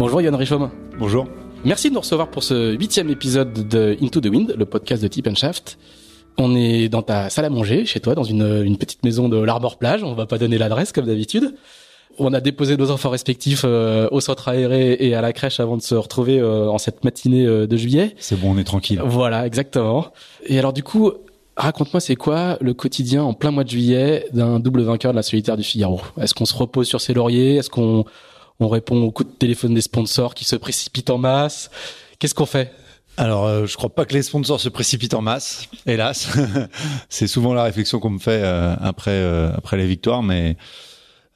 Bonjour Yann Richaume. Bonjour. Merci de nous recevoir pour ce huitième épisode de Into the Wind, le podcast de Tip Shaft. On est dans ta salle à manger, chez toi, dans une, une petite maison de l'Arbor Plage. On va pas donner l'adresse comme d'habitude. On a déposé nos enfants respectifs euh, au centre aéré et à la crèche avant de se retrouver euh, en cette matinée euh, de juillet. C'est bon, on est tranquille. Voilà, exactement. Et alors du coup, raconte-moi, c'est quoi le quotidien en plein mois de juillet d'un double vainqueur de la solitaire du Figaro? Est-ce qu'on se repose sur ses lauriers? Est-ce qu'on on répond aux coups de téléphone des sponsors qui se précipitent en masse. Qu'est-ce qu'on fait? Alors, euh, je crois pas que les sponsors se précipitent en masse, hélas. c'est souvent la réflexion qu'on me fait euh, après euh, après les victoires, mais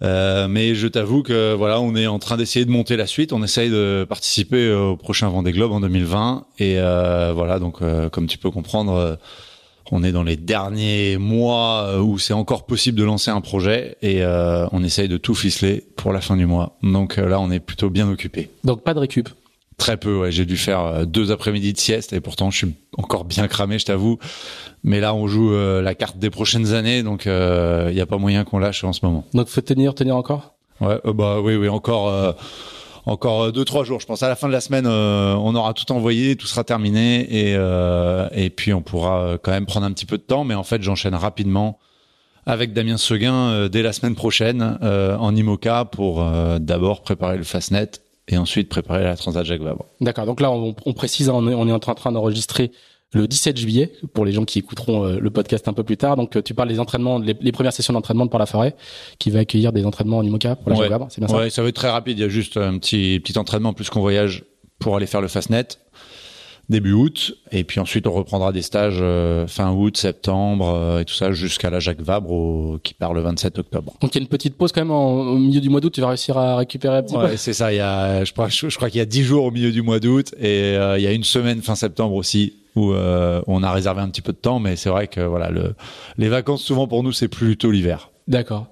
mais je t'avoue que voilà, on est en train d'essayer de monter la suite. On essaye de participer au prochain Vendée Globe en 2020, et voilà, donc comme tu peux comprendre on est dans les derniers mois euh, où c'est encore possible de lancer un projet et euh, on essaye de tout ficeler pour la fin du mois. Donc euh, là, on est plutôt bien occupé. Donc pas de récup. Très peu, ouais. J'ai dû faire deux après-midi de sieste et pourtant je suis encore bien cramé, je t'avoue. Mais là, on joue la carte des prochaines années, donc il n'y a pas moyen qu'on lâche en ce moment. Donc faut tenir, tenir encore? Ouais, bah oui, oui, encore encore euh, deux trois jours. Je pense à la fin de la semaine, euh, on aura tout envoyé, tout sera terminé et euh, et puis on pourra quand même prendre un petit peu de temps. Mais en fait, j'enchaîne rapidement avec Damien Seguin dès la semaine prochaine en IMOCA pour d'abord préparer le Fastnet et ensuite préparer la Transat Jacques Vabre. D'accord. Donc là, on, on précise, on est, on est en train d'enregistrer le 17 juillet pour les gens qui écouteront euh, le podcast un peu plus tard. Donc euh, tu parles des entraînements, les, premières sessions d'entraînement de la forêt qui va accueillir des entraînements en IMOCA pour la ouais. c'est bien ça Ouais, ça va être très rapide. Il y a juste un petit petit entraînement plus qu'on voyage pour aller faire le Fastnet début août et puis ensuite on reprendra des stages euh, fin août, septembre et tout ça jusqu'à la Jacques Vabre qui part le 27 octobre. Donc il y a une petite pause quand même au milieu du mois d'août, tu vas réussir à récupérer un petit ouais, c'est ça, il y a je crois je, crois qu'il y a 10 jours au milieu du mois d'août et il y a une semaine fin septembre aussi où euh, on a réservé un petit peu de temps, mais c'est vrai que voilà, le, les vacances souvent pour nous c'est plutôt l'hiver. D'accord.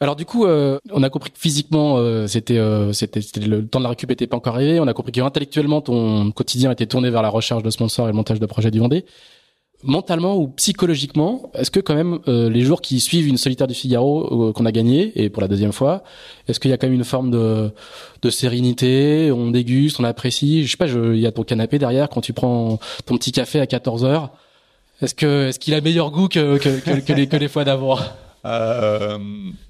Alors du coup, euh, on a compris que physiquement, euh, c'était, c'était, le temps de la récup était pas encore arrivé. On a compris que intellectuellement, ton quotidien était tourné vers la recherche de sponsors et le montage de projets du Vendée mentalement ou psychologiquement, est-ce que quand même euh, les jours qui suivent une solitaire du Figaro euh, qu'on a gagné et pour la deuxième fois, est-ce qu'il y a quand même une forme de, de sérénité, on déguste, on apprécie, je sais pas, il y a ton canapé derrière quand tu prends ton petit café à 14 heures. Est-ce que est-ce qu'il a meilleur goût que que, que, que les que les fois d'avant? Euh,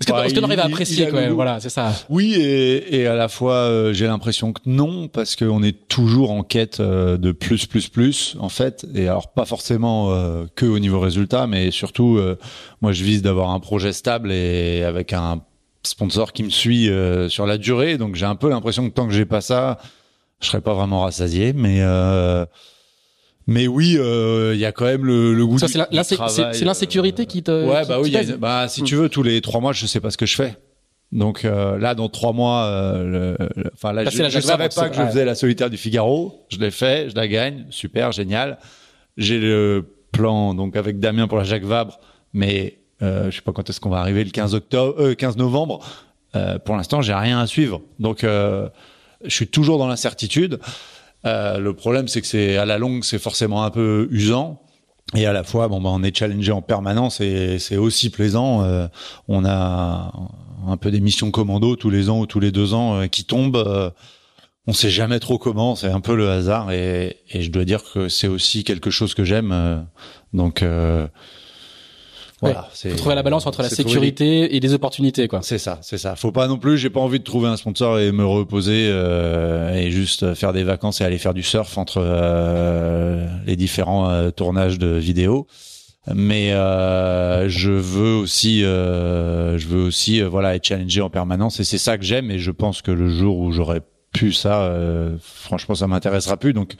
Est-ce qu'on arrive à apprécier quand même Voilà, c'est ça. Oui, et, et à la fois, euh, j'ai l'impression que non, parce qu'on est toujours en quête euh, de plus, plus, plus, en fait. Et alors, pas forcément euh, que au niveau résultat, mais surtout, moi, je vise d'avoir un projet stable et avec un sponsor qui me suit sur la durée. Donc, j'ai un peu l'impression que tant que j'ai pas ça, je serais pas vraiment rassasié, mais mais oui, il euh, y a quand même le, le goût Ça, c'est l'insécurité qui te. Ouais, bah oui. bah si tu veux, tous les trois mois, je sais pas ce que je fais. Donc euh, là, dans trois mois, euh, enfin là, je, je savais pas que je faisais la solitaire du Figaro. Je l'ai fait, je la gagne, super, génial. J'ai le plan donc avec Damien pour la Jacques Vabre, mais euh, je sais pas quand est-ce qu'on va arriver le 15 octobre, 15 novembre. pour l'instant, j'ai rien à suivre. Donc je suis toujours dans l'incertitude. Euh, le problème, c'est que c'est à la longue, c'est forcément un peu usant. Et à la fois, bon, bah, on est challengé en permanence et c'est aussi plaisant. Euh, on a un peu des missions commando tous les ans ou tous les deux ans euh, qui tombent. Euh, on sait jamais trop comment, c'est un peu le hasard et, et je dois dire que c'est aussi quelque chose que j'aime. donc voilà, c'est trouver la balance entre la sécurité et les opportunités, quoi. C'est ça, c'est ça. Faut pas non plus. J'ai pas envie de trouver un sponsor et me reposer euh, et juste faire des vacances et aller faire du surf entre euh, les différents euh, tournages de vidéos. Mais euh, je veux aussi, euh, je veux aussi, voilà, être challengé en permanence et c'est ça que j'aime. Et je pense que le jour où j'aurai pu ça, franchement, ça m'intéressera plus. Donc,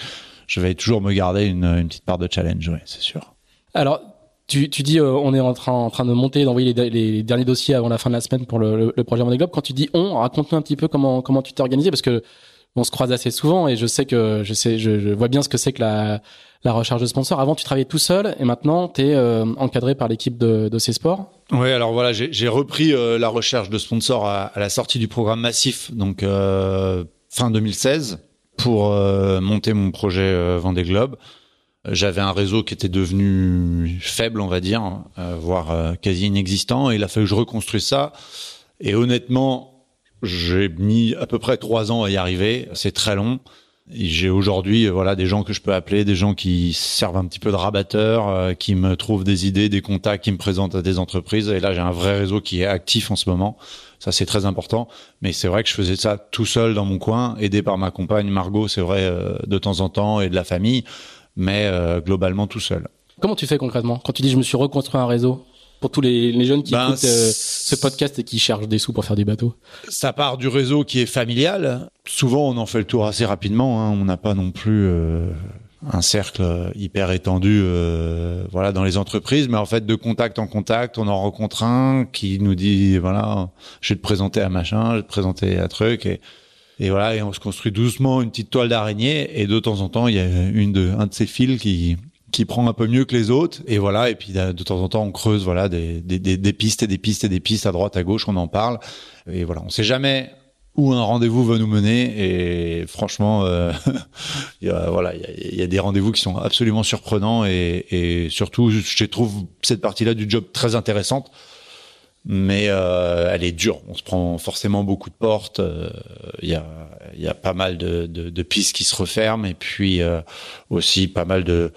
je vais toujours me garder une, une petite part de challenge, ouais, c'est sûr. Alors, tu, tu dis euh, on est en train, en train de monter, d'envoyer les, les, derniers dossiers avant la fin de la semaine pour le, le, projet Vendée Globe. Quand tu dis on, raconte-nous un petit peu comment comment tu t'es organisé parce que on se croise assez souvent et je sais que je sais je, je vois bien ce que c'est que la la recherche de sponsors. Avant, tu travaillais tout seul et maintenant, tu es euh, encadré par l'équipe de, de ces sports. Oui, alors voilà, j'ai repris euh, la recherche de sponsors à, à, la sortie du programme Massif, donc euh, fin 2016, pour monter mon projet Vendée Globe. J'avais un réseau qui était devenu faible, on va dire, voire quasi inexistant, et il a fallu que je reconstruise ça. Et honnêtement, j'ai mis à peu près trois ans à y arriver. C'est très long. J'ai aujourd'hui voilà des gens que je peux appeler, des gens qui servent un petit peu de rabatteurs, euh, qui me trouvent des idées, des contacts, qui me présentent à des entreprises. Et là, j'ai un vrai réseau qui est actif en ce moment. Ça, c'est très important. Mais c'est vrai que je faisais ça tout seul dans mon coin, aidé par ma compagne Margot, c'est vrai, euh, de temps en temps, et de la famille, mais euh, globalement tout seul. Comment tu fais concrètement quand tu dis je me suis reconstruit un réseau pour tous les, les jeunes qui ben, écoutent euh, ce podcast et qui cherchent des sous pour faire des bateaux Ça part du réseau qui est familial. Souvent, on en fait le tour assez rapidement. Hein. On n'a pas non plus euh, un cercle hyper étendu, euh, voilà, dans les entreprises. Mais en fait, de contact en contact, on en rencontre un qui nous dit, voilà, je vais te présenter à machin, je vais te présenter à truc et et voilà, et on se construit doucement une petite toile d'araignée. Et de temps en temps, il y a une de, un de ces fils qui, qui prend un peu mieux que les autres et voilà et puis de temps en temps on creuse voilà des, des, des, pistes et des pistes et des pistes à droite à gauche on en parle et voilà on sait jamais où un rendez-vous va nous mener et franchement euh, il y a, voilà il y a, des rendez-vous qui sont absolument surprenants et, et surtout je trouve cette partie-là du job très intéressante mais euh, elle est dure on se prend forcément beaucoup de portes euh, il y a il y a pas mal de, pistes qui se referment et puis euh, aussi pas mal de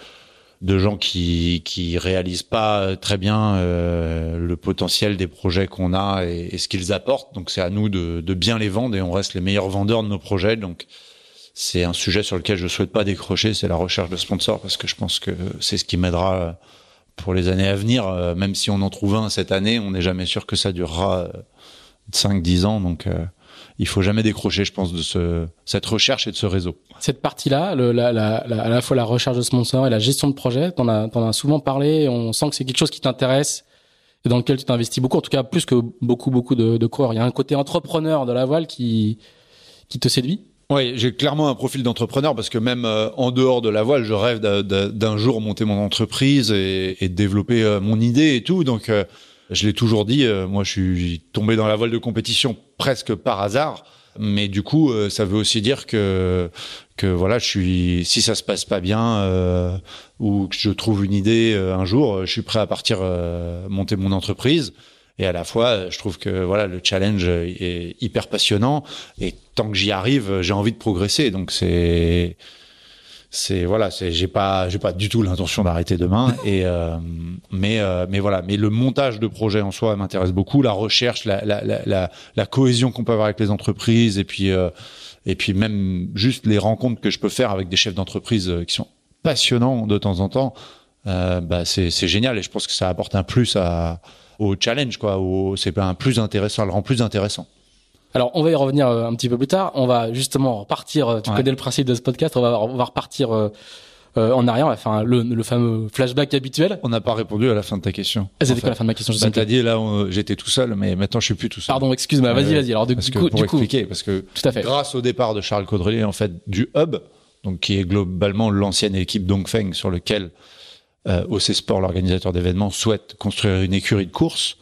gens qui réalisent pas très bien euh, le potentiel des projets qu'on a et, ce qu'ils apportent. Donc c'est à nous de, bien les vendre et on reste les meilleurs vendeurs de nos projets. Donc c'est un sujet sur lequel je souhaite pas décrocher, c'est la recherche de sponsors parce que je pense que c'est ce qui m'aidera pour les années à venir. Euh, même si on en trouve un cette année, on n'est jamais sûr que ça durera 5-10 euh, ans. Donc il faut jamais décrocher, je pense, de ce, cette recherche et de ce réseau. Cette partie-là, la, la, la, à la fois la recherche de sponsors et la gestion de projet, t'en as, en as souvent parlé. On sent que c'est quelque chose qui t'intéresse et dans lequel tu t'investis beaucoup. En tout cas, plus que beaucoup, beaucoup de, de coureurs. Il y a un côté entrepreneur de la voile qui, qui te séduit? Oui, j'ai clairement un profil d'entrepreneur parce que même euh, en dehors de la voile, je rêve d'un jour monter mon entreprise et, et développer euh, mon idée et tout. Donc, euh, je l'ai toujours dit, moi je suis tombé dans la voile de compétition presque par hasard, mais du coup ça veut aussi dire que que voilà, je suis si ça se passe pas bien ou que je trouve une idée un jour, je suis prêt à partir monter mon entreprise. Et à la fois, je trouve que voilà, le challenge est hyper passionnant. Et tant que j'y arrive, j'ai envie de progresser. Donc c'est c'est voilà, c'est j'ai pas j'ai pas du tout l'intention d'arrêter demain. Et euh, mais euh, mais voilà, mais le montage de projet en soi m'intéresse beaucoup, la recherche, la la la, la, cohésion qu'on peut avoir avec les entreprises. Et puis euh, et puis même juste les rencontres que je peux faire avec des chefs d'entreprise qui sont passionnants de temps en temps, bah c'est c'est génial. Et je pense que ça apporte un plus à au challenge quoi, c'est un plus intéressant, ça le rend plus intéressant. Alors, on va y revenir euh, un petit peu plus tard. On va justement repartir. Euh, tu connais le principe de ce podcast. On va, on va repartir euh, en arrière. On va faire le, le, fameux flashback habituel. On n'a pas répondu à la fin de ta question. Ah, c'était quoi la fin de ma question? Je t'as dit là, j'étais tout seul, mais maintenant je suis plus tout seul. Pardon, excuse-moi. Vas-y, vas-y. Alors du, parce coup, pour du expliquer, parce que tout à fait. grâce au départ de Charles Caudrelier, en fait, du hub, donc qui est globalement l'ancienne équipe Dongfeng sur lequel euh, OC Sport, l'organisateur d'événements, souhaite construire une écurie de course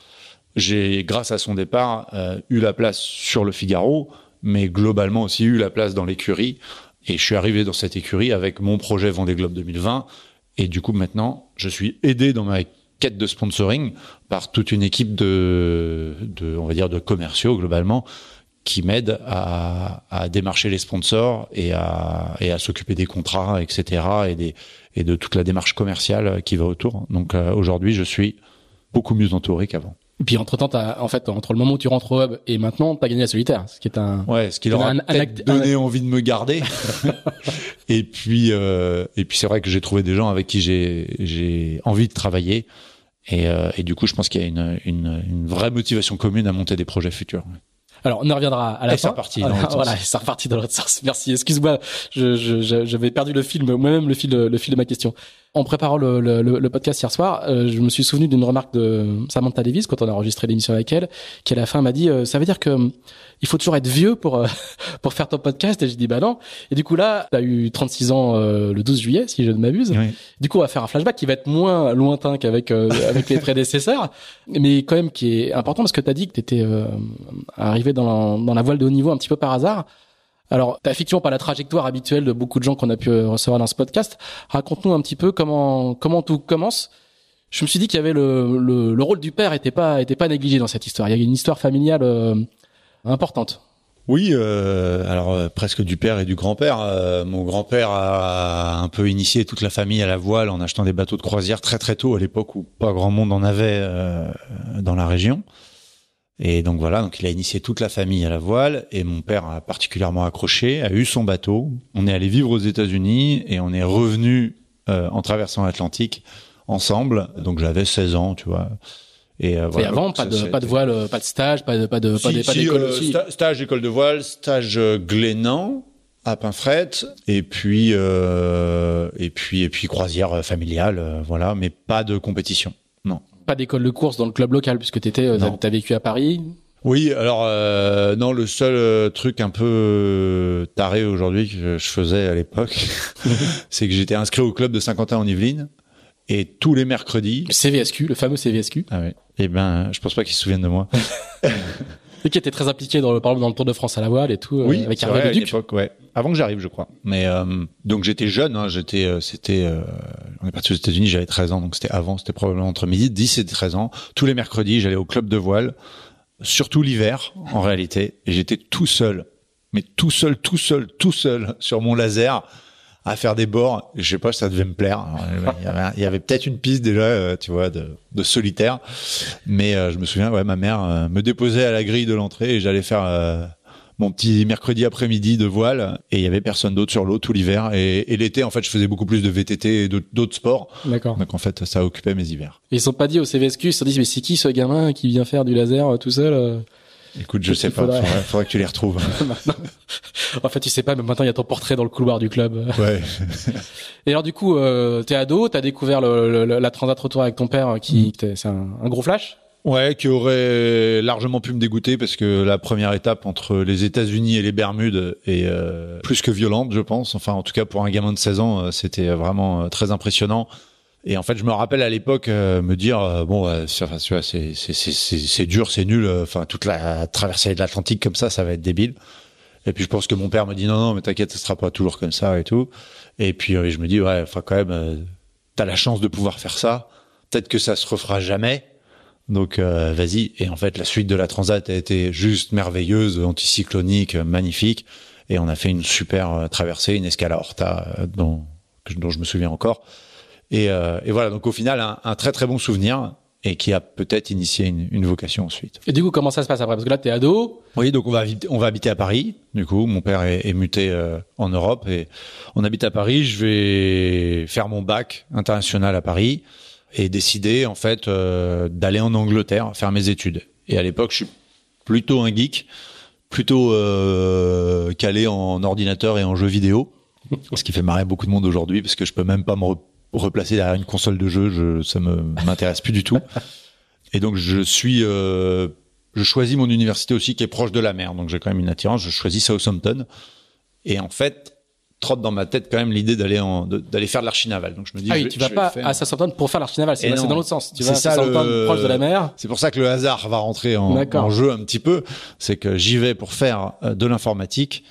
j'ai, grâce à son départ, euh, eu la place sur le Figaro, mais globalement aussi eu la place dans l'écurie. Et je suis arrivé dans cette écurie avec mon projet Vendée Globe 2020. Et du coup, maintenant, je suis aidé dans ma quête de sponsoring par toute une équipe de, de on va dire, de commerciaux globalement qui m'aident à, à, démarcher les sponsors et à, et à s'occuper des contrats, etc. et des et de toute la démarche commerciale qui va autour. Donc euh, aujourd'hui, je suis beaucoup mieux entouré qu'avant. Et puis entre temps, en fait, entre le moment où tu rentres au hub et maintenant, t'as gagné la solitaire, ce qui est un ouais, ce qui leur a donné envie de me garder. et puis euh, et puis c'est vrai que j'ai trouvé des gens avec qui j'ai j'ai envie de travailler et, euh, et du coup, je pense qu'il y a une, une, une vraie motivation commune à monter des projets futurs. Alors, on en reviendra à la et fin. Reparti. Voilà, c'est reparti dans l'autre sens. Merci. Excuse-moi, je, je, j'avais perdu le film, moi-même le fil, le fil de ma question. En préparant le, le, le podcast hier soir, euh, je me suis souvenu d'une remarque de Samantha Davis quand on a enregistré l'émission avec elle, qui à la fin m'a dit euh, ça veut dire que il faut toujours être vieux pour euh, pour faire ton podcast et j'ai dit bah non. Et du coup là, tu as eu 36 ans le 12 juillet si je ne m'abuse. Du coup, on va faire un flashback qui va être moins lointain qu'avec avec les prédécesseurs, mais quand même qui est important parce que tu as dit que tu étais arrivé dans la, dans la voile de haut niveau un petit peu par hasard. Alors, t'as effectivement pas la trajectoire habituelle de beaucoup de gens qu'on a pu recevoir dans ce podcast. Raconte-nous un petit peu comment comment tout commence. Je me suis dit qu'il y avait le, le, rôle du père était pas était pas négligé dans cette histoire. Il y a une histoire familiale euh, importante. Oui, euh, alors euh, presque du père et du grand-père. mon grand-père a un peu initié toute la famille à la voile en achetant des bateaux de croisière très très tôt à l'époque où pas grand monde en avait dans la région. Et donc voilà, donc il a initié toute la famille à la voile et mon père a particulièrement accroché, a eu son bateau. On est allé vivre aux États-Unis et on est revenu euh, en traversant l'Atlantique ensemble. Donc j'avais 16 ans, tu vois. Et, euh, voilà, et avant, pas de, pas de voile, pas de stage, pas de, pas de, pas d'école euh, aussi. stage école de voile, stage euh, Glénan à Pinfret, et puis euh, et puis et puis croisière familiale, voilà, mais pas de compétition. Non pas d'école de course dans le club local puisque tu étais, euh, t'as vécu à Paris. Oui, alors euh, non, le seul euh, truc un peu taré aujourd'hui que je faisais à l'époque, c'est que j'étais inscrit au club de Saint-Quentin en Yvelines et tous les mercredis. Le CVSQ, le fameux CVSQ. Ah oui. Eh ben, je pense pas qu'ils se souviennent de moi. Et qui était très impliqué dans le, par dans le Tour de France à la voile et tout, euh, oui, avec Hervé vrai, Duc. ouais. Avant que j'arrive, je crois. Mais euh, donc j'étais jeune, hein, j'étais, euh, c'était, on est parti aux États-Unis, j'avais 13 ans, donc c'était avant, c'était probablement entre midi, 10 et 13 ans. Tous les mercredis, j'allais au club de voile, surtout l'hiver, en réalité, et j'étais tout seul, mais tout seul, tout seul, tout seul sur mon laser à faire des bords. Je sais pas si ça devait me plaire. il y avait, peut-être une piste déjà, euh, tu vois, de, de solitaire. Mais euh, je me souviens, ouais, ma mère euh, me déposait à la grille de l'entrée et j'allais faire mon petit mercredi après-midi de voile et il y avait personne d'autre sur l'eau tout l'hiver. Et, et l'été, en fait, je faisais beaucoup plus de VTT et d'autres sports. D'accord. Donc en fait, ça occupait mes hivers. ils sont pas dit au CVSQ, ils se sont dit mais c'est qui ce gamin qui vient faire du laser tout seul Écoute, je sais pas. Faudrait... Faudrait, que tu les retrouves. en fait, tu sais pas, mais maintenant il y a ton portrait dans le couloir du club. Ouais. Et alors du coup, euh, t'es ado, t'as découvert le, le, la transat retour avec ton père, qui mm. c'est un, un, gros flash. Ouais, qui aurait largement pu me dégoûter parce que la première étape entre les États-Unis et les Bermudes est euh, plus que violente, je pense. Enfin, en tout cas pour un gamin de 16 ans, euh, c'était vraiment très impressionnant. Et en fait, je me rappelle à l'époque euh, me dire euh, bon, euh, c'est c'est c'est dur, c'est nul. Euh, enfin, toute la traversée de l'Atlantique comme ça, ça va être débile. Et puis je pense que mon père me dit non non, mais t'inquiète, ce sera pas toujours comme ça et tout. Et puis je me dis ouais, enfin quand même, t'as la chance de pouvoir faire ça. Peut-être que ça se refera jamais. Donc vas-y. Et en fait, la suite de la transat a été juste merveilleuse, anticyclonique, magnifique. Et on a fait une super traversée, une escale à Horta dont, dont je me souviens encore. Et, euh, et voilà, donc au final, un, un, très très bon souvenir et qui a peut-être initié une, une, vocation ensuite. Et du coup, comment ça se passe après? Parce que là, tu es ado. Oui, donc on va, on va habiter à Paris. Du coup, mon père est, est muté euh, en Europe et on habite à Paris. Je vais faire mon bac international à Paris et décider en fait euh, d'aller en Angleterre faire mes études. Et à l'époque, je suis plutôt un geek, plutôt calé en ordinateur et en jeux vidéo, ce qui fait marrer beaucoup de monde aujourd'hui parce que je peux même pas me replacer derrière une console de jeu, je, ça me m'intéresse plus du tout. Et donc je suis, euh, je choisis mon université aussi qui est proche de la mer, donc j'ai quand même une attirance. Je choisis Southampton. Et en fait, trotte dans ma tête quand même l'idée d'aller faire de l'archi naval. Donc je me dis ah oui, tu vas pas à Southampton pour faire l'archi naval, c'est dans l'autre sens. Tu vas à Southampton proche de la mer. C'est pour ça que le hasard va rentrer en, en jeu un petit peu, c'est que j'y vais pour faire euh, de l'informatique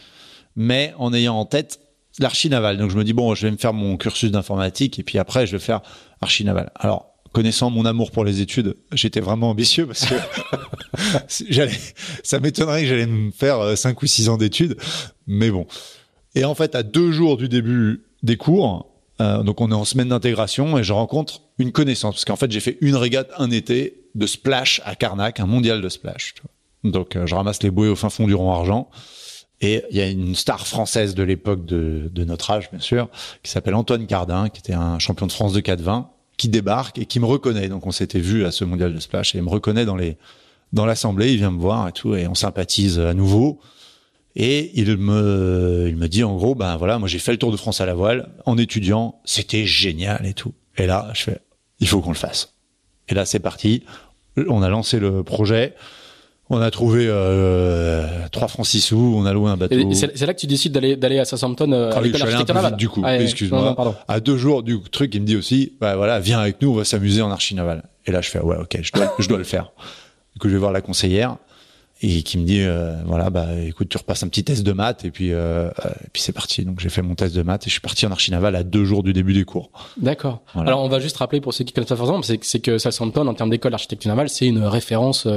mais en ayant en tête l'archi naval. Donc je me dis bon, je vais me faire mon cursus d'informatique et puis après je vais faire archi naval. Alors connaissant mon amour pour les études, j'étais vraiment ambitieux parce que j'allais, ça m'étonnerait que j'allais me faire 5 euh, ou 6 ans d'études, mais bon. Et en fait, à deux jours du début des cours, euh, donc on est en semaine d'intégration et je rencontre une connaissance parce qu'en fait j'ai fait une régate un été de splash à Carnac, un mondial de splash. Donc euh, je ramasse les bouées au fin fond du rond argent. Et il y a une star française de l'époque de, notre âge, bien sûr, qui s'appelle Antoine Cardin, qui était un champion de France de 4-20, qui débarque et qui me reconnaît. Donc on s'était vu à ce mondial de splash et il me reconnaît dans les dans l'assemblée. Il vient me voir et tout et on sympathise à nouveau. Et il me, il me dit en gros, ben voilà, moi j'ai fait le Tour de France à la voile en étudiant, c'était génial et tout. Et là, je fais, il faut qu'on le fasse. Et là, c'est parti. On a lancé le projet. On a trouvé euh, 3 francs 6 sous, on a loué un bateau. C'est là que tu décides d'aller d'aller à Southampton euh, ah, avec. Du coup, excuse-moi. À deux jours du truc, il me dit aussi, bah voilà, viens avec nous, on va s'amuser en archi navale. Et là, je fais ouais, ok, je dois, je dois le faire. Du coup, je vais voir la conseillère et qui me dit euh, voilà bah écoute tu repasses un petit test de maths et puis euh, euh, et puis c'est parti. Donc j'ai fait mon test de maths et je suis parti en archi naval à deux jours du début des cours. D'accord. Alors on va juste rappeler pour ceux qui connaissent pas forcément c'est c'est que Southampton en termes d'école d'architecture navale c'est une référence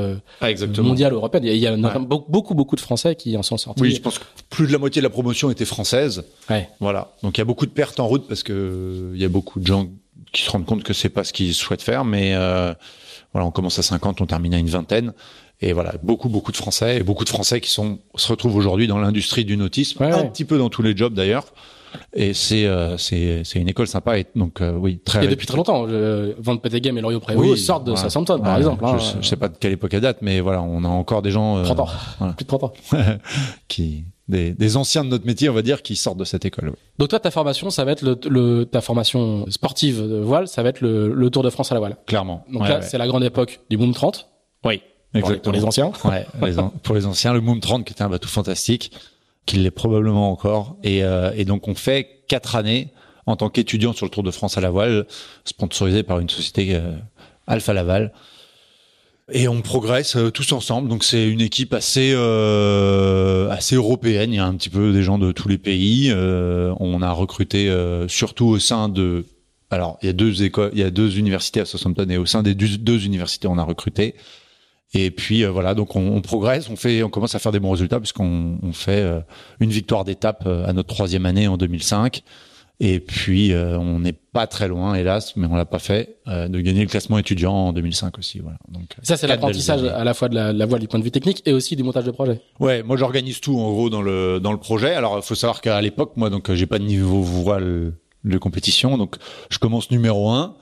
ah, mondiale européenne. Il y a, beaucoup beaucoup de Français qui en sont sortis. Oui je pense que plus de la moitié de la promotion était française. Ouais. voilà. Donc il y a beaucoup de pertes en route parce que il y a beaucoup de gens qui se rendent compte que c'est pas ce qu'ils souhaitent faire mais voilà on commence à 50 on termine à une vingtaine et voilà, beaucoup, beaucoup de Français et beaucoup de Français qui sont se retrouvent aujourd'hui dans l'industrie du nautisme, un petit peu dans tous les jobs d'ailleurs. Et c'est euh, c'est c'est une école sympa et donc euh, oui très. Et depuis très longtemps, Van Petegem et Lorio Prévost sortent de Southampton par exemple. Hein. Je, je, sais pas de quelle époque elle date, mais voilà, on a encore des gens. Euh, 30 ans, plus de 30 ans. qui des, des, anciens de notre métier, on va dire, qui sortent de cette école. Donc toi, ta formation, ça va être le, le, ta formation sportive de voile, ça va être le, le Tour de France à la voile. Clairement. Donc là, c'est la grande époque du boom 30. Oui. Exactement. Pour les anciens. Ouais, pour les anciens, le Moom 30 qui était un bateau fantastique, qui l'est probablement encore. Et, euh, et donc on fait quatre années en tant qu'étudiant sur le Tour de France à la voile, sponsorisé par une société euh, Alpha Laval. Et on progresse euh, tous ensemble. Donc c'est une équipe assez euh, assez européenne. Il y a un petit peu des gens de tous les pays. Euh, on a recruté surtout au sein de alors il y a deux écoles, il y a deux universités à Southampton et au sein des deux universités on a recruté et puis euh, voilà, donc on, on, progresse, on fait, on commence à faire des bons résultats puisqu'on on fait euh, une victoire d'étape euh, à notre troisième année en 2005. Et puis on n'est pas très loin, hélas, mais on l'a pas fait, de gagner le classement étudiant en 2005 aussi. Voilà. Donc ça c'est l'apprentissage à la fois de la, la, voile du point de vue technique et aussi du montage de projet. Ouais, moi j'organise tout en gros dans le dans le projet. Alors faut savoir qu'à l'époque, moi donc j'ai pas de niveau voile de compétition, donc je commence numéro un.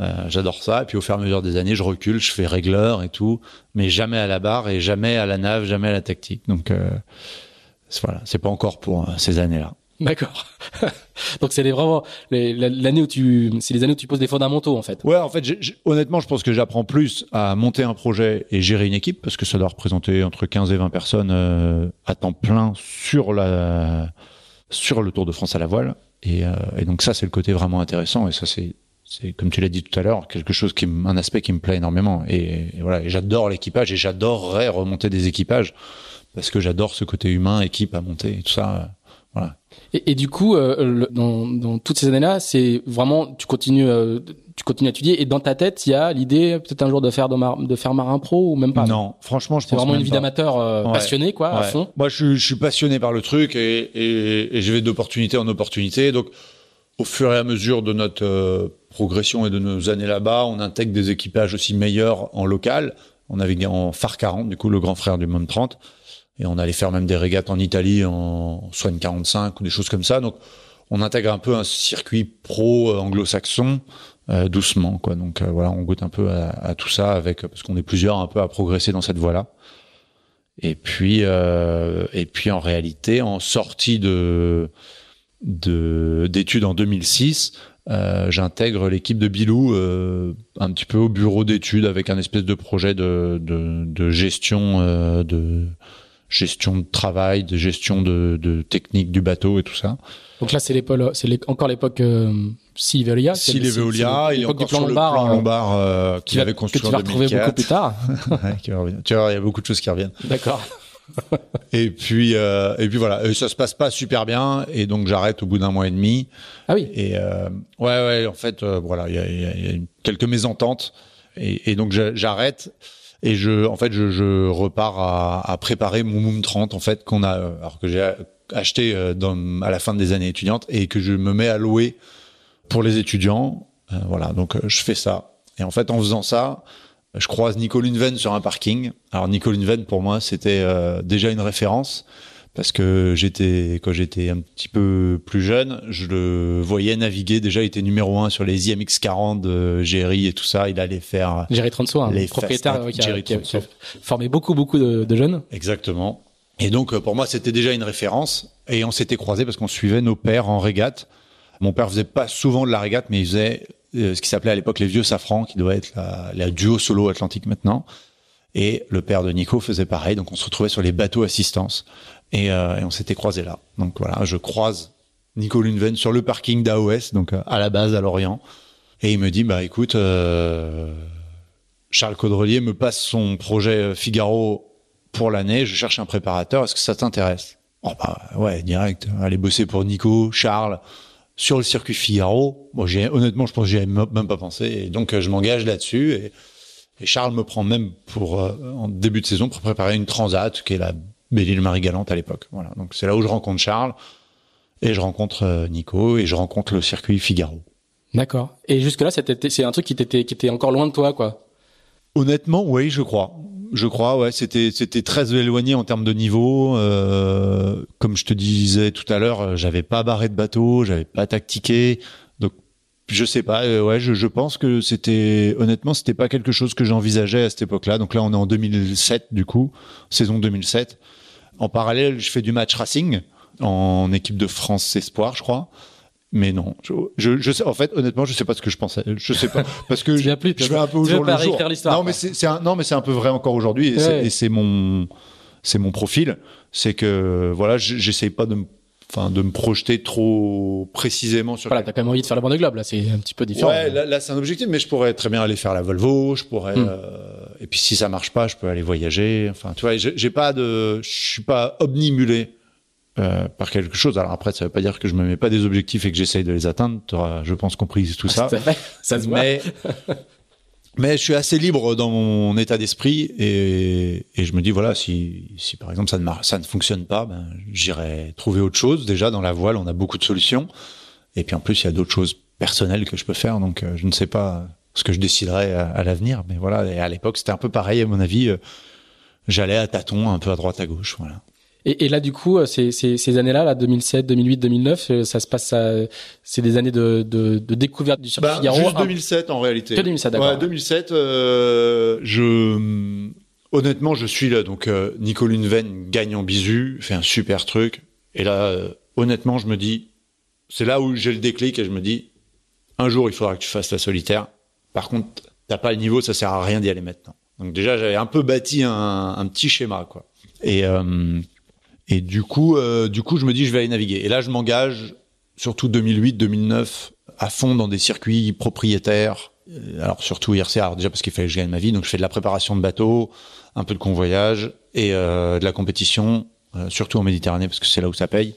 Euh, j'adore ça. Et puis au fur et à mesure des années, je recule, je fais régleur et tout, mais jamais à la barre et jamais à la nave, jamais à la tactique. Donc euh, voilà, c'est pas encore pour euh, ces années-là. D'accord. Donc c'est vraiment l'année où tu, c'est les années où tu poses des fondamentaux en fait. Ouais, en fait, honnêtement, je pense que j'apprends plus à monter un projet et gérer une équipe parce que ça doit représenter entre 15 et 20 personnes euh, à temps plein sur la sur le Tour de France à la voile. Et, euh, et donc ça, c'est le côté vraiment intéressant et ça, c'est c'est comme tu l'as dit tout à l'heure quelque chose qui un aspect qui me plaît énormément. Et, voilà et j'adore l'équipage et j'adorerais remonter des équipages parce que j'adore ce côté humain équipe à monter et tout ça euh, voilà. Et, et du coup euh, dans, dans toutes ces années là c'est vraiment tu continues euh, tu continues à étudier et dans ta tête il y a l'idée peut-être un jour de faire de, mar de faire marin pro ou même pas? Non franchement je c'est vraiment une vie d'amateur passionné quoi à fond. Moi je, je, suis passionné par le truc et, et, et je vais d'opportunité en opportunité. Donc au fur et à mesure de notre progression et de nos années là-bas, on intègre des équipages aussi meilleurs en local. On avait en phare 40, du coup, le grand frère du MOM 30. Et on allait faire même des régates en Italie en Swan 45 ou des choses comme ça. Donc, on intègre un peu un circuit pro euh, anglo-saxon euh, doucement, quoi. Donc euh, voilà, on goûte un peu à, tout ça avec parce qu'on est plusieurs un peu à progresser dans cette voie-là. Et puis et puis en réalité, en sortie de d'études en 2006, euh, j'intègre l'équipe de Bilou euh, un petit peu au bureau d'études avec un espèce de projet de, de, de gestion euh, de gestion de travail, de gestion de, de, technique du bateau et tout ça. Donc là, c'est l'époque, c'est encore l'époque euh, Veolia. Si Veolia, il est encore sur Lombard, le plan Lombard euh, qu'il avait construit que tu vas retrouver beaucoup plus tard. tu vois, il y a beaucoup de choses qui reviennent. D'accord. et puis euh, et puis voilà, et ça se passe pas super bien et donc j'arrête au bout d'un mois et demi. Ah oui. Et euh, ouais ouais, en fait euh, voilà, il y a, y a quelques mésententes et, et donc j'arrête et je en fait je, je repars à, à, préparer mon Moom 30 en fait qu'on a alors que j'ai acheté euh, dans, à la fin des années étudiantes et que je me mets à louer pour les étudiants. Euh, voilà, donc je fais ça. Et en fait en faisant ça, je croise Nico Lundven sur un parking. Alors Nico Lundven pour moi c'était euh, déjà une référence parce que j'étais quand j'étais un petit peu plus jeune, je le voyais naviguer déjà il était numéro un sur les IMX 40 de Jerry et tout ça, il allait faire Jerry Transo, un propriétaire qui, a, formé beaucoup beaucoup de, de, jeunes. Exactement. Et donc pour moi c'était déjà une référence et on s'était croisés parce qu'on suivait nos pères en régate. Mon père faisait pas souvent de la régate, mais il faisait ce qui s'appelait à l'époque les vieux safrans, qui doit être la, duo solo atlantique maintenant. Et le père de Nico faisait pareil, donc on se retrouvait sur les bateaux assistance. Et, euh, on s'était croisés là. Donc voilà, je croise Nico Lunven sur le parking d'AOS, donc euh, à la base à Lorient, et il me dit bah écoute, euh, Charles Caudrelier me passe son projet Figaro pour l'année, je cherche un préparateur, est-ce que ça t'intéresse? Oh bah ouais, direct, aller bosser pour Nico, Charles sur le circuit Figaro. Moi, j'ai honnêtement, je pense que j'y même pas pensé, et donc je m'engage là-dessus. Et, et Charles me prend même pour euh, en début de saison pour préparer une transat qui est la Belle-Île Marie-Galante à l'époque. Voilà. Donc c'est là où je rencontre Charles et je rencontre euh, Nico et je rencontre le circuit Figaro. D'accord. Et jusque là, c'était c'est un truc qui était qui était encore loin de toi, quoi? Honnêtement, oui, je crois. Je crois, ouais, c'était c'était très éloigné en termes de niveau. Euh, comme je te disais tout à l'heure, j'avais pas barré de bateau, j'avais pas tactiqué. Je sais pas, euh, ouais, je, je, pense que c'était honnêtement, c'était pas quelque chose que j'envisageais à cette époque-là. Donc là, on est en 2007 du coup, saison 2007. En parallèle, je fais du match racing en équipe de France Espoir, je crois. Mais non, je, je, sais, en fait, honnêtement, je sais pas ce que je pensais. Je sais pas parce que je, plus, je vais un peu au jour le jour. Non, mais c'est un, non, mais c'est un peu vrai encore aujourd'hui et c'est mon, c'est mon profil. C'est que voilà, j'essaye pas de me enfin de me projeter trop précisément sur. Voilà, t'as quand même envie de faire la bande globe là, c'est un petit peu différent. Ouais, là, là c'est un objectif, mais je pourrais très bien aller faire la Volvo, je pourrais. Hmm. Euh, et puis si ça marche pas, je peux aller voyager. Enfin, tu vois, j'ai pas de, je suis pas omnimulé euh, par quelque chose. Alors après, ça veut pas dire que je me mets pas des objectifs et que j'essaye de les atteindre. Tu auras, je pense, compris tout ça. ça se voit. Mais mais je suis assez libre dans mon état d'esprit et, et, je me dis voilà si, si par exemple ça ne ça ne fonctionne pas ben j'irai trouver autre chose déjà dans la voile on a beaucoup de solutions et puis en plus il y a d'autres choses personnelles que je peux faire donc euh, je ne sais pas ce que je déciderai à, l'avenir mais voilà et à l'époque c'était un peu pareil à mon avis euh, j'allais à tâtons un peu à droite à gauche voilà et, et, là, du coup, euh, ces, ces, ces années-là, là, 2007, 2008, 2009, ça se passe, c'est des années de, de, de découverte du circuit bah, Figaro. Juste 2007 en réalité. Que 2007, d'accord. Ouais, 2007. Euh, je honnêtement, je suis là. Donc, euh, Nico gagne en bisu, fait un super truc. Et là, euh, honnêtement, je me dis, c'est là où j'ai le déclic et je me dis, un jour, il faudra que tu fasses la solitaire. Par contre, t'as pas le niveau, ça sert à rien d'y aller maintenant. Donc déjà, j'avais un peu bâti un, un petit schéma, quoi. Et euh, et du coup, euh, du coup, je me dis, je vais aller naviguer. Et là, je m'engage, surtout 2008, 2009, à fond dans des circuits propriétaires. Euh, alors surtout IRCA, déjà parce qu'il fallait que je gagne ma vie, donc je fais de la préparation de bateaux, un peu de convoyage et euh, de la compétition, euh, surtout en Méditerranée parce que c'est là où ça paye.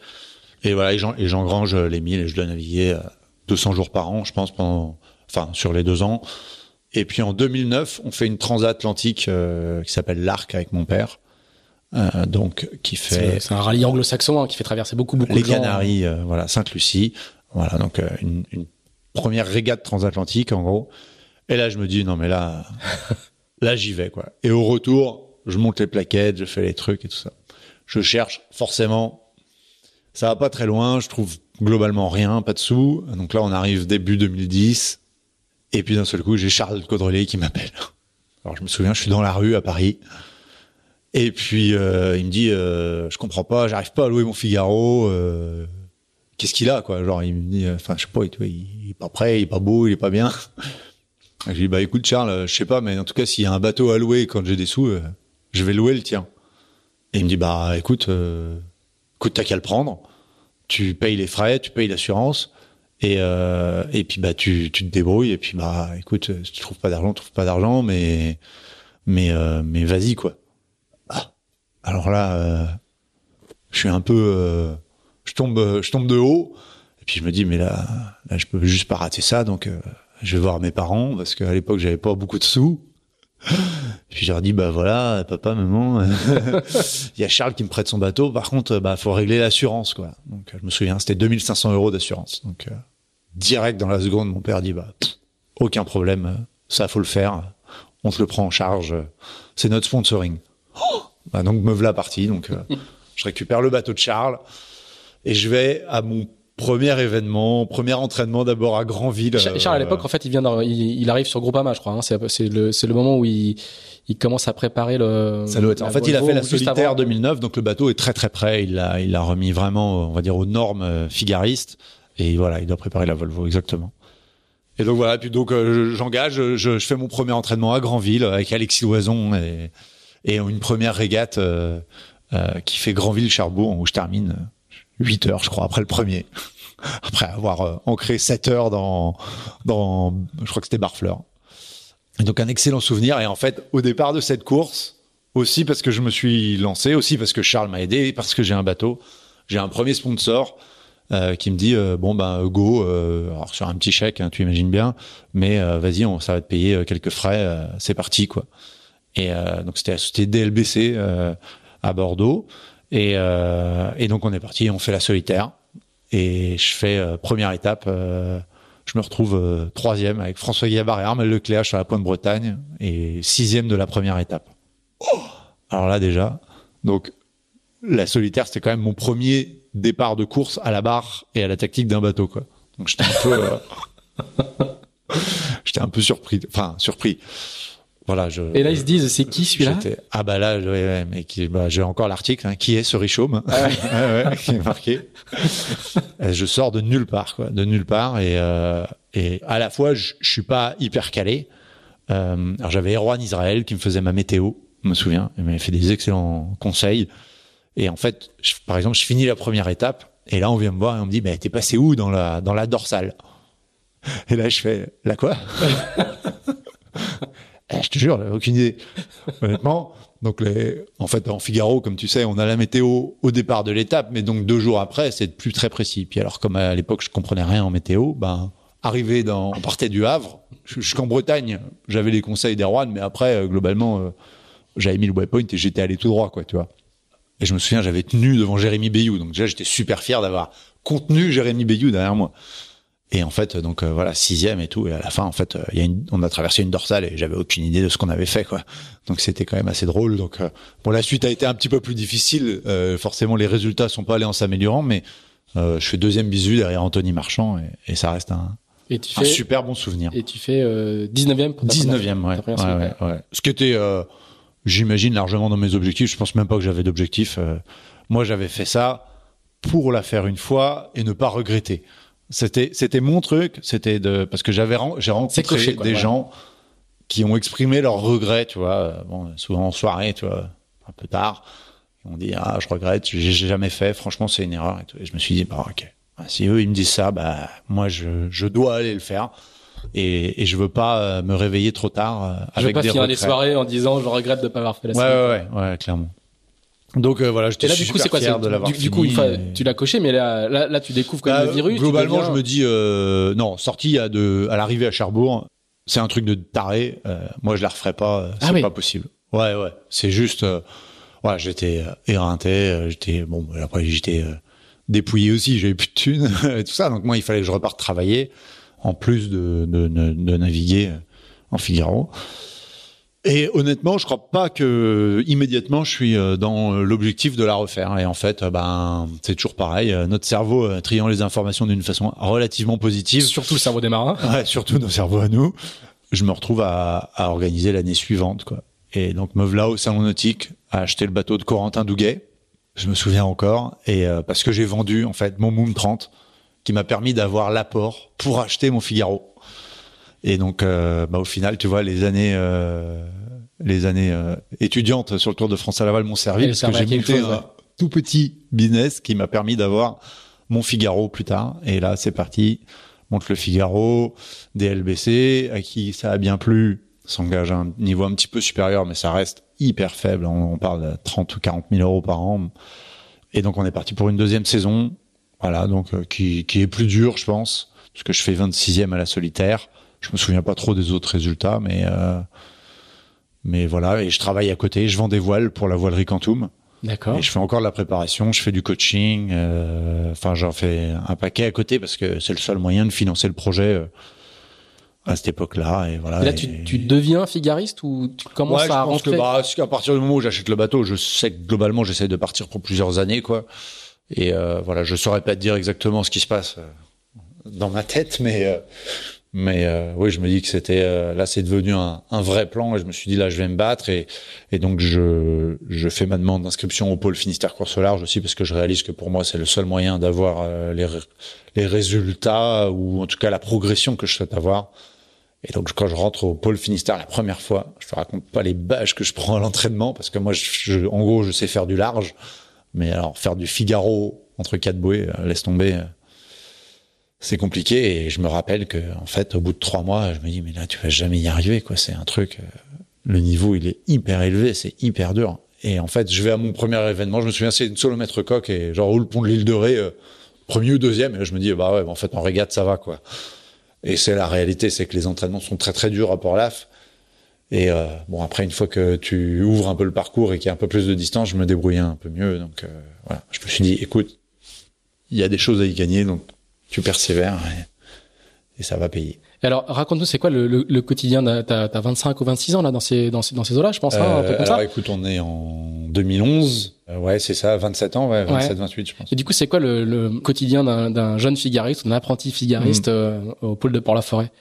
Et voilà, et j'engrange les 1000 et je dois naviguer 200 jours par an, je pense, pendant, enfin, sur les deux ans. Et puis en 2009, on fait une transatlantique qui s'appelle l'Arc avec mon père. Euh, donc qui fait c'est un rallye anglo-saxon hein, qui fait traverser beaucoup beaucoup les de gens. Canaries euh, voilà Sainte-Lucie voilà donc euh, une, une, première régate transatlantique en gros. Et là je me dis non mais là là j'y vais quoi. Et au retour je monte les plaquettes je fais les trucs et tout ça. Je cherche forcément ça va pas très loin je trouve globalement rien pas de sous. Donc là on arrive début 2010 et puis d'un seul coup j'ai Charles Caudrelier qui m'appelle. Alors je me souviens je suis dans la rue à Paris et puis euh, il me dit, euh, je comprends pas, j'arrive pas à louer mon Figaro. Euh, Qu'est-ce qu'il a quoi? Genre il me dit, enfin je sais pas, il, est pas prêt, il est pas beau, il est pas bien. je lui dis bah écoute Charles, je sais pas, mais en tout cas s'il y a un bateau à louer quand j'ai des sous, euh, je vais louer le tien. Et il me dit bah écoute, euh, écoute t'as qu'à le prendre, tu payes les frais, tu payes l'assurance. Et, euh, et puis bah tu, tu te débrouilles et puis bah écoute si tu trouves pas d'argent tu trouves pas d'argent mais mais euh, mais vas-y quoi alors là, euh, je suis un peu, euh, je tombe, je tombe de haut. Et puis je me dis, mais là, là, je peux juste pas rater ça. Donc, euh, je vais voir mes parents parce qu'à l'époque, j'avais pas beaucoup de sous. Puis je leur dis, bah voilà, papa, maman, il y a Charles qui me prête son bateau. Par contre, bah faut régler l'assurance, quoi. Donc je me souviens, c'était 2500 euros d'assurance. Donc direct dans la seconde, mon père dit, bah aucun problème, ça faut le faire. On te le prend en charge. C'est notre sponsoring. Oh bah, donc me voilà parti. Donc euh, je récupère le bateau de Charles et je vais à mon Premier événement, premier entraînement d'abord à Granville. Charles, à l'époque, en fait, il vient, il, arrive sur Groupama, je crois. Hein. C'est le, c'est le moment où il, il commence à préparer le. Ça doit être. En fait, il a fait la solitaire 2009, donc le bateau est très très prêt. Il l'a, il l'a remis vraiment, on va dire, aux normes euh, figaristes. Et voilà, il doit préparer la Volvo, exactement. Et donc voilà, puis donc euh, j'engage, je, je, fais mon premier entraînement à Granville avec Alexis Loison et, et une première régate euh, qui fait Granville-Cherbourg où je termine 8 heures, je crois, après le premier. après avoir euh, ancré 7 heures dans, je crois que c'était Barfleur. Donc un excellent souvenir. Et en fait, au départ de cette course, aussi parce que je me suis lancé, aussi parce que Charles m'a aidé, parce que j'ai un bateau, j'ai un premier sponsor euh, qui me dit euh, bon ben go, euh, alors sur un petit chèque, hein, tu imagines bien, mais euh, vas-y, ça va te payer quelques frais, c'est parti quoi. Et donc c'était c'était DLBC à Bordeaux. Et, euh, et donc on est parti, on fait la solitaire. Et je fais euh, première étape, euh, je me retrouve euh, troisième avec François Gabard et Armel Lecléache sur la pointe Bretagne et sixième de la première étape. Oh Alors là déjà, donc la solitaire c'était quand même mon premier départ de course à la barre et à la tactique d'un bateau quoi. Donc j'étais un peu, j'étais un peu surpris, enfin surpris. Voilà, je, et là ils se disent c'est qui celui-là? Ah bah là ouais, mais qui bah, j'ai encore l'article hein, qui est ce Richaume ah ouais. ouais, qui est marqué. je sors de nulle part quoi, de nulle part et euh, et à la fois je, je suis pas hyper calé. Euh, alors j'avais Erwan Israël qui me faisait ma météo, je me souviens, il m'avait fait des excellents conseils. Et en fait, par exemple, je finis la première étape et là on vient me voir et on me dit mais t'es passé où dans la dans la dorsale? Et là je fais la quoi? eh, je te jure, aucune idée. Honnêtement. Donc, les, en fait, en Figaro, comme tu sais, on a la météo au départ de l'étape, mais donc deux jours après, c'est plus très précis. Puis alors, comme à l'époque, je comprenais rien en météo, ben, arrivé dans, on partait du Havre, jusqu'en Bretagne, j'avais les conseils d'Erwan, mais après, euh, globalement, euh, j'avais mis le waypoint et j'étais allé tout droit, quoi, tu vois. Et je me souviens, j'avais tenu devant Jérémy Bayou. Donc déjà, j'étais super fier d'avoir contenu Jérémy Bayou derrière moi. Et en fait, donc euh, voilà, sixième et tout. Et à la fin, en fait, il y a une, on a traversé une dorsale et j'avais aucune idée de ce qu'on avait fait, quoi. Donc c'était quand même assez drôle. Donc euh, bon, la suite a été un petit peu plus difficile. Euh, forcément, les résultats sont pas allés en s'améliorant, mais je fais deuxième bisu derrière Anthony Marchand et, et ça reste un, et tu un super bon souvenir. Et tu fais 19e pour 19e, ouais. ouais, ouais, ouais, Ce qui était, j'imagine, largement dans mes objectifs. Je pense même pas que j'avais d'objectif. moi, j'avais fait ça pour la faire une fois et ne pas regretter. C'était c'était mon truc, c'était de parce que j'avais j'ai rencontré des gens qui ont exprimé leurs regrets, tu vois, euh, bon, souvent en soirée, tu vois, un peu tard. Ils ont dit ah je regrette, j'ai jamais fait, franchement c'est une erreur et, tout. et je me suis dit bah ok, bah, si eux ils me disent ça, bah moi je je dois aller le faire. Et, et je veux pas euh, me réveiller trop tard euh, avec je veux pas finir les soirées en disant je regrette de pas avoir fait la ouais, ouais, ouais, clairement. Donc euh, voilà, j'étais super du coup, quoi, fier de l'avoir Du, coup, tu l'as coché, mais là, là, là, tu découvres quand même bah, le virus. Globalement, je me dis, euh, non, sortie à, de, à l'arrivée à Cherbourg, c'est un truc de taré. Euh, moi, je la referai pas. Euh, c'est ah pas possible. Ouais, ouais. C'est juste, ouais, j'étais éreinté. J'étais bon. Après, j'étais dépouillé aussi. J'avais plus de thunes et tout ça. Donc moi, il fallait que je reparte travailler en plus de, de, de, de naviguer en Figaro. Et honnêtement, je crois pas que immédiatement je suis euh, dans euh, l'objectif de la refaire. Et en fait, euh, ben c'est toujours pareil. Notre cerveau triant les informations d'une façon relativement positive. Surtout le cerveau des marins. Ouais, surtout nos cerveaux à nous. Je me retrouve à, à organiser l'année suivante, quoi. Et donc me voilà au salon nautique à acheter le bateau de Corentin Douguet. Je me souviens encore. Et parce que j'ai vendu en fait mon Moom 30, qui m'a permis d'avoir l'apport pour acheter mon Figaro. Et donc, euh, bah, au final, tu vois, les années, euh, les années euh, étudiantes sur le Tour de France à Laval m'ont servi parce que j'ai monté un tout petit business qui m'a permis d'avoir mon Figaro plus tard. Et là, c'est parti. Monte le Figaro, DLBC, à qui ça a bien plu, s'engage à un niveau un petit peu supérieur, mais ça reste hyper faible. On, parle de 30 ou 40 000 euros par an. Et donc, on est parti pour une deuxième saison. Voilà, donc qui, qui est plus dur, je pense, parce que je fais 26e à la solitaire. Je me souviens pas trop des autres résultats, mais euh, mais voilà. Et je travaille à côté. Je vends des voiles pour la voilerie Quantum. D'accord. Et je fais encore de la préparation. Je fais du coaching. Euh, enfin, j'en fais un paquet à côté parce que c'est le seul moyen de financer le projet. Euh, à cette époque-là et voilà. Et là, tu, tu deviens figariste ou tu commences ouais, à je pense que bah, à partir du moment où j'achète le bateau, je sais que globalement j'essaie de partir pour plusieurs années quoi. Et voilà, je saurais pas te dire exactement ce qui se passe dans ma tête, mais mais euh, oui, je me dis que c'était euh, là, c'est devenu un, un, vrai plan. Et je me suis dit là, je vais me battre et, et donc je, je fais ma demande d'inscription au pôle Finistère course large aussi parce que je réalise que pour moi, c'est le seul moyen d'avoir euh, les, les résultats ou en tout cas la progression que je souhaite avoir. Et donc quand je rentre au pôle Finistère la première fois, je te raconte pas les bâches que je prends à l'entraînement parce que moi, je, en gros, je sais faire du large, mais alors faire du Figaro entre quatre bouées, laisse tomber c'est compliqué et je me rappelle que en fait au bout de trois mois je me dis mais là tu vas jamais y arriver quoi. C'est un truc euh, le niveau il est hyper élevé c'est hyper dur. Et en fait je vais à mon premier événement je me souviens c'est une solo mètre coq et genre le pont de l'île de Ré euh, premier ou deuxième et je me dis bah ouais en fait en régate ça va quoi. Et c'est la réalité c'est que les entraînements sont très très durs à Port-Laf. Et euh, bon après une fois que tu ouvres un peu le parcours et qu'il y a un peu plus de distance je me débrouillais un peu mieux donc voilà. Je me suis dit écoute il y a des choses à y gagner donc tu persévères et, ça va payer. alors, raconte-nous, c'est quoi le, le, quotidien T'as as 25 ou 26 ans là dans ces dans ces, dans ces eaux-là, je pense. Hein, un peu comme alors, écoute, on est en 2011. Euh, ouais, c'est ça, 27 ans, ouais, 27, 28, je pense. Et du coup, c'est quoi le, le quotidien d'un jeune figariste, d'un apprenti figariste mmh. euh, au pôle de Port-la-Forêt?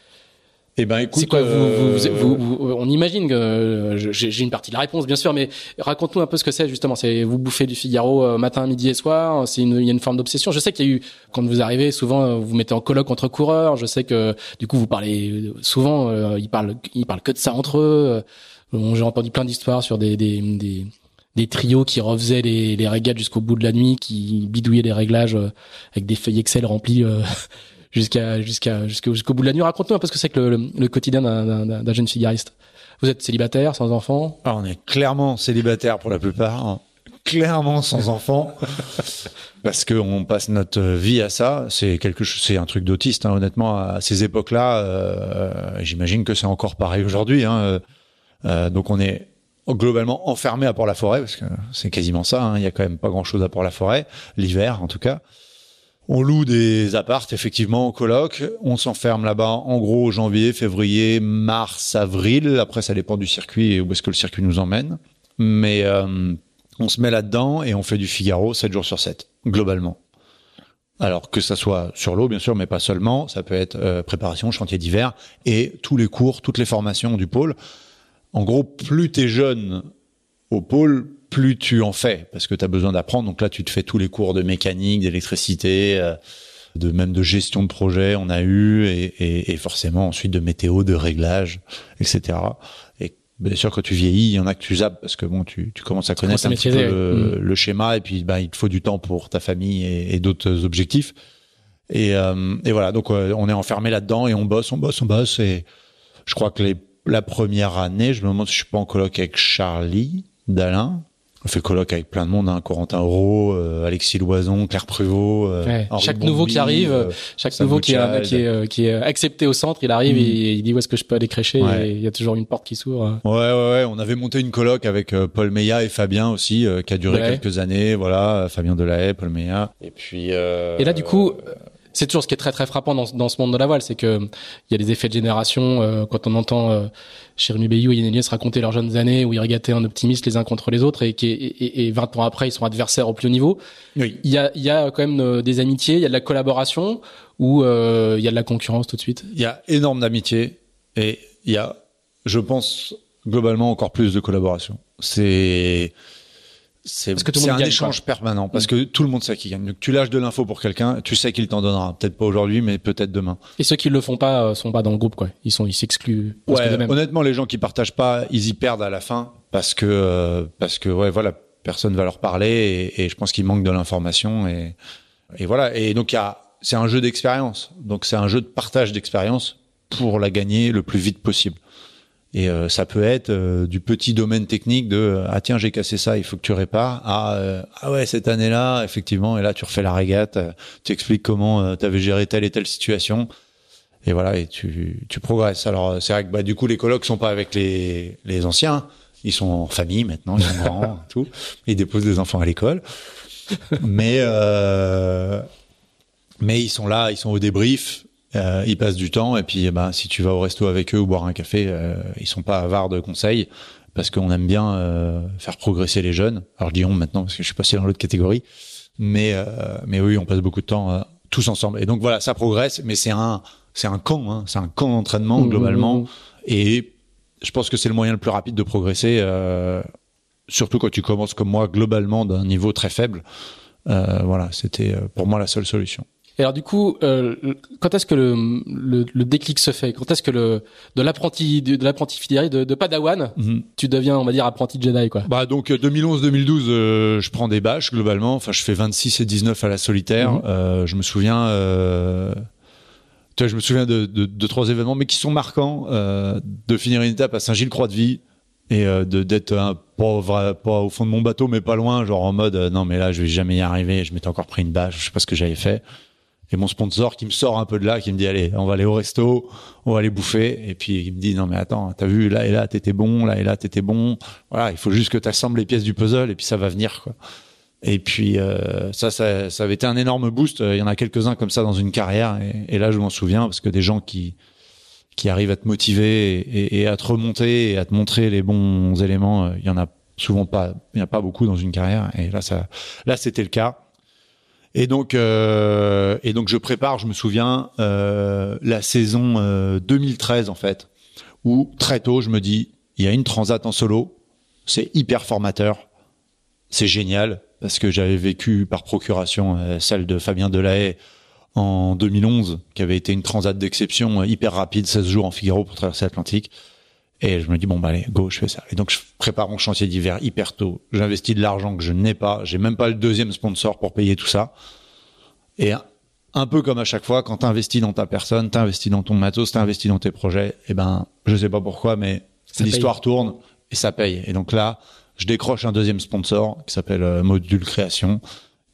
Eh ben écoute, quoi, vous, vous, vous, on imagine que j'ai une partie de la réponse bien sûr, mais raconte-nous un peu ce que c'est justement. C'est vous bouffez du Figaro euh, matin, midi et soir. C'est une, il y a une forme d'obsession. Je sais qu'il y a eu quand vous arrivez souvent, euh, vous mettez en colloque entre coureurs. Je sais que du coup vous parlez souvent, euh, ils parlent, ils parlent que de ça entre eux. J'ai entendu plein d'histoires sur des, des, des des trios qui refaisaient les, les régates jusqu'au bout de la nuit, qui bidouillaient les réglages avec des feuilles Excel remplies jusqu'à jusqu'à jusqu'au bout de la nuit. Raconte-nous un peu ce que c'est que le, le quotidien d'un jeune figariste. Vous êtes célibataire, sans enfant? Ah, On est clairement célibataire pour la plupart, hein. clairement sans enfant, parce que on passe notre vie à ça. C'est quelque chose, c'est un truc d'autiste, hein, honnêtement. À ces époques-là, euh, j'imagine que c'est encore pareil aujourd'hui. Hein, euh, donc on est globalement enfermé à Port-la-Forêt, parce que c'est quasiment ça. Hein. Il y a quand même pas grand-chose à Port-la-Forêt, l'hiver en tout cas. On loue des appartes, effectivement, en coloc. On s'enferme là-bas, en gros, janvier, février, mars, avril. Après, ça dépend du circuit et où est-ce que le circuit nous emmène. Mais euh, on se met là-dedans et on fait du Figaro 7 jours sur 7, globalement. Alors que ça soit sur l'eau, bien sûr, mais pas seulement. Ça peut être euh, préparation, chantier d'hiver et tous les cours, toutes les formations du pôle. En gros, plus t'es jeune au pôle, plus tu en fais parce que tu as besoin d'apprendre. Donc là, tu te fais tous les cours de mécanique, d'électricité, euh, de même de gestion de projet, on a eu et, et, forcément ensuite de météo, de réglage, etc. Et bien sûr, quand tu vieillis, il y en a que tu zappes parce que bon, tu, tu commences à connaître un petit peu le, schéma et puis bah, il te faut du temps pour ta famille et, d'autres objectifs. Et, euh, et, voilà, donc euh, on est enfermé là-dedans et on bosse, on bosse, on bosse. Et je crois que les, la première année, je me demande si je suis pas en coloc avec Charlie d'Alain, on fait colloque avec plein de monde, hein, Corentin Euro, euh, Alexis Loison, Claire Pruvot. Euh, chaque nouveau qui arrive, euh, chaque nouveau qui, est, qui, est, qui est accepté au centre, il arrive mm. et il dit où est-ce que je peux aller crécher et il y a toujours une porte qui s'ouvre. Ouais, ouais, ouais. On avait monté une colloque avec Paul Meillat et Fabien aussi, qui a duré quelques années. Voilà, Fabien Delahaye, Paul Meillat. Et puis. et là, du coup, c'est toujours ce qui est très très frappant dans, dans ce monde de la voile, c'est que il y a des effets de génération. Euh, quand on entend euh, Jérémy Bayou et Yann raconter leurs jeunes années où ils regataient un optimiste les uns contre les autres et et, et 20 ans après ils sont adversaires au plus haut niveau. Oui. Il y a il y a quand même euh, des amitiés, il y a de la collaboration ou euh, il y a de la concurrence tout de suite? Il y a énorme d'amitié et il y a, je pense, globalement encore plus de collaboration. C'est c'est un échange permanent parce mm. que tout le monde sait qui gagne. Donc, tu lâches de l'info pour quelqu'un, tu sais qu'il t'en donnera. Peut-être pas aujourd'hui, mais peut-être demain. Et ceux qui le font pas euh, sont pas dans le groupe, quoi. Ils sont, ils s'excluent. Ouais, honnêtement, les gens qui partagent pas, ils y perdent à la fin parce que euh, parce que ouais, voilà, personne va leur parler et, et je pense qu'ils manquent de l'information et et voilà. Et donc il y a, c'est un jeu d'expérience. Donc c'est un jeu de partage d'expérience pour la gagner le plus vite possible. Et euh, ça peut être euh, du petit domaine technique de ah tiens j'ai cassé ça il faut que tu répares. Ah euh, ah ouais cette année-là effectivement et là tu refais la régate tu expliques comment tu avais géré telle et telle situation. Et voilà et tu tu progresses. Alors c'est vrai que bah du coup les colloques sont pas avec les les anciens. Ils sont en famille maintenant ils sont grands tout. Ils déposent des enfants à l'école. Mais mais ils sont là ils sont au débrief euh, ils passent du temps et puis eh ben si tu vas au resto avec eux ou boire un café, euh, ils sont pas avares de conseils parce qu'on aime bien euh, faire progresser les jeunes. Alors je dis on maintenant parce que je suis passé dans l'autre catégorie, Mais mais oui, on passe beaucoup de temps tous ensemble. Et donc voilà, ça progresse, mais c'est un c'est un camp, hein, c'est un camp d'entraînement mmh, globalement. Mmh, mmh. Et je pense que c'est le moyen le plus rapide de progresser, surtout quand tu commences comme moi globalement d'un niveau très faible. voilà, c'était pour moi la seule solution. Et alors du coup, euh, quand est-ce que le, le, le, déclic se fait? Quand est-ce que le de l'apprenti de, l'apprenti fidèle de, de Padawan, mhm. tu deviens on va dire apprenti Jedi quoi? Bah donc 2011-2012, euh, je prends des bâches globalement. Enfin, je fais 26 et 19 à la solitaire. Mhm. euh, je me souviens. Euh, tu vois, je me souviens de, de, de, trois événements, mais qui sont marquants. Euh, de finir une étape à Saint-Gilles-Croix-de-Vie et euh, de d'être un pauvre pas au fond de mon bateau mais pas loin genre en mode non mais là je vais jamais y arriver je m'étais encore pris une bâche je sais pas ce que j'avais fait et mon sponsor qui me sort un peu de là, qui me dit allez, on va aller au resto, on va aller bouffer. Et puis il me dit non mais attends, t'as vu là et là t'étais bon, là et là t'étais bon. Voilà, il faut juste que t'assembles les pièces du puzzle et puis ça va venir quoi. Et puis euh, ça, ça, ça avait été un énorme boost. Il y en a quelques-uns comme ça dans une carrière. Et, là je m'en souviens parce que des gens qui qui arrivent à te motiver et, à te remonter et à te montrer les bons éléments, euh, il y en a souvent pas, il y en a pas beaucoup dans une carrière. Et là ça, là c'était le cas. Et donc, euh, et donc je prépare, je me souviens, euh, la saison 2013 euh, en fait, où très tôt je me dis, il y a une transat en solo, c'est hyper formateur, c'est génial parce que j'avais vécu par procuration celle de Fabien Delahaye en 2011, qui avait été une transat d'exception hyper rapide, 16 jours en Figaro pour traverser l'Atlantique. Et je me dis bon bah allez go je fais ça. Et donc je prépare mon chantier d'hiver hyper tôt. J'investis de l'argent que je n'ai pas. J'ai même pas le deuxième sponsor pour payer tout ça. Et un peu comme à chaque fois, quand t'investis dans ta personne, t'investis dans ton matos, t'investis dans tes projets, et eh ben je sais pas pourquoi, mais l'histoire tourne et ça paye. Et donc là, je décroche un deuxième sponsor qui s'appelle euh, Module Création,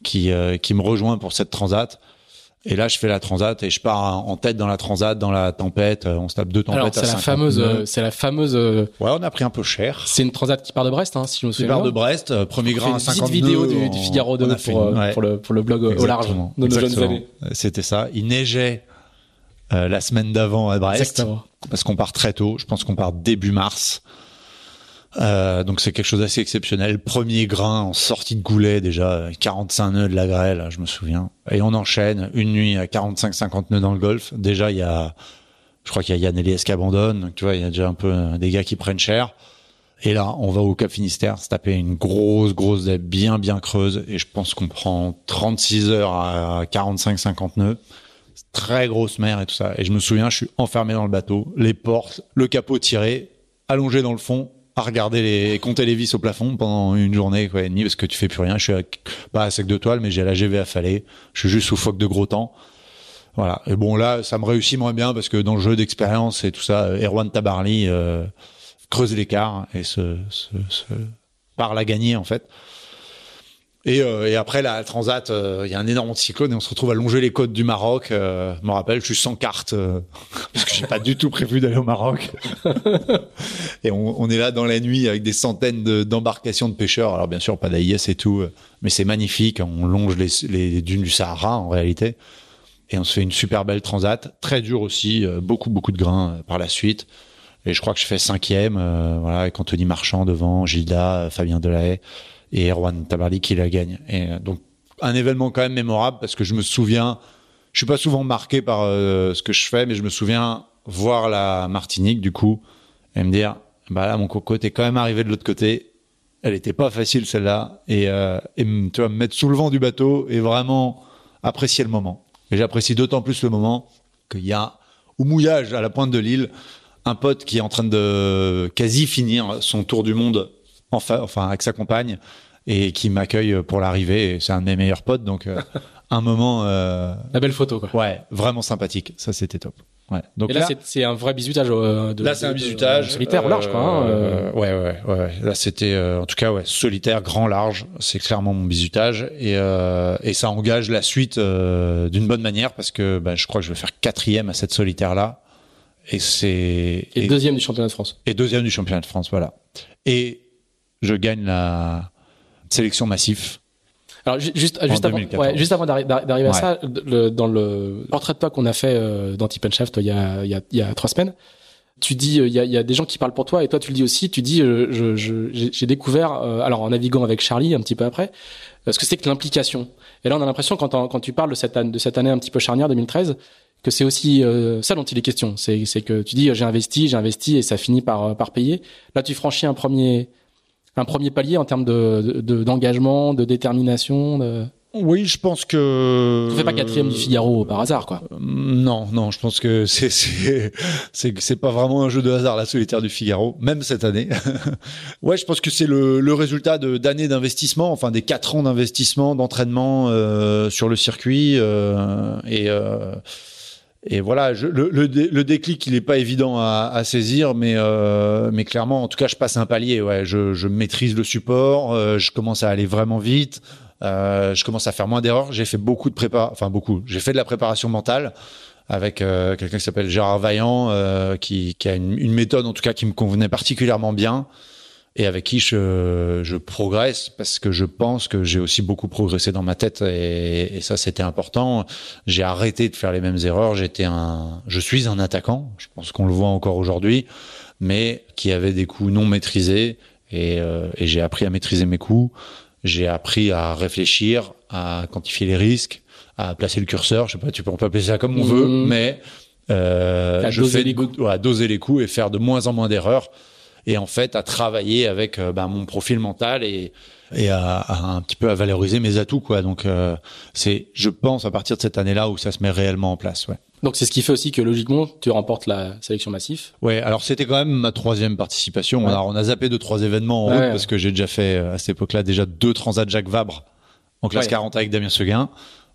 qui euh, qui me rejoint pour cette transat. Et là, je fais la transat et je pars en tête dans la transat, dans la tempête. Euh, on se tape deux tempêtes c'est la fameuse, euh, c'est la fameuse. Euh, ouais, on a pris un peu cher. C'est une transat qui part de Brest, hein, si je me souviens. Qui part de Brest, premier grain à 52. vidéo du, du Figaro 2 pour, pour, le, pour le blog au large de nos jeunes années. C'était ça. Il neigeait la semaine d'avant à Brest. Exactement. Parce qu'on part très tôt. Je pense qu'on part début mars. Euh, donc c'est quelque chose d'assez exceptionnel. Premier grain en sortie de goulet déjà, 45 nœuds de la grêle, je me souviens. Et on enchaîne une nuit à 45-50 nœuds dans le golfe. Déjà il y a, je crois qu'il y a Yann Elias qui abandonne. Donc tu vois, il y a déjà un peu des gars qui prennent cher. Et là, on va au Cap Finistère, se taper une grosse, grosse dette bien, bien creuse. Et je pense qu'on prend 36 heures à 45-50 nœuds. Très grosse mer et tout ça. Et je me souviens, je suis enfermé dans le bateau, les portes, le capot tiré, allongé dans le fond, à regarder les compter les vis au plafond pendant une journée quoi et parce que tu fais plus rien. Je suis pas à sec de toile, mais j'ai la GV affalée. Je suis juste sous phoque de gros temps. Voilà. Et bon là, ça me réussit moins bien parce que dans le jeu d'expérience et tout ça, Erwan Tabarly euh, creuse l'écart et se parle à gagner en fait. Et, euh, et, après la Transat, euh, il y a un énorme cyclone et on se retrouve à longer les côtes du Maroc. Euh, je me rappelle, je suis sans carte parce que j'ai pas du tout prévu d'aller au Maroc. et on, on, est là dans la nuit avec des centaines d'embarcations de, pêcheurs. Alors bien sûr, pas d'AIS et tout, mais c'est magnifique. On longe les, les, dunes du Sahara en réalité. Et on se fait une super belle Transat, très dur aussi, beaucoup beaucoup de grains par la suite. Et je crois que je fais cinquième, voilà, avec Anthony Marchand devant, Gilda, Fabien Delahaye et Erwan Tabarly qui la gagne. Euh, donc un événement quand même mémorable parce que je me souviens, je suis pas souvent marqué par euh, ce que je fais, mais je me souviens voir la Martinique du coup et me dire bah là mon coco t'es quand même arrivé de l'autre côté. Elle était pas facile celle-là et, euh, et tu vois me mettre sous le vent du bateau et vraiment apprécier le moment. Et j'apprécie d'autant plus le moment qu'il y a au mouillage à la pointe de l'île un pote qui est en train de quasi finir son tour du monde enfin, enfin avec sa compagne et qui m'accueille pour l'arrivée. C'est un de mes meilleurs potes, donc euh, un moment. Euh, La belle photo, quoi. Ouais, vraiment sympathique. Ça, c'était top. Ouais. Donc et là, c'est un vrai bisutage. Euh, de, là, c'est un bisutage solitaire large, quoi. Hein, ouais, ouais, ouais. Là, c'était, en tout cas, ouais, solitaire, grand, large. C'est clairement mon bisutage et et ça engage la suite d'une bonne manière parce que ben, je crois que je vais faire quatrième à cette solitaire là. Et c'est et, et deuxième du championnat de France. Et deuxième du championnat de France, voilà. Et je gagne la sélection massif. Alors juste juste avant, ouais, juste avant d'arriver à ça, le, dans le portrait de toi qu'on a fait euh, dans Tip Shaft il y a il y a, il y a trois semaines, tu dis il y, a, y, a, des gens qui parlent pour toi et toi tu le dis aussi tu dis je, j'ai découvert alors en naviguant avec Charlie un petit peu après ce que c'est que l'implication. Et là on a l'impression quand, quand tu parles de cette, de cette année un petit peu charnière 2013 que c'est aussi ça dont il est question. C'est que tu dis j'ai investi j'ai investi et ça finit par par payer. Là tu franchis un premier un premier palier en termes de d'engagement, de, détermination. De... Oui, je pense que. Tu fais pas quatrième du Figaro par hasard, quoi. Euh, non, non, je pense que c'est c'est c'est c'est pas vraiment un jeu de hasard la solitaire du Figaro, même cette année. ouais, je pense que c'est le le résultat de d'années d'investissement, enfin des quatre ans d'investissement, d'entraînement euh, sur le circuit euh, et. Euh, et voilà, je, le, le, le, déclic, il n'est pas évident à, à saisir, mais, euh, mais clairement, en tout cas, je passe un palier. Ouais, je, je maîtrise le support, euh, je commence à aller vraiment vite, euh, je commence à faire moins d'erreurs. J'ai fait beaucoup de prépa, enfin beaucoup. J'ai fait de la préparation mentale avec euh, quelqu'un qui s'appelle Gérard Vaillant, euh, qui, qui, a une, une, méthode, en tout cas, qui me convenait particulièrement bien et avec qui je, je, progresse parce que je pense que j'ai aussi beaucoup progressé dans ma tête et, et ça c'était important. J'ai arrêté de faire les mêmes erreurs. J'étais un, je suis un attaquant. Je pense qu'on le voit encore aujourd'hui, mais qui avait des coups non maîtrisés et, euh, et j'ai appris à maîtriser mes coups. J'ai appris à réfléchir, à quantifier les risques, à placer le curseur. Je sais pas, tu peux pas placer ça comme on veut, mmh. mais euh, je doser fais les coups. Ouais, doser les coups et faire de moins en moins d'erreurs et en fait à travailler avec euh, ben, mon profil mental et et à, à, un petit peu à valoriser mes atouts quoi donc euh, c'est je pense à partir de cette année-là où ça se met réellement en place ouais donc c'est ce qui fait aussi que logiquement tu remportes la sélection massif. Ouais, alors c'était quand même ma troisième participation. Ouais. Alors on a zappé de trois événements en route parce que j'ai déjà fait euh, à cette époque-là déjà deux transats Jacques Vabre en classe 40 avec Damien Seguin.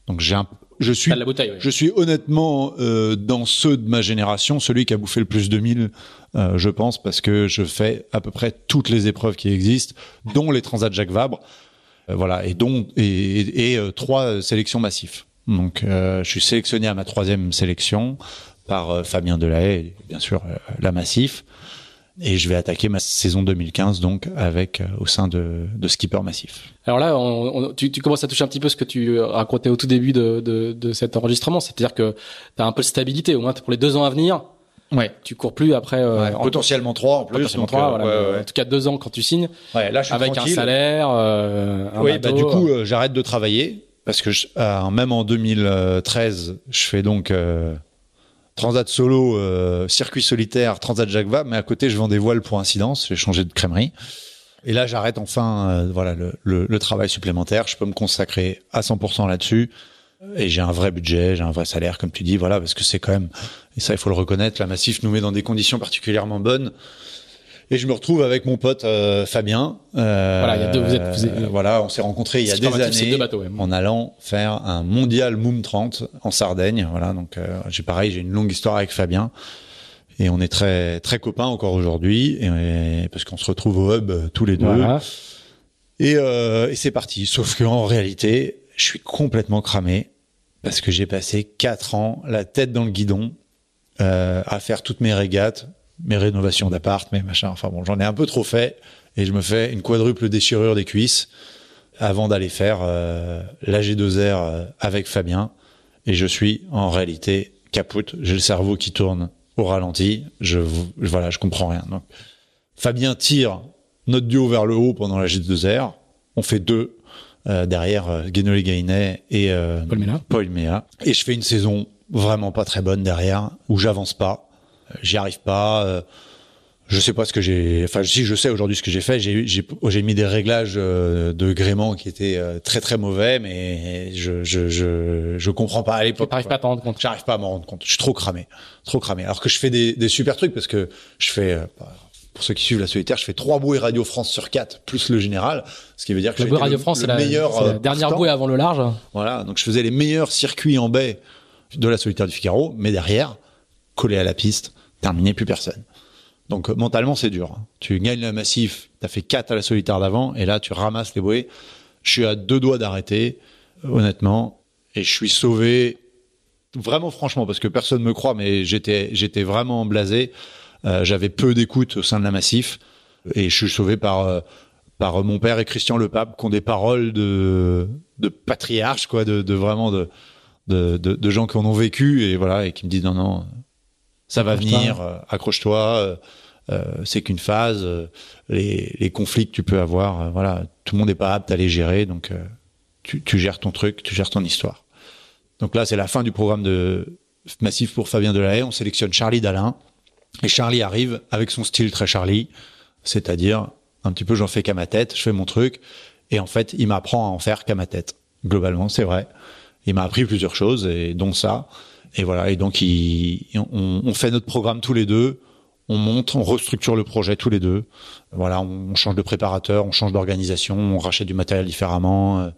Donc j'ai un, je suis, bouteille, je suis honnêtement euh, dans ceux de ma génération, celui qui a bouffé le plus de 1000, euh, je pense, parce que je fais à peu près toutes les épreuves qui existent, dont les transats Jacques Vabre, euh, voilà, et dont et, et, et euh, trois sélections massives. Donc je suis sélectionné à ma troisième sélection par Fabien Delahaye, bien sûr la Massif et je vais attaquer ma saison 2015 donc avec euh, au sein de, de Skipper Massif. Alors là, on, on, tu, tu, commences à toucher un petit peu ce que tu racontais au tout début de, de, de cet enregistrement, c'est-à-dire que tu as un peu de stabilité, au moins pour les deux ans à venir. Ouais. Tu cours plus après. Euh, potentiellement trois en plus. Potentiellement trois, euh, voilà. Ouais, en tout cas deux ans quand tu signes. Ouais, là je suis avec tranquille. un salaire. Euh, un oui, bateau, bah du coup euh, j'arrête de travailler parce que je, même en 2013 je fais donc Transat solo, euh, circuit solitaire, Transat Jacques Vabre, mais à côté je vends des voiles pour incidence, j'ai changé de crèmerie. Et là j'arrête enfin euh, voilà le, le, travail supplémentaire, je peux me consacrer à 100% là-dessus. Et j'ai un vrai budget, j'ai un vrai salaire, comme tu dis, voilà, parce que c'est quand même, et ça il faut le reconnaître, la Massif nous met dans des conditions particulièrement bonnes. Et je me retrouve avec mon pote euh, Fabien. Euh, voilà, il y a deux, vous êtes, vous êtes, voilà, on s'est rencontrés il y a des années bateaux, ouais. en allant faire un mondial Moom 30 en Sardaigne. Voilà, donc euh, j'ai pareil, j'ai une longue histoire avec Fabien. Et on est très très copains encore aujourd'hui, et, parce qu'on se retrouve au hub euh, tous les deux. Voilà. Et, euh, et c'est parti. Sauf qu'en réalité, je suis complètement cramé parce que j'ai passé quatre ans la tête dans le guidon euh, à faire toutes mes régates, mes rénovations d'appart, mes machins. Enfin bon, j'en ai un peu trop fait et je me fais une quadruple déchirure des cuisses avant d'aller faire euh, la G2R euh, avec Fabien. Et je suis en réalité capoute. J'ai le cerveau qui tourne au ralenti. Je voilà, je comprends rien. Donc, Fabien tire notre duo vers le haut pendant la G2R. On fait deux euh, derrière euh, Guénolé Gainet et Paul Mella. Paul. Et je fais une saison vraiment pas très bonne derrière où j'avance pas j'y arrive pas. Euh, je sais pas ce que j'ai. Enfin, si je sais aujourd'hui ce que j'ai fait, j'ai mis des réglages euh, de gréement qui étaient euh, très très mauvais, mais je je je je comprends pas à l'époque. T'arrives pas à t'en rendre compte. J'arrive pas à m'en rendre compte. Je suis trop cramé, trop cramé. Alors que je fais des des super trucs parce que je fais. pour ceux qui suivent la solitaire, je fais trois bouées Radio France sur quatre plus le général, ce qui veut dire que la bouée Radio France, c'est la, la dernière bouée avant le large. Voilà, donc je faisais les meilleurs circuits en baie de la solitaire du Figaro, mais derrière, collé à la piste, terminé plus personne. Donc mentalement c'est dur. Tu gagnes le massif, tu as fait 4 à la solitaire d'avant et là tu ramasses les bouées. Je suis à deux doigts d'arrêter, honnêtement, et je suis sauvé vraiment franchement parce que personne me croit mais j'étais vraiment blasé. Euh, j'avais peu d'écoute au sein de la massif et je suis sauvé par euh, par mon père et Christian Le Pape qui ont des paroles de de quoi de, vraiment de de, de gens qui en ont vécu et voilà et qui me disent non non ça va venir, accroche-toi. c'est qu'une phase. les, les, conflits que tu peux avoir, voilà, tout le monde n'est pas apte à les gérer, donc tu, tu gères ton truc, tu gères ton histoire. Donc là, c'est la fin du programme de Massif pour Fabien Delahaye. On sélectionne Charlie Dalin. Et Charlie arrive avec son style très Charlie, c'est-à-dire un petit peu j'en fais qu'à ma tête, je fais mon truc. Et en fait, il m'apprend à en faire qu'à ma tête. Globalement, c'est vrai. Il m'a appris plusieurs choses, et dont ça. Et voilà. Et donc, il, on, on, fait notre programme tous les deux. On monte, on restructure le projet tous les deux. Voilà, on change de préparateur, on change d'organisation, on rachète du matériel différemment. Euh,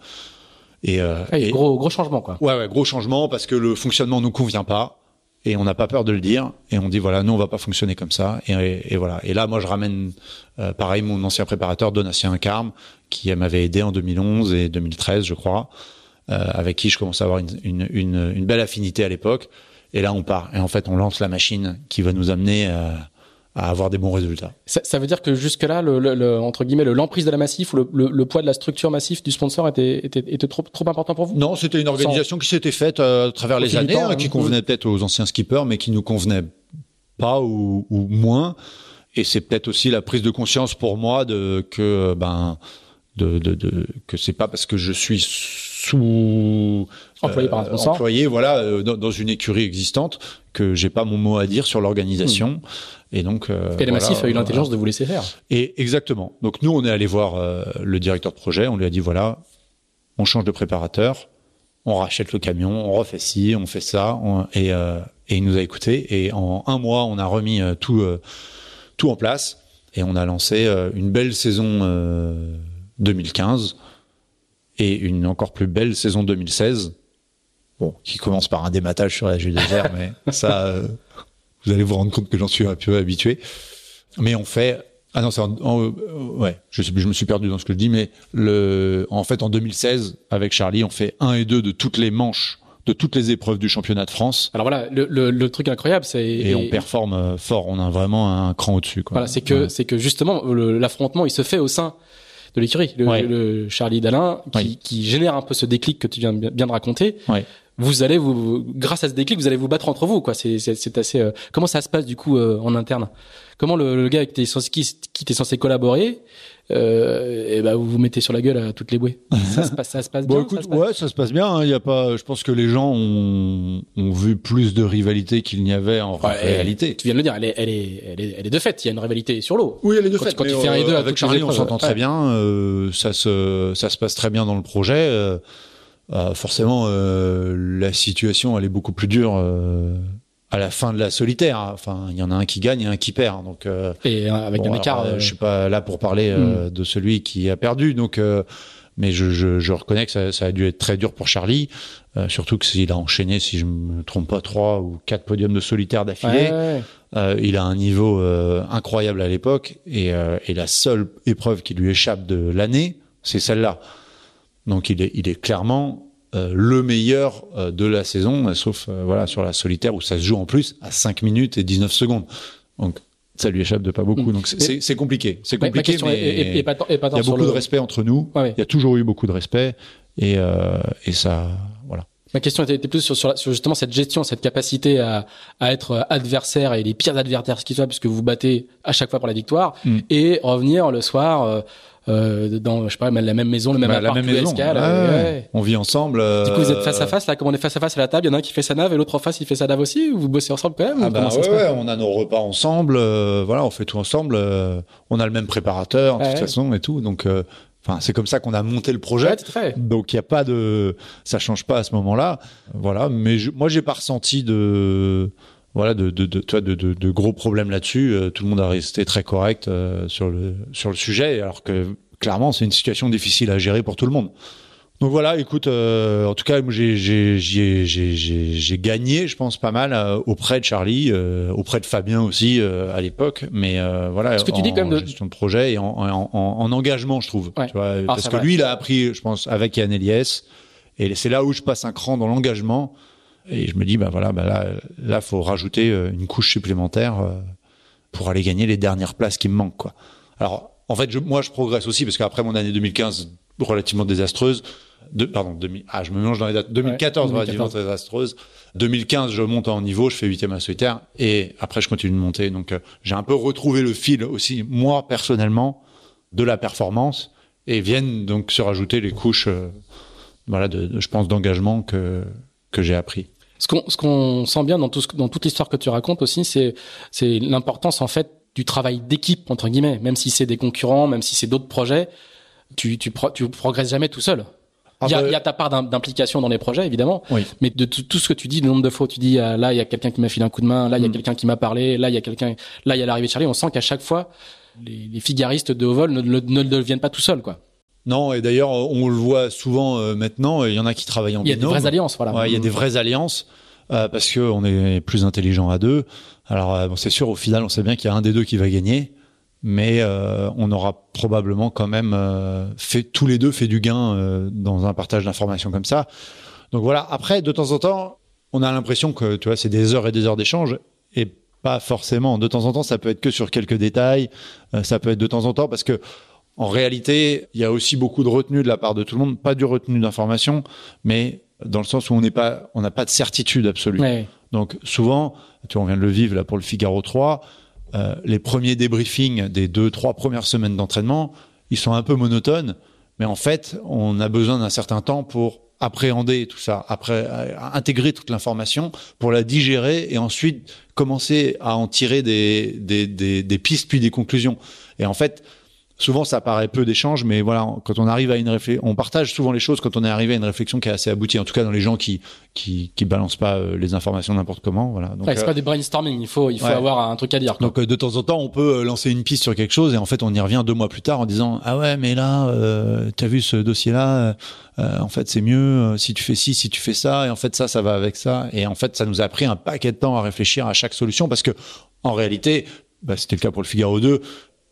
et, euh, et, gros gros changement quoi. Ouais ouais gros changement parce que le fonctionnement nous convient pas et on n'a pas peur de le dire et on dit voilà nous on va pas fonctionner comme ça et, et voilà et là moi je ramène euh, pareil mon ancien préparateur Donatien Carme qui m'avait aidé en 2011 et 2013 je crois avec qui je commence à avoir une, une, une, une belle affinité à l'époque et là on part et en fait on lance la machine qui va nous amener euh, à avoir des bons résultats. Ça, ça veut dire que jusque-là, le, le, entre guillemets, l'emprise de la massif ou le, le, poids de la structure massif du sponsor était, était, était trop, trop important pour vous? Non, c'était une organisation qui s'était faite euh, à travers les années, hein, qui convenait peut-être aux anciens skippers, mais qui nous convenait pas ou, ou moins. Et c'est peut-être aussi la prise de conscience pour moi de que ben de, de, de que c'est pas parce que je suis sous employé par un sponsor, employé voilà euh, dans, dans, une écurie existante que j'ai pas mon mot à dire sur l'organisation. Hmm. Et donc, euh, et le massif a eu l'intelligence de vous laisser faire. Et exactement. Donc nous, on est allé voir euh, le directeur de projet. On lui a dit voilà, on change de préparateur, on rachète le camion, on refait ci, on fait ça, et, euh, et il nous a écouté. Et en un mois, on a remis euh, tout euh, tout en place et on a lancé une belle saison 2015 et une encore plus belle saison 2016. Bon, qui commence par un dématage sur la Jules désert, mais ça, vous allez vous rendre compte que j'en suis un peu habitué. Mais on fait ah non, c'est euh, ouais, je, je me suis perdu dans ce que je dis, mais le, en fait, en 2016, avec Charlie, on fait un et deux de toutes les manches, de toutes les épreuves du championnat de France. Alors voilà, le, le, le truc incroyable, c'est et, on performe euh, fort. On a vraiment un cran au-dessus. Voilà, c'est que c'est que justement l'affrontement, il se fait au sein de l'écurie, le, Charlie Dalin, qui, qui, génère un peu ce déclic que tu viens bien de raconter. Ouais. Vous allez vous grâce à ce déclic vous allez vous battre entre vous quoi. C'est c'est assez euh, comment ça se passe du coup euh, en interne? Comment le, le gars avec qui, qui était censé collaborer et ben vous vous mettez sur la gueule à toutes les bouées. Ça se passe ça se passe bien écoute, ouais ça se passe bien il hein, y a pas je pense que les gens ont, ont vu plus de rivalité qu'il n'y avait en réalité. tu viens de le dire elle est elle est elle est, elle est de fait. Il y a une rivalité sur l'eau. Oui elle est de fait quand tu fais un et deux avec Charlie on s'entend très bien ça se ça se passe très bien dans le projet. Euh, forcément, euh, la situation elle est beaucoup plus dure euh, à la fin de la solitaire. Enfin, il y en a un qui gagne et un qui perd. Donc, et avec un écart. je suis pas là pour parler hmm. de celui qui a perdu. Donc, mais je, je, je, reconnais que ça, ça, a dû être très dur pour Charlie, euh, surtout que s'il a enchaîné, si je me trompe pas, trois ou quatre podiums de solitaire d'affilée. Euh, il a un niveau incroyable à l'époque et, et, la seule épreuve qui lui échappe de l'année, c'est celle-là. Donc il est, il est clairement euh, le meilleur euh, de la saison, euh, sauf voilà sur la solitaire où ça se joue en plus à 5 minutes et 19 secondes. Donc ça lui échappe de pas beaucoup. Mm. Donc c'est compliqué. C'est compliqué, mais il y a beaucoup de respect entre nous. Il y a toujours eu beaucoup de respect et, et ça, voilà. Ma question était, plus sur, sur, justement cette gestion, cette capacité à, à être adversaire et les pires adversaires qui soient, puisque vous vous battez à chaque fois pour la victoire, mm. et revenir le soir euh, dans je sais pas la même maison, le même bah, la même maison. On vit ensemble. Du coup, vous êtes face à euh, face là, comme on est face à face à la table, il y en a un qui fait sa nave et l'autre en face il fait sa nave aussi. Ou vous bossez ensemble quand même ah bah, ouais, ouais, on a nos repas ensemble. Euh, voilà, on fait tout ensemble. Euh, on a le même préparateur de toute façon et tout. Donc Enfin, c'est comme ça qu'on a monté le projet. Donc il y a pas de, ça change pas à ce moment-là. Voilà. Mais je, moi j'ai pas ressenti de, voilà, de, de, de, de, gros problèmes là-dessus. Euh, tout le monde a resté très correct euh, sur le sur le sujet, alors que clairement c'est une situation difficile à gérer pour tout le monde. Donc voilà, écoute, euh, en tout cas, j'ai j'ai j'ai j'ai gagné, je pense pas mal auprès de Charlie, auprès de Fabien aussi à l'époque, mais voilà, Ce que tu dis quand même de... gestion de projet et en, en, en, engagement, je trouve, tu vois, ah, parce que lui, il a appris, je pense, avec Yann Eliès, et c'est là où je passe un cran dans l'engagement et je me dis, bah voilà, bah là, là, faut rajouter euh, une couche supplémentaire euh, pour aller gagner les dernières places qui me manquent, quoi. Alors, en fait, je, moi, je progresse aussi parce qu'après mon année 2015 relativement désastreuse, de, pardon, 2000, ah, je me mélange dans les dates. 2014, ouais, 2014. très désastreuse. 2015, je monte en niveau, je fais huitième à solitaire, et après, je continue de monter. Donc, euh, j'ai un peu retrouvé le fil aussi, moi, personnellement, de la performance, et viennent donc se rajouter les couches, euh, voilà, de, je pense, d'engagement que, que j'ai appris. Ce qu'on, ce qu'on sent bien dans tout dans toute l'histoire que tu racontes aussi, c'est, c'est l'importance, en fait, du travail d'équipe, entre guillemets, même si c'est des concurrents, même si c'est d'autres projets tu, tu, tu progresses jamais tout seul. Ah il y, a, bah, y, a, ta part d'implication dans les projets, évidemment. Oui. Mais de tout ce que tu dis, le nombre de fois où tu dis, ah, là, il y a quelqu'un qui m'a filé un coup de main, là, il y a mm. quelqu'un qui m'a parlé, là, il y a quelqu'un, là, il y a l'arrivée de Charlie. On sent qu'à chaque fois, les, les, figaristes de haut vol ne, ne, ne, deviennent pas tout seuls, quoi. Non, et d'ailleurs, on le voit souvent euh, maintenant. Il y en a qui travaillent en binôme. Il y a des vraies alliances, voilà. Ouais, il y a des vraies alliances euh, parce que on est plus intelligent à deux. Alors, euh, bon, c'est sûr, au final, on sait bien qu'il y a un des deux qui va gagner mais euh, on aura probablement quand même fait tous les deux fait du gain dans un partage d'informations comme ça. Donc voilà. Après, de temps en temps, on a l'impression que tu vois, c'est des heures et des heures d'échange et pas forcément. De temps en temps, ça peut être que sur quelques détails. ça peut être de temps en temps parce que en réalité, il y a aussi beaucoup de retenue de la part de tout le monde, pas du retenue d'informations, mais dans le sens où on n'est pas, on n'a pas de certitude absolue. Donc souvent, tu vois, on vient de le vivre là pour le Figaro 3 euh, les premiers débriefings des deux, trois premières semaines d'entraînement, ils sont un peu monotones, mais en fait, on a besoin d'un certain temps pour appréhender tout ça, après euh, intégrer toute l'information, pour la digérer et ensuite commencer à en tirer des, des, des, des pistes puis des conclusions. Et en fait, souvent ça paraît peu d'échanges, mais voilà, quand on arrive à une réflexion, on partage souvent les choses quand on est arrivé à une réflexion qui est assez aboutie. En tout cas, dans les gens qui qui, qui balancent pas euh, les informations n'importe comment, voilà. Donc c'est pas euh, des brainstorming, il faut il faut avoir un truc à dire. Donc euh, de temps en temps, on peut lancer une piste sur quelque chose et en fait, on y revient deux mois plus tard en disant ah ouais, mais là, euh, t'as vu ce dossier-là, en fait, c'est mieux si tu fais ci, si tu fais ça, et en fait ça, ça va avec ça, et en fait, ça nous a pris un paquet de temps à réfléchir à chaque solution parce que en réalité, bah, c'était le cas pour le Figaro 2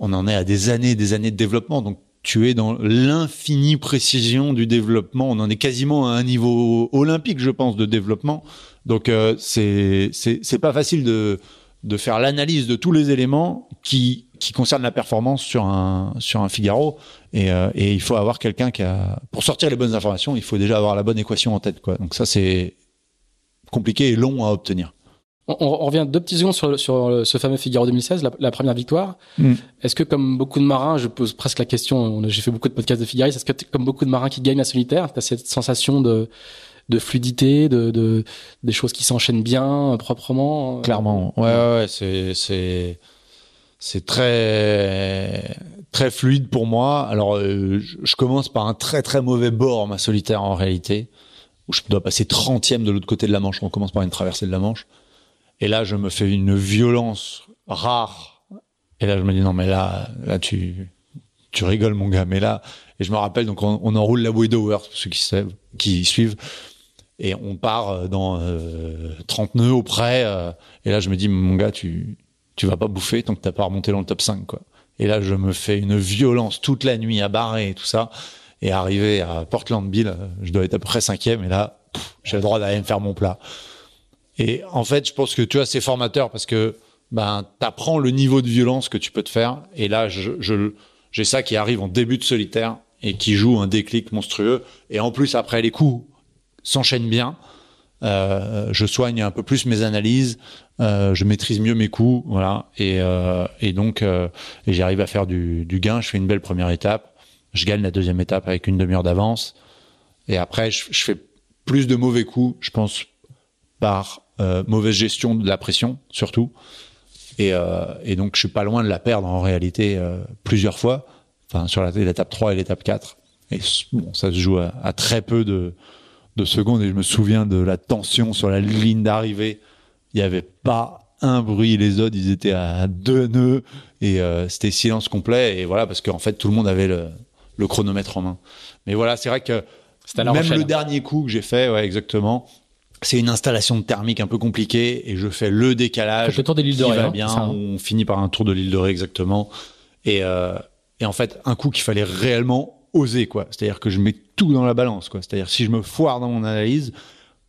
on en est à des années, des années de développement. Donc tu es dans l'infinie précision du développement. On en est quasiment à un niveau olympique, je pense, de développement. Donc euh, c'est c'est pas facile de de faire l'analyse de tous les éléments qui qui concernent la performance sur un sur un Figaro et, euh, et il faut avoir quelqu'un qui a pour sortir les bonnes informations, il faut déjà avoir la bonne équation en tête. Donc ça c'est compliqué et long à obtenir. On, revient deux petits secondes sur, sur ce fameux Figaro 2016, la, première victoire. Mm. Est-ce que comme beaucoup de marins, je pose presque la question, j'ai fait beaucoup de podcasts de Figaris, est-ce que comme beaucoup de marins qui gagnent la solitaire, tu as cette sensation de, de fluidité, de, de des choses qui s'enchaînent bien, proprement euh? Clairement, ouais, ouais, ouais c'est c'est c'est très très fluide pour moi. Alors, euh, je, commence par un très très mauvais bord ma solitaire en réalité, où je dois passer 30e de l'autre côté de la Manche. On commence par une traversée de la Manche. Et là, je me fais une violence rare. Et là, je me dis non, mais là, là, tu, tu rigoles, mon gars. Mais là, et je me rappelle, donc on, enroule la bouée d'Ower, pour ceux qui, savent, qui suivent. Et on part euh, dans euh, 30 nœuds auprès. Euh, et là, je me dis, mon gars, tu, tu vas pas bouffer tant que t'as pas remonté dans le top 5, quoi. Et là, je me fais une violence toute la nuit à barrer et tout ça. Et arrivé à Portland Bill, je dois être à peu près cinquième. Et là, j'ai le droit d'aller me faire mon plat. Et en fait, je pense que tu vois, c'est formateur parce que ben t'apprends le niveau de violence que tu peux te faire. Et là, j'ai ça qui arrive en début de solitaire et qui joue un déclic monstrueux. Et en plus, après, les coups s'enchaînent bien. Euh, je soigne un peu plus mes analyses, euh, je maîtrise mieux mes coups, voilà. Et, euh, et donc, euh, j'arrive à faire du, gain. Je fais une belle première étape. Je gagne la deuxième étape avec une demi-heure d'avance. Et après, je fais plus de mauvais coups, je pense, par euh, mauvaise gestion de la pression surtout. Et, euh, et, donc je suis pas loin de la perdre en réalité euh, plusieurs fois, enfin sur l'étape 3 et l'étape 4. Et bon, ça se joue à, très peu de, de, secondes et je me souviens de la tension sur la ligne d'arrivée. Il n'y avait pas un bruit, les autres ils étaient à deux nœuds et c'était silence complet et voilà parce qu'en fait tout le monde avait le, le chronomètre en main. Mais voilà, c'est vrai que même le dernier coup que j'ai fait, ouais, exactement, c'est une installation thermique un peu compliquée et je fais le décalage. Le tour de l'île de Ré. Hein, bien, hein. on finit par un tour de l'île de Ré exactement. Et, euh, et en fait, un coup qu'il fallait réellement oser quoi. C'est-à-dire que je mets tout dans la balance quoi. C'est-à-dire si je me foire dans mon analyse,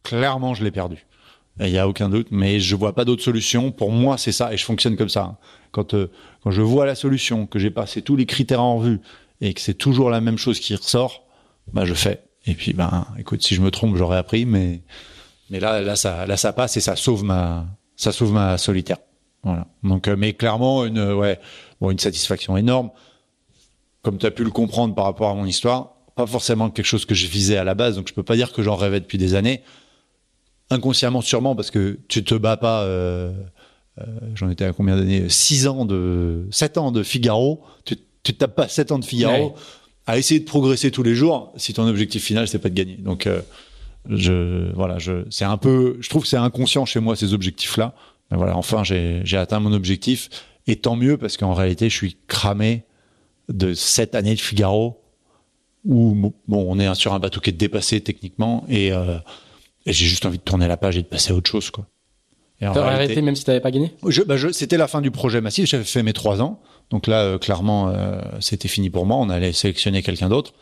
clairement je l'ai perdu. Il y a aucun doute, mais je vois pas d'autre solution. Pour moi, c'est ça et je fonctionne comme ça. Quand euh, quand je vois la solution, que j'ai passé tous les critères en revue et que c'est toujours la même chose qui ressort, bah je fais Et puis, ben, écoute, si je me trompe, j'aurais appris, mais, mais là, là, ça, là, ça passe et ça sauve ma, ça sauve ma solitaire. Voilà. Donc, euh, mais clairement, une, ouais, bon, une satisfaction énorme. Comme tu as pu le comprendre par rapport à mon histoire, pas forcément quelque chose que je visais à la base, donc je peux pas dire que j'en rêvais depuis des années. Inconsciemment, sûrement, parce que tu te bats pas. Euh, euh, J'en étais à combien d'années Six ans de, sept ans de Figaro. Tu, tu te tapes pas sept ans de Figaro à essayer de progresser tous les jours si ton objectif final c'est pas de gagner. Donc euh, je voilà, je c'est un peu je trouve que c'est inconscient chez moi ces objectifs là. Mais voilà, enfin j'ai atteint mon objectif et tant mieux parce qu'en réalité je suis cramé de sept années de Figaro où bon on est sur un bateau qui est dépassé techniquement et, euh, et j'ai juste envie de tourner la page et de passer à autre chose quoi. T'aurais arrêté même si t'avais pas gagné? Je, bah je, C'était la fin du projet massif. J'avais fait mes trois ans. Donc là, euh, clairement, euh, c'était fini pour moi. On allait sélectionner quelqu'un d'autre.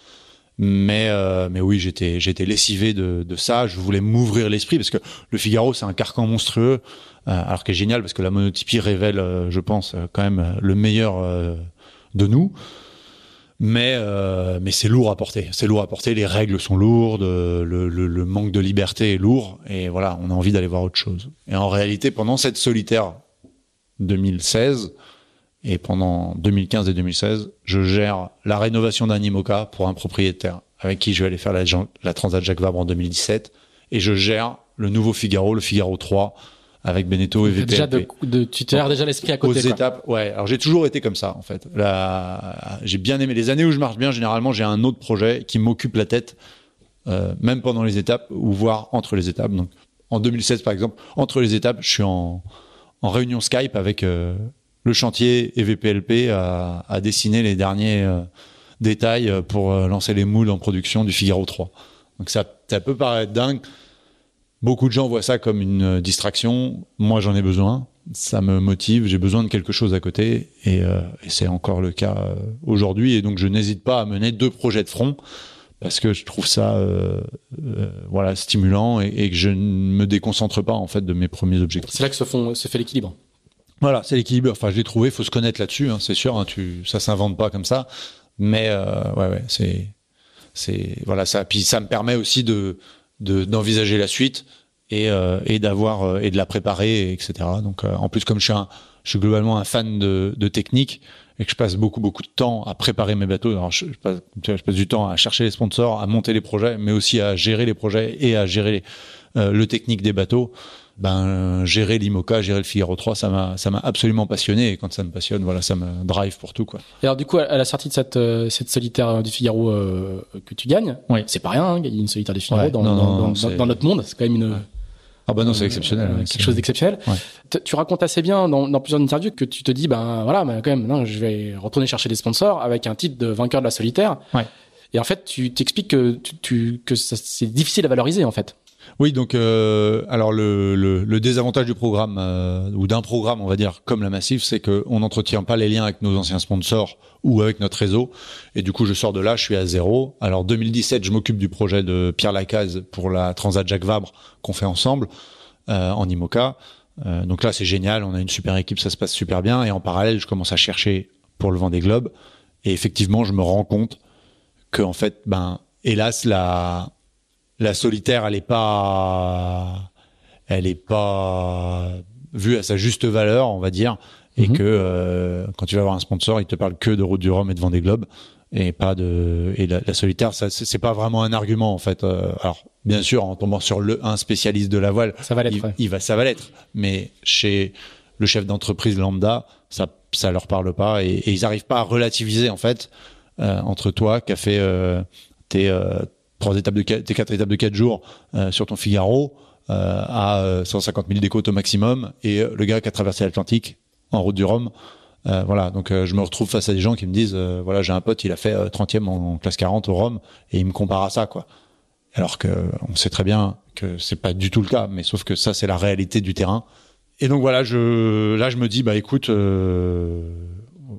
Mais euh, mais oui, j'étais j'étais lessivé de, de ça. Je voulais m'ouvrir l'esprit parce que le Figaro c'est un carcan monstrueux, alors qui est génial parce que la monotypie révèle, je pense, quand même le meilleur de nous. Mais mais c'est lourd à porter. C'est lourd à porter. Les règles sont lourdes. Le, le, le manque de liberté est lourd. Et voilà, on a envie d'aller voir autre chose. Et en réalité, pendant cette solitaire 2016 et pendant 2015 et 2016, je gère la rénovation d'un IMOCA pour un propriétaire avec qui je vais aller faire la, la Transat Jacques Vabre en 2017. Et je gère le nouveau Figaro, le Figaro 3, avec Beneteau et VPLP. Déjà de, de, tu te déjà l'esprit à côté. Aux étapes, ouais. Alors j'ai toujours été comme ça en fait. j'ai bien aimé les années où je marche bien. Généralement, j'ai un autre projet qui m'occupe la tête, euh, même pendant les étapes ou voire entre les étapes. Donc en 2016 par exemple, entre les étapes, je suis en, en réunion Skype avec euh, le chantier et VPLP à dessiner les derniers euh, détails euh, pour euh, lancer les moules en production du Figaro 3. Donc ça, peut paraître dingue. Beaucoup de gens voient ça comme une distraction. Moi, j'en ai besoin. Ça me motive. J'ai besoin de quelque chose à côté. Et, c'est encore le cas aujourd'hui. Et donc, je n'hésite pas à mener deux projets de front parce que je trouve ça voilà stimulant et, que je ne me déconcentre pas en fait de mes premiers objectifs. C'est là que se fait l'équilibre. Voilà, c'est l'équilibre. Enfin, je l'ai trouvé. Faut se connaître là-dessus, hein, c'est sûr. Hein, tu, ça s'invente pas comme ça. Mais euh, ouais, ouais, c'est, c'est voilà ça. Puis ça me permet aussi de, de d'envisager la suite et euh, et d'avoir euh, et de la préparer, etc. Donc, euh, en plus, comme je suis un, je suis globalement un fan de, de technique et que je passe beaucoup beaucoup de temps à préparer mes bateaux. Alors, je, je, passe, je passe du temps à chercher les sponsors, à monter les projets, mais aussi à gérer les projets et à gérer les, euh, le technique des bateaux ben gérer l'IMOCA, gérer le Figaro 3, ça m'a ça m'a absolument passionné et quand ça me passionne, voilà, ça me drive pour tout quoi. Et alors du coup, à la sortie de cette euh, cette solitaire du Figaro euh, que tu gagnes, oui. c'est pas rien, hein, gagner une solitaire du Figaro ouais, dans, non, dans, non, dans, dans, notre monde, c'est quand même une ah bah non, c'est exceptionnel. Euh, quelque chose d'exceptionnel. Ouais. Tu racontes assez bien dans, dans, plusieurs interviews que tu te dis, ben voilà, ben, quand même, non, je vais retourner chercher des sponsors avec un titre de vainqueur de la solitaire. Ouais. Et en fait, tu t'expliques que tu, tu que c'est difficile à valoriser en fait. Oui, donc euh, alors le, désavantage du programme euh, ou d'un programme, on va dire comme la Massif, c'est qu'on n'entretient pas les liens avec nos anciens sponsors ou avec notre réseau. Et du coup, je sors de là, je suis à zéro. Alors 2017, je m'occupe du projet de Pierre Lacaze pour la Transat Jacques Vabre qu'on fait ensemble euh, en IMOCA. Donc là, c'est génial, on a une super équipe, ça se passe super bien. Et en parallèle, je commence à chercher pour le vent des globes. Et effectivement, je me rends compte que en fait, ben hélas, la la solitaire, elle est pas, elle est pas vue à sa juste valeur, on va dire, et mhm. que euh, quand tu vas avoir un sponsor, il te parle que de Route du Rhum et de Vendée Globe et pas de et la, la solitaire ça c'est pas vraiment un argument en fait euh, alors bien sûr en tombant sur le un spécialiste de la voile ça va l'être il, il, va ça va l'être mais chez le chef d'entreprise lambda ça ça leur parle pas et, et ils arrivent pas à relativiser en fait euh, entre toi qui a fait euh, tes euh, trois étapes de tes quatre étapes de quatre jours euh, sur ton Figaro euh, à 150 000 décotes au maximum et le gars qui a traversé l'Atlantique en route du Rhum euh, voilà, donc euh, je me retrouve face à des gens qui me disent, euh, voilà, j'ai un pote, il a fait 30e en, classe 40 au Rhum, et il me compare à ça, quoi. Alors que on sait très bien que c'est pas du tout le cas, mais sauf que ça, c'est la réalité du terrain. Et donc voilà, je, là, je me dis, bah écoute, il,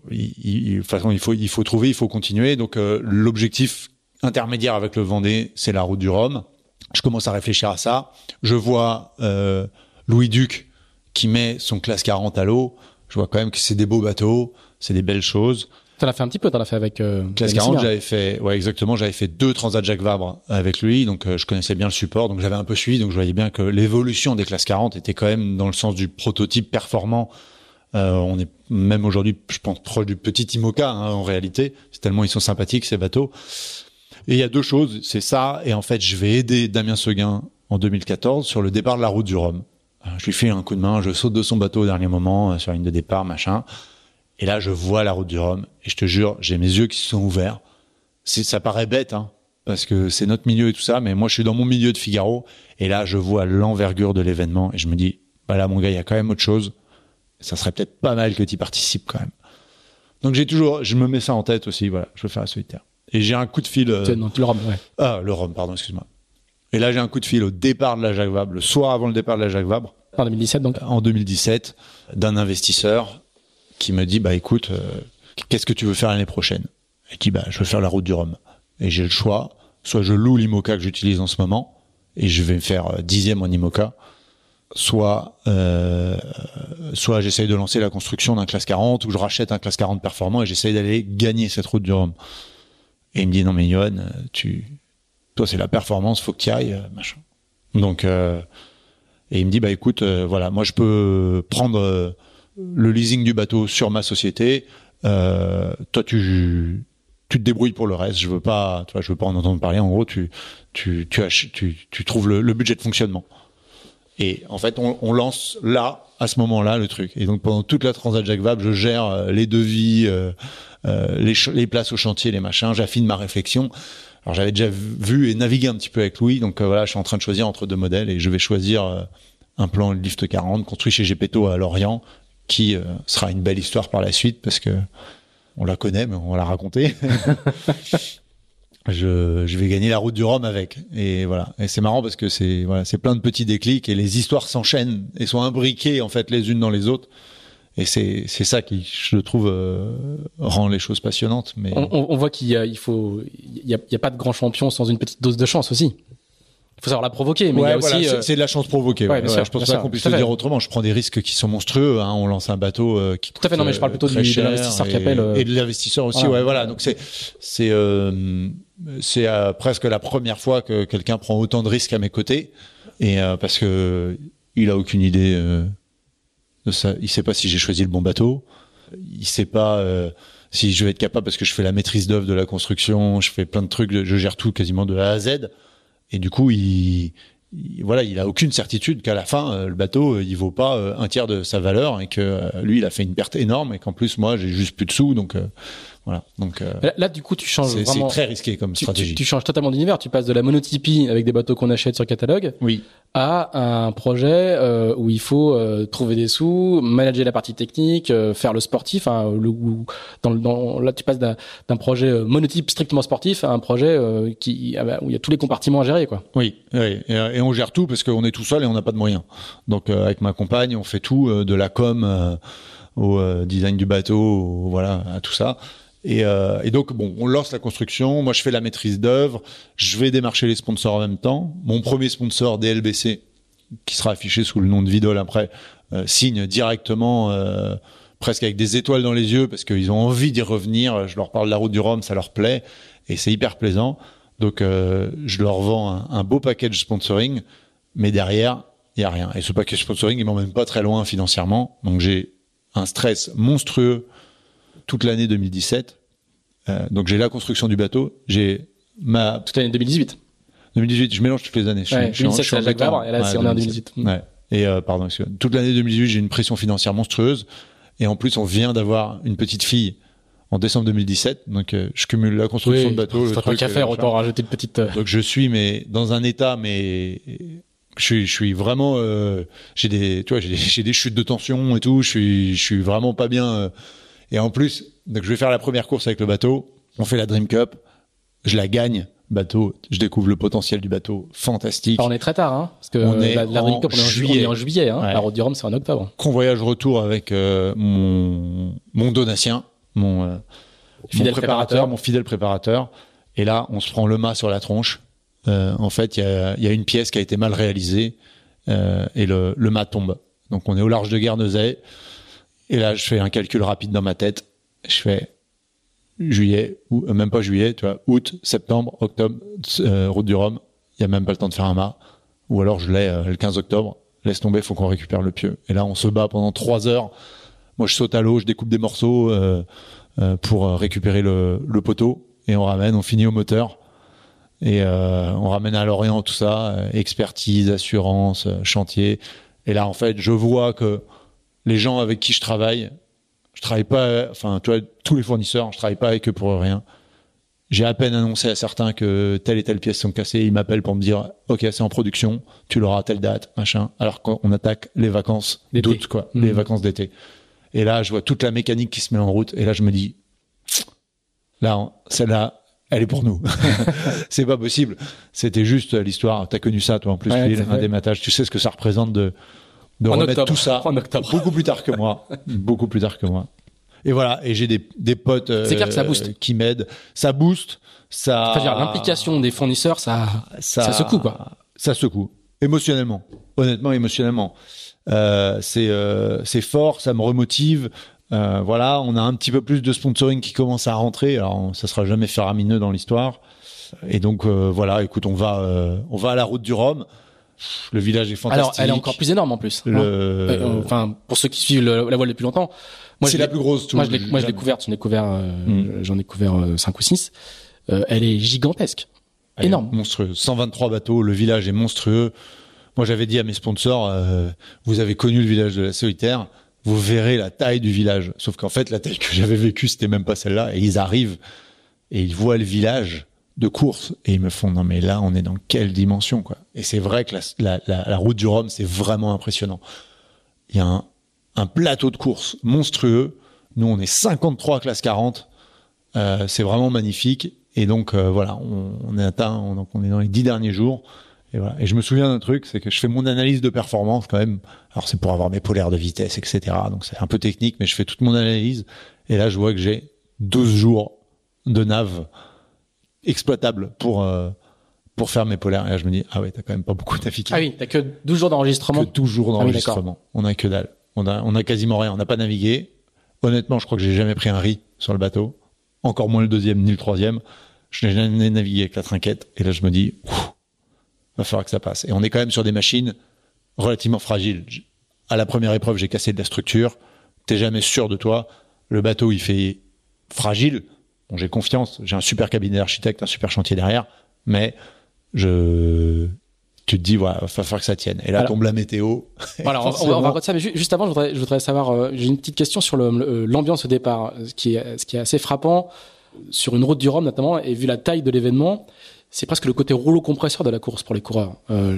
il, de façon, il faut, il faut trouver, il faut continuer. Donc l'objectif intermédiaire avec le Vendée, c'est la route du Rhum. Je commence à réfléchir à ça. Je vois Louis Duc qui met son classe 40 à l'eau je vois quand même que c'est des beaux bateaux, c'est des belles choses. T'en as fait un petit peu, t'en as fait avec. Euh, Classe 40, j'avais fait, ouais, exactement, j'avais fait deux Transat Jacques Vabre avec lui, donc euh, je connaissais bien le support, donc j'avais un peu suivi, donc je voyais bien que l'évolution des classes 40 était quand même dans le sens du prototype performant. Euh, on est même aujourd'hui, je pense, proche du petit Imoca hein, en réalité. C'est tellement ils sont sympathiques ces bateaux. Et il y a deux choses, c'est ça, et en fait, je vais aider Damien Seguin en 2014 sur le départ de la route du Rhum. Euh, je lui fais un coup de main, je saute de son bateau au dernier moment sur la ligne de départ, machin. Et là, je vois la route du Rhum. Et je te jure, j'ai mes yeux qui se sont ouverts. Ça paraît bête, hein, parce que c'est notre milieu et tout ça. Mais moi, je suis dans mon milieu de Figaro. Et là, je vois l'envergure de l'événement. Et je me dis, bah là, mon gars, il y a quand même autre chose. Ça serait peut-être pas mal que tu participes quand même. Donc j'ai toujours, je me mets ça en tête aussi. Voilà, je veux faire la solitaire. Et j'ai un coup de fil. Euh... le Rhum, ouais. Ah, le Rhum, pardon, excuse-moi. Et là, j'ai un coup de fil au départ de la Jacques Vabre, le soir avant le départ de la Jacques Vabre. En 2017, donc. En 2017, d'un investisseur qui me dit bah écoute, euh, qu'est-ce que tu veux faire l'année prochaine? Et dit bah je veux faire la route du Rhum. Et j'ai le choix, soit je loue l'IMOCA que j'utilise en ce moment et je vais faire euh, dixième en IMOCA, soit euh, soit j'essaye de lancer la construction d'un classe 40 ou je rachète un classe 40 performant et j'essaye d'aller gagner cette route du Rhum. Et il me dit non mais Johan, toi c'est la performance, faut que tu ailles, machin. Donc et il me dit bah écoute voilà, moi je peux prendre le leasing du bateau sur ma société. Euh, toi, tu te débrouilles pour le reste. Je veux pas, je veux pas en entendre parler. En gros, tu trouves le, budget de fonctionnement. Et en fait, on, lance là, à ce moment-là, le truc. Et donc pendant toute la transat Jacques Vabre, je gère euh, les devis, euh, euh, les, les places au chantier, les machins. J'affine ma réflexion. Alors j'avais déjà vu et navigué un petit peu avec Louis, donc voilà, je suis en train de choisir entre deux modèles et je vais choisir un plan Lift 40 construit chez Gepetto à Lorient qui euh, sera une belle histoire par la suite parce que on la connaît, mais on va la raconter. je, je vais gagner la route du Rhum avec. Et voilà. Et c'est marrant parce que c'est voilà, c'est plein de petits déclics et les histoires s'enchaînent et sont imbriquées en fait les unes dans les autres. Et c'est ça qui je trouve euh, rend les choses passionnantes. Mais on, on voit qu'il il faut il y a, il y a pas de grand champion sans une petite dose de chance aussi faut savoir la provoquer. Mais il y a aussi, euh, c'est de la chance provoquée. Ouais, je pense pas qu'on puisse le dire autrement. Je prends des risques qui sont monstrueux. Hein. On lance un bateau euh, qui tout à fait. Non, mais je parle plutôt du, de l'investisseur qui appelle et de l'investisseur aussi. Ouais, voilà. Donc c'est c'est c'est presque la première fois que quelqu'un prend autant de risques à mes côtés et parce que il a aucune idée ça. Il sait pas si j'ai choisi le bon bateau. Il sait pas si je vais être capable parce que je fais la maîtrise d'œuvre de la construction, je fais plein de trucs, je gère tout quasiment de A à Z. Et du coup, il, voilà, il a aucune certitude qu'à la fin, euh, le bateau, euh, il vaut pas euh, un tiers de sa valeur et que lui, il a fait une perte énorme et qu'en plus, moi, j'ai juste plus de sous, donc voilà. Donc là, du coup, tu changes vraiment. C'est très risqué comme stratégie. Tu, changes totalement d'univers. Tu passes de la monotypie avec des bateaux qu'on achète sur catalogue. Oui. À un projet euh, où il faut euh, trouver des sous, manager la partie technique, euh, faire le sportif. Hein, le, dans, dans, là, tu passes d'un projet monotype strictement sportif à un projet qui ah bah, où il y a tous les compartiments à gérer, quoi. Oui. oui. Et, et, on gère tout parce qu'on est tout seul et on n'a pas de moyens. Donc avec ma compagne, on fait tout de la com au design du bateau, voilà, à tout ça. Et, euh, et, donc, bon, on lance la construction. Moi, je fais la maîtrise d'œuvre. Je vais démarcher les sponsors en même temps. Mon premier sponsor, DLBC, qui sera affiché sous le nom de Vidol après, euh, signe directement, euh, presque avec des étoiles dans les yeux, parce qu'ils ont envie d'y revenir. Je leur parle de la route du Rhum, ça leur plaît, et c'est hyper plaisant. Donc, je leur vends un, un, beau package sponsoring, mais derrière, il y a rien. Et ce package sponsoring, il m'emmène pas très loin financièrement. Donc, j'ai un stress monstrueux toute l'année 2017. Euh, donc j'ai la construction du bateau, j'ai ma toute l'année 2018. 2018, je mélange toutes les années. Je, ouais, je 2017 c'est Jacques Vabre, et là c'est on est en 2018. Ouais. Et euh, pardon, toute l'année 2018, j'ai une pression financière monstrueuse, et en plus on vient d'avoir une petite fille en décembre 2017. Donc euh, je cumule la construction oui, de bateau. C'est pas qu'à faire, autant rajouter une petite. Euh, donc je suis mais dans un état mais je suis je suis vraiment euh, j'ai des tu vois j'ai des, j'ai des chutes de tension et tout. Je suis je suis vraiment pas bien. Et en plus, donc je vais faire la première course avec le bateau. On fait la Dream Cup. Je la gagne. Bateau, je découvre le potentiel du bateau, fantastique. on est très tard, hein, parce que on est la, Dream Cup, on est en juillet. On est en juillet hein. La Route du Rhum, c'est en octobre. Convoyage retour avec euh, mon mon donatien, mon, euh, fidèle mon préparateur, mon fidèle préparateur. Et là, on se prend le mât sur la tronche. Euh, en fait, il y a, y a, une pièce qui a été mal réalisée et le, le mât tombe. Donc, on est au large de Guernesey. Et là, je fais un calcul rapide dans ma tête. Je fais, juillet, ou même pas juillet, tu vois, août, septembre, octobre, route du Rhum, il y a même pas le temps de faire un mât. Ou alors je l'ai le 15 octobre, laisse tomber, faut qu'on récupère le pieu. Et là, on se bat pendant trois heures. Moi, je saute à l'eau, je découpe des morceaux pour récupérer le, poteau et on ramène, on finit au moteur et euh, on ramène à Lorient tout ça, euh, expertise, assurance, euh, chantier. Et là, en fait, je vois que les gens avec qui je travaille, je travaille pas, enfin, tu vois, tous les fournisseurs, je travaille pas avec eux pour rien. J'ai à peine annoncé à certains que telle et telle pièce sont cassées. Ils m'appellent pour me dire, OK, c'est en production, tu l'auras à telle date, machin. Alors qu'on attaque les vacances d'août, quoi, les mmh. vacances d'été. Et là, je vois toute la mécanique qui se met en route. Et là, je me dis, là, celle-là, elle est pour nous. c'est pas possible. C'était juste l'histoire. T'as connu ça, toi, en plus, un dématage. Tu sais ce que ça représente de, de remettre tout ça. Beaucoup plus tard que moi. beaucoup plus tard que moi. Et voilà. Et j'ai des, des potes euh, qui m'aident. Ça booste. Ça. dire l'implication des fournisseurs, ça, ça, secoue quoi. Ça secoue. Émotionnellement. Honnêtement, émotionnellement. Euh, c'est euh, c'est fort. Ça me remotive. Euh, voilà, on a un petit peu plus de sponsoring qui commence à rentrer. Alors, ça sera jamais faramineux dans l'histoire. Et donc voilà, écoute, on va on va à la route du Rhum. Le village est fantastique. Alors, elle est encore plus énorme en plus. Hein. enfin, pour ceux qui suivent la voile depuis longtemps, moi c'est la plus grosse. moi, je l'ai, moi, je l'ai couverte. J'en ai couvert, mm. j'en ai couvert cinq ou six. elle est gigantesque, énorme, monstrueux. 123 bateaux. Le village est monstrueux. Moi, j'avais dit à mes sponsors, vous avez connu le village de la solitaire vous verrez la taille du village. Sauf qu'en fait, la taille que j'avais vécue, c'était même pas celle-là. Et ils arrivent et ils voient le village de course et ils me font non mais là on est dans quelle dimension quoi. Et c'est vrai que la, route du Rhum c'est vraiment impressionnant. Il y a un, plateau de course monstrueux. Nous on est 53 classe 40. Euh, c'est vraiment magnifique. Et donc euh, voilà, on, est atteint, on, on est dans les dix derniers jours. Et voilà. Et je me souviens d'un truc, c'est que je fais mon analyse de performance quand même. Alors c'est pour avoir mes polaires de vitesse, etc. Donc c'est un peu technique, mais je fais toute mon analyse. Et là, je vois que j'ai 12 jours de nav exploitable pour euh, pour faire mes polaires. Et là, je me dis ah ouais, t'as quand même pas beaucoup d'efficacité. Ah oui, t'as que 12 jours d'enregistrement. Que 12 jours ah d'enregistrement. on a que dalle. On a on a quasiment rien. On n'a pas navigué. Honnêtement, je crois que j'ai jamais pris un riz sur le bateau. Encore moins le deuxième ni le troisième. Je n'ai jamais navigué avec la trinquette. Et là, je me dis va falloir que ça passe. Et on est quand même sur des machines relativement fragiles. À la première épreuve, j'ai cassé de la structure. T'es jamais sûr de toi. Le bateau, il fait fragile. Bon, j'ai confiance. J'ai un super cabinet d'architecte, un super chantier derrière. Mais je, tu te dis, voilà, va falloir que ça tienne. Et là tombe la météo. Voilà, on, on, va, ça. Mais juste avant, je voudrais, je voudrais savoir, euh, j'ai une petite question sur l'ambiance au départ. Ce qui, est, ce qui est assez frappant sur une route du Rhum notamment, et vu la taille de l'événement, c'est presque le côté rouleau compresseur de la course pour les coureurs. Euh,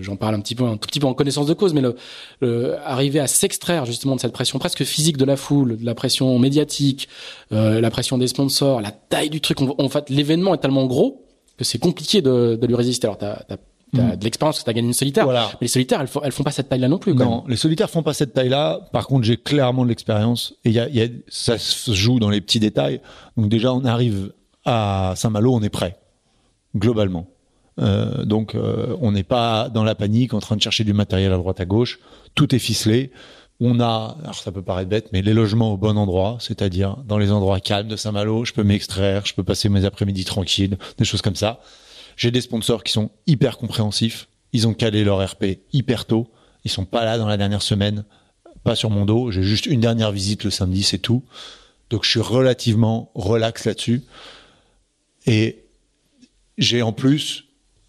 J'en parle un petit peu, un tout petit peu en connaissance de cause, mais le, arriver à s'extraire justement de cette pression presque physique de la foule, de la pression médiatique, euh, la pression des sponsors, la taille du truc. En fait, l'événement est tellement gros que c'est compliqué de, de, lui résister. Alors, t'as as, mm. de l'expérience que t'as gagné une solitaire, mais les solitaires, elles, font, elles font pas cette taille-là non plus. non, les solitaires font pas cette taille-là. Par contre, j'ai clairement de l'expérience et y a, y a, ça se joue dans les petits détails. Donc déjà, on arrive à Saint-Malo, on est prêt globalement. Euh, donc euh, on n'est pas dans la panique en train de chercher du matériel à droite à gauche. Tout est ficelé. On a, alors ça peut paraître bête, mais les logements au bon endroit, c'est-à-dire dans les endroits calmes de Saint-Malo, je peux m'extraire, je peux passer mes après-midi tranquilles, des choses comme ça. J'ai des sponsors qui sont hyper compréhensifs. Ils ont calé leur RP hyper tôt. Ils sont pas là dans la dernière semaine, pas sur mon dos. J'ai juste une dernière visite le samedi, c'est tout. Donc je suis relativement relax là-dessus. Et j'ai en plus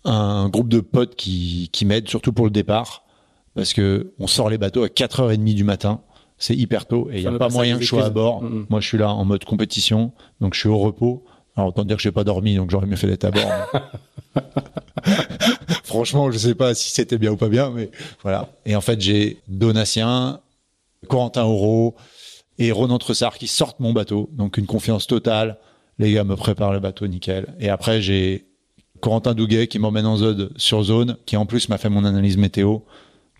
un groupe de potes qui, qui m'aident, surtout pour le départ, parce que on sort les bateaux à 4h30 du matin. C'est hyper tôt et il n'y a pas moyen que je sois à bord. Moi, je suis là en mode compétition, donc je suis au repos. Alors, autant dire que j'ai pas dormi, donc j'aurais mieux fait d'être à bord. Franchement, je sais pas si c'était bien ou pas bien, mais voilà. Et en fait, j'ai Donatien, Corentin Auro et Ronan Tressard qui sortent mon bateau. Donc, une confiance totale. Les gars me préparent le bateau nickel. Et après, j'ai Corentin Douguet qui m'emmène en zone sur zone, qui en plus m'a fait mon analyse météo,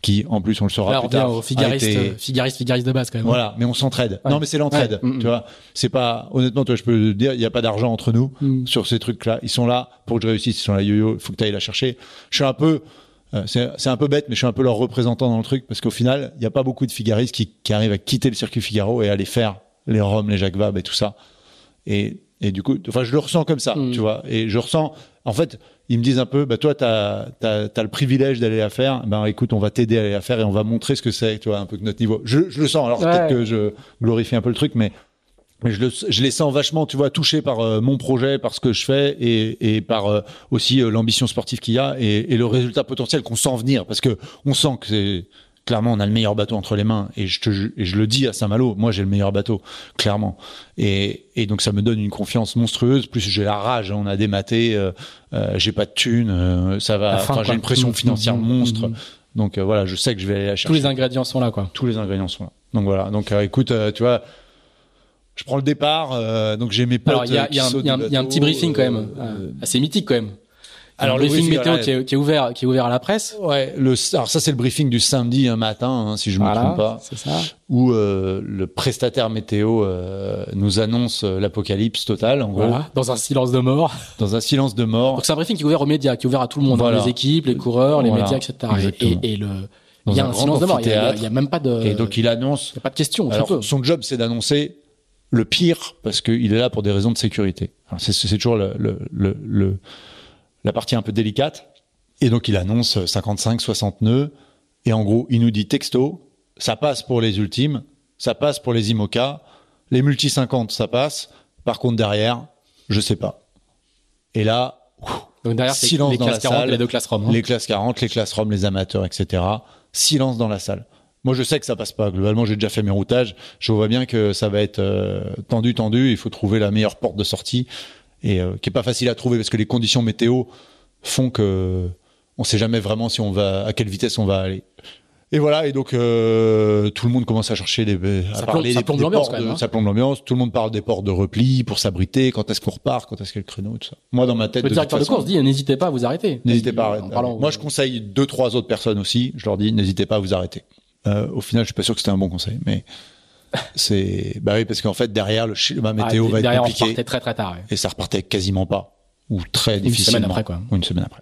qui en plus on le saura plus tard. Figariste, été... figariste, figariste de base quand même. Hein. Voilà, mais on s'entraide. Non, mais c'est l'entraide. Tu vois, c'est pas honnêtement, toi, je peux te dire, il y a pas d'argent entre nous mm. sur ces trucs-là. Ils sont là pour que je réussisse. Ils sont là, yo-yo. Faut que tu ailles la chercher. Je suis un peu, euh, c'est un peu bête, mais je suis un peu leur représentant dans le truc parce qu'au final, il n'y a pas beaucoup de figaristes qui, qui arrivent à quitter le circuit Figaro et aller faire les Roms, les Jacques Vabre et tout ça. Et, et du coup, enfin, je le ressens comme ça, mm. tu vois. Et je ressens, en fait, ils me disent un peu, bah toi, t'as as, as, le privilège d'aller la faire. Ben écoute, on va t'aider à aller la faire et on va montrer ce que c'est, tu vois, un peu que notre niveau. Je, je le sens. Alors peut-être que je glorifie un peu le truc, mais mais je, le, je les sens vachement, tu vois, touchés par euh, mon projet, par ce que je fais et, et par euh, aussi euh, l'ambition sportive qu'il y a et, et, le résultat potentiel qu'on sent venir, parce que on sent que c'est clairement on a le meilleur bateau entre les mains et je te et je le dis à Saint-Malo, moi j'ai le meilleur bateau, clairement. Et, et donc ça me donne une confiance monstrueuse. Plus j'ai la rage, hein, on a dématé, euh, j'ai pas de thunes, ça va. Enfin, j'ai une pression financière mmh, monstre. Mmh, donc voilà, je sais que je vais aller la chercher. Tous les ingrédients sont là, quoi. Tous les ingrédients sont là. Donc voilà. Donc écoute, tu vois je prends le départ, euh, donc j'ai mes potes. Alors il y a, y, a y a un petit briefing quand même, euh, assez mythique quand même. Alors le briefing, météo qui est, qui est, ouvert, qui est ouvert à la presse. Ouais, le, alors ça c'est le briefing du samedi un matin, hein, si je me trompe pas. Ça. Où euh, le prestataire météo euh, nous annonce euh, l'apocalypse totale, en gros. Dans un silence de mort. Dans un silence de mort. Donc c'est un briefing qui est ouvert aux médias, qui est ouvert à tout le monde, hein, les équipes, les coureurs, les médias, etc. Et, et, le il y a un, silence de mort. Il y, a, il y, a, même pas de. Et donc il annonce. Il y a pas de question. Alors, son job c'est d'annoncer le pire parce qu'il est là pour des raisons de sécurité. C'est toujours le, le, le, la partie un peu délicate. Et donc il annonce 55, 60 nœuds. Et en gros, il nous dit texto, ça passe pour les ultimes, ça passe pour les IMOCA, les multi 50, ça passe. Par contre, derrière, je sais pas. Et là, donc derrière, silence les dans classes la 40, salle, les deux classes. Hein. Les classes 40, les classes ROM, les amateurs, etc. Silence dans la salle. Moi, je sais que ça passe pas. Globalement, j'ai déjà fait mes routages. Je vois bien que ça va être euh, tendu, tendu. Il faut trouver la meilleure porte de sortie et euh, qui est pas facile à trouver parce que les conditions météo font que on sait jamais vraiment si on va à quelle vitesse on va aller. Et voilà, et donc euh, tout le monde commence à chercher des, à ça parler plombe, des, ports de, hein. ça plombe l'ambiance. Tout le monde parle des ports de repli pour s'abriter. Quand est-ce qu'on repart Quand est-ce qu'il y a le créneau tout ça. Moi, dans ma tête, le directeur de course dit n'hésitez pas à vous arrêter. N'hésitez pas. À arrêter. Moi, je conseille deux, trois autres personnes aussi. Je leur dis n'hésitez pas à vous arrêter. Euh, au final, je suis pas sûr que c'était un bon conseil, mais c'est bah oui parce qu'en fait derrière le schéma ah, météo va être compliqué. On repartait très très tard. Ouais. Et ça repartait quasiment pas ou très une difficilement. Une semaine après quoi. Ou une semaine après.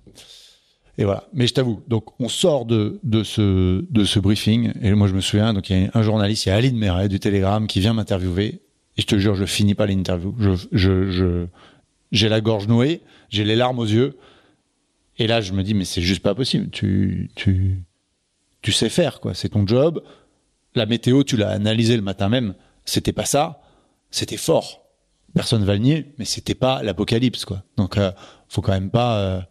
Et voilà. Mais je t'avoue, donc on sort de de ce de ce briefing et moi je me souviens donc il y a un journaliste, il y a Aline Meret du Télégramme qui vient m'interviewer et je te jure je finis pas l'interview. Je je je j'ai la gorge nouée, j'ai les larmes aux yeux et là je me dis mais c'est juste pas possible. Tu tu tu sais faire, quoi. C'est ton job. La météo, tu l'as analysé le matin même. C'était pas ça. C'était fort. Personne va le nier, mais c'était pas l'apocalypse, quoi. Donc, euh, faut quand même pas, euh,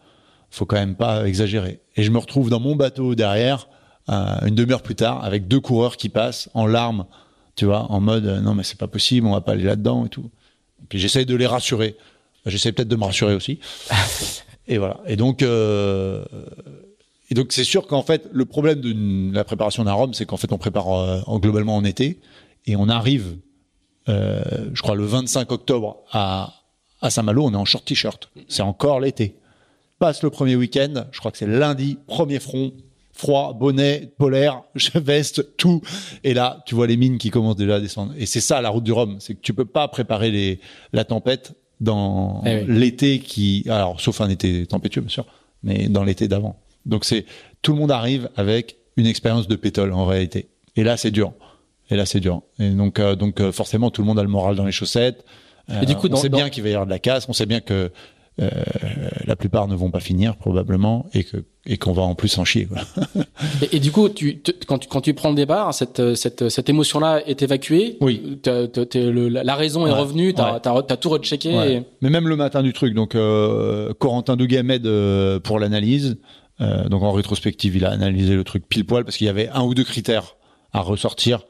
faut quand même pas exagérer. Et je me retrouve dans mon bateau derrière, euh, une demi-heure plus tard, avec deux coureurs qui passent en larmes, tu vois, en mode non mais c'est pas possible, on va pas aller là-dedans et tout. Et puis j'essaye de les rassurer. J'essaie peut-être de me rassurer aussi. et voilà. Et donc, euh, et donc c'est sûr qu'en fait le problème de la préparation d'un rhum, c'est qu'en fait on prépare euh, globalement en été et on arrive, euh, je crois le 25 octobre à à Saint-Malo, on est en short t-shirt. C'est encore l'été. Passe le premier week-end, je crois que c'est lundi, premier front, froid, bonnet, polaire, veste, tout. Et là, tu vois les mines qui commencent déjà à descendre. Et c'est ça la route du Rhum, c'est que tu peux pas préparer les, la tempête dans eh l'été qui, alors sauf un été tempétueux bien sûr, mais dans l'été d'avant. Donc c'est tout le monde arrive avec une expérience de pétole en réalité. Et là c'est dur. Et là c'est dur. Et donc euh, donc euh, forcément tout le monde a le moral dans les chaussettes. et du coup, on sait bien qu'il va y avoir de la casse. On sait bien que euh, la plupart ne vont pas finir probablement et que et qu'on va en plus en chier. Et, et, du coup, tu, quand, tu, quand tu prends le départ, cette, cette, cette émotion-là est évacuée? Oui. la raison est revenue. T'as ouais. as, tout rechecké. Et... Mais même le matin du truc, donc euh, Corentin Dougamed pour l'analyse. Euh, donc en rétrospective, il a analysé le truc pile poil parce qu'il y avait un ou deux critères à ressortir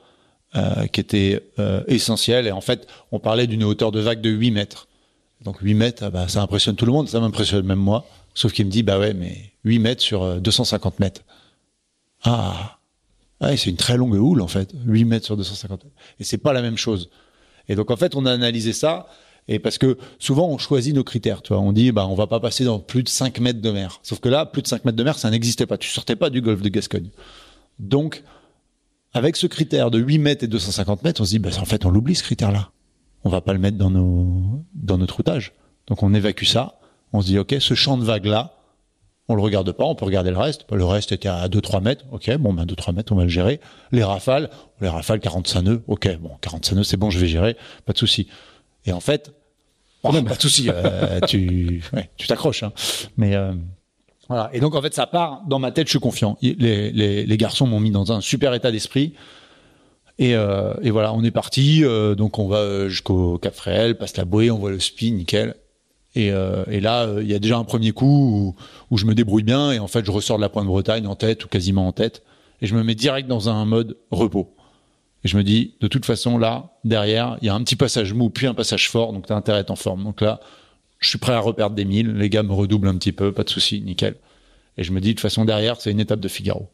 euh, qui étaient euh, essentiels. Et en fait, on parlait d'une hauteur de vague de 8 mètres. Donc 8 mètres, ah bah, ça impressionne tout le monde, ça m'impressionne même moi. Sauf qu'il me dit, bah ouais, mais 8 mètres sur 250 euh, mètres. Ah, ouais, c'est une très longue houle en fait, 8 mètres sur 250 mètres. Et c'est pas la même chose. Et donc en fait, on a analysé ça et parce que souvent, on choisit nos critères, tu vois. On dit, bah, on va pas passer dans plus de 5 mètres de mer. Sauf que là, plus de 5 mètres de mer, ça n'existait pas. Tu sortais pas du golfe de Gascogne. Donc, avec ce critère de 8 mètres et 250 mètres, on se dit, bah, en fait, on l'oublie, ce critère-là. On va pas le mettre dans nos, dans notre routage. Donc, on évacue ça. On se dit, OK, ce champ de vague-là, on le regarde pas, on peut regarder le reste. Le reste était à 2-3 mètres. OK, bon, ben, 2-3 mètres, on va le gérer. Les rafales, les rafales 45 nœuds. OK, bon, 45 nœuds, c'est bon, je vais gérer. Pas de souci. Et en fait, Oh, pas de souci, euh, tu tu t'accroches. Hein. Mais euh, voilà. Et donc en fait, ça part dans ma tête. Je suis confiant. Les, les, les garçons m'ont mis dans un super état d'esprit. Et, euh, et, voilà, on est parti. Donc on va jusqu'au Cap Fréhel, passe la bouée, on voit le spi, nickel. Et, euh, et là, il y a déjà un premier coup où, où, je me débrouille bien et en fait, je ressors de la Pointe Bretagne en tête ou quasiment en tête et je me mets direct dans un mode repos. Et je me dis, de toute façon, là, derrière, il y a un petit passage mou, puis un passage fort, donc t'as intérêt à être en forme. Donc là, je suis prêt à reperdre des milles, les gars me redoublent un petit peu, pas de souci, nickel. Et je me dis, de toute façon, derrière, c'est une étape de Figaro.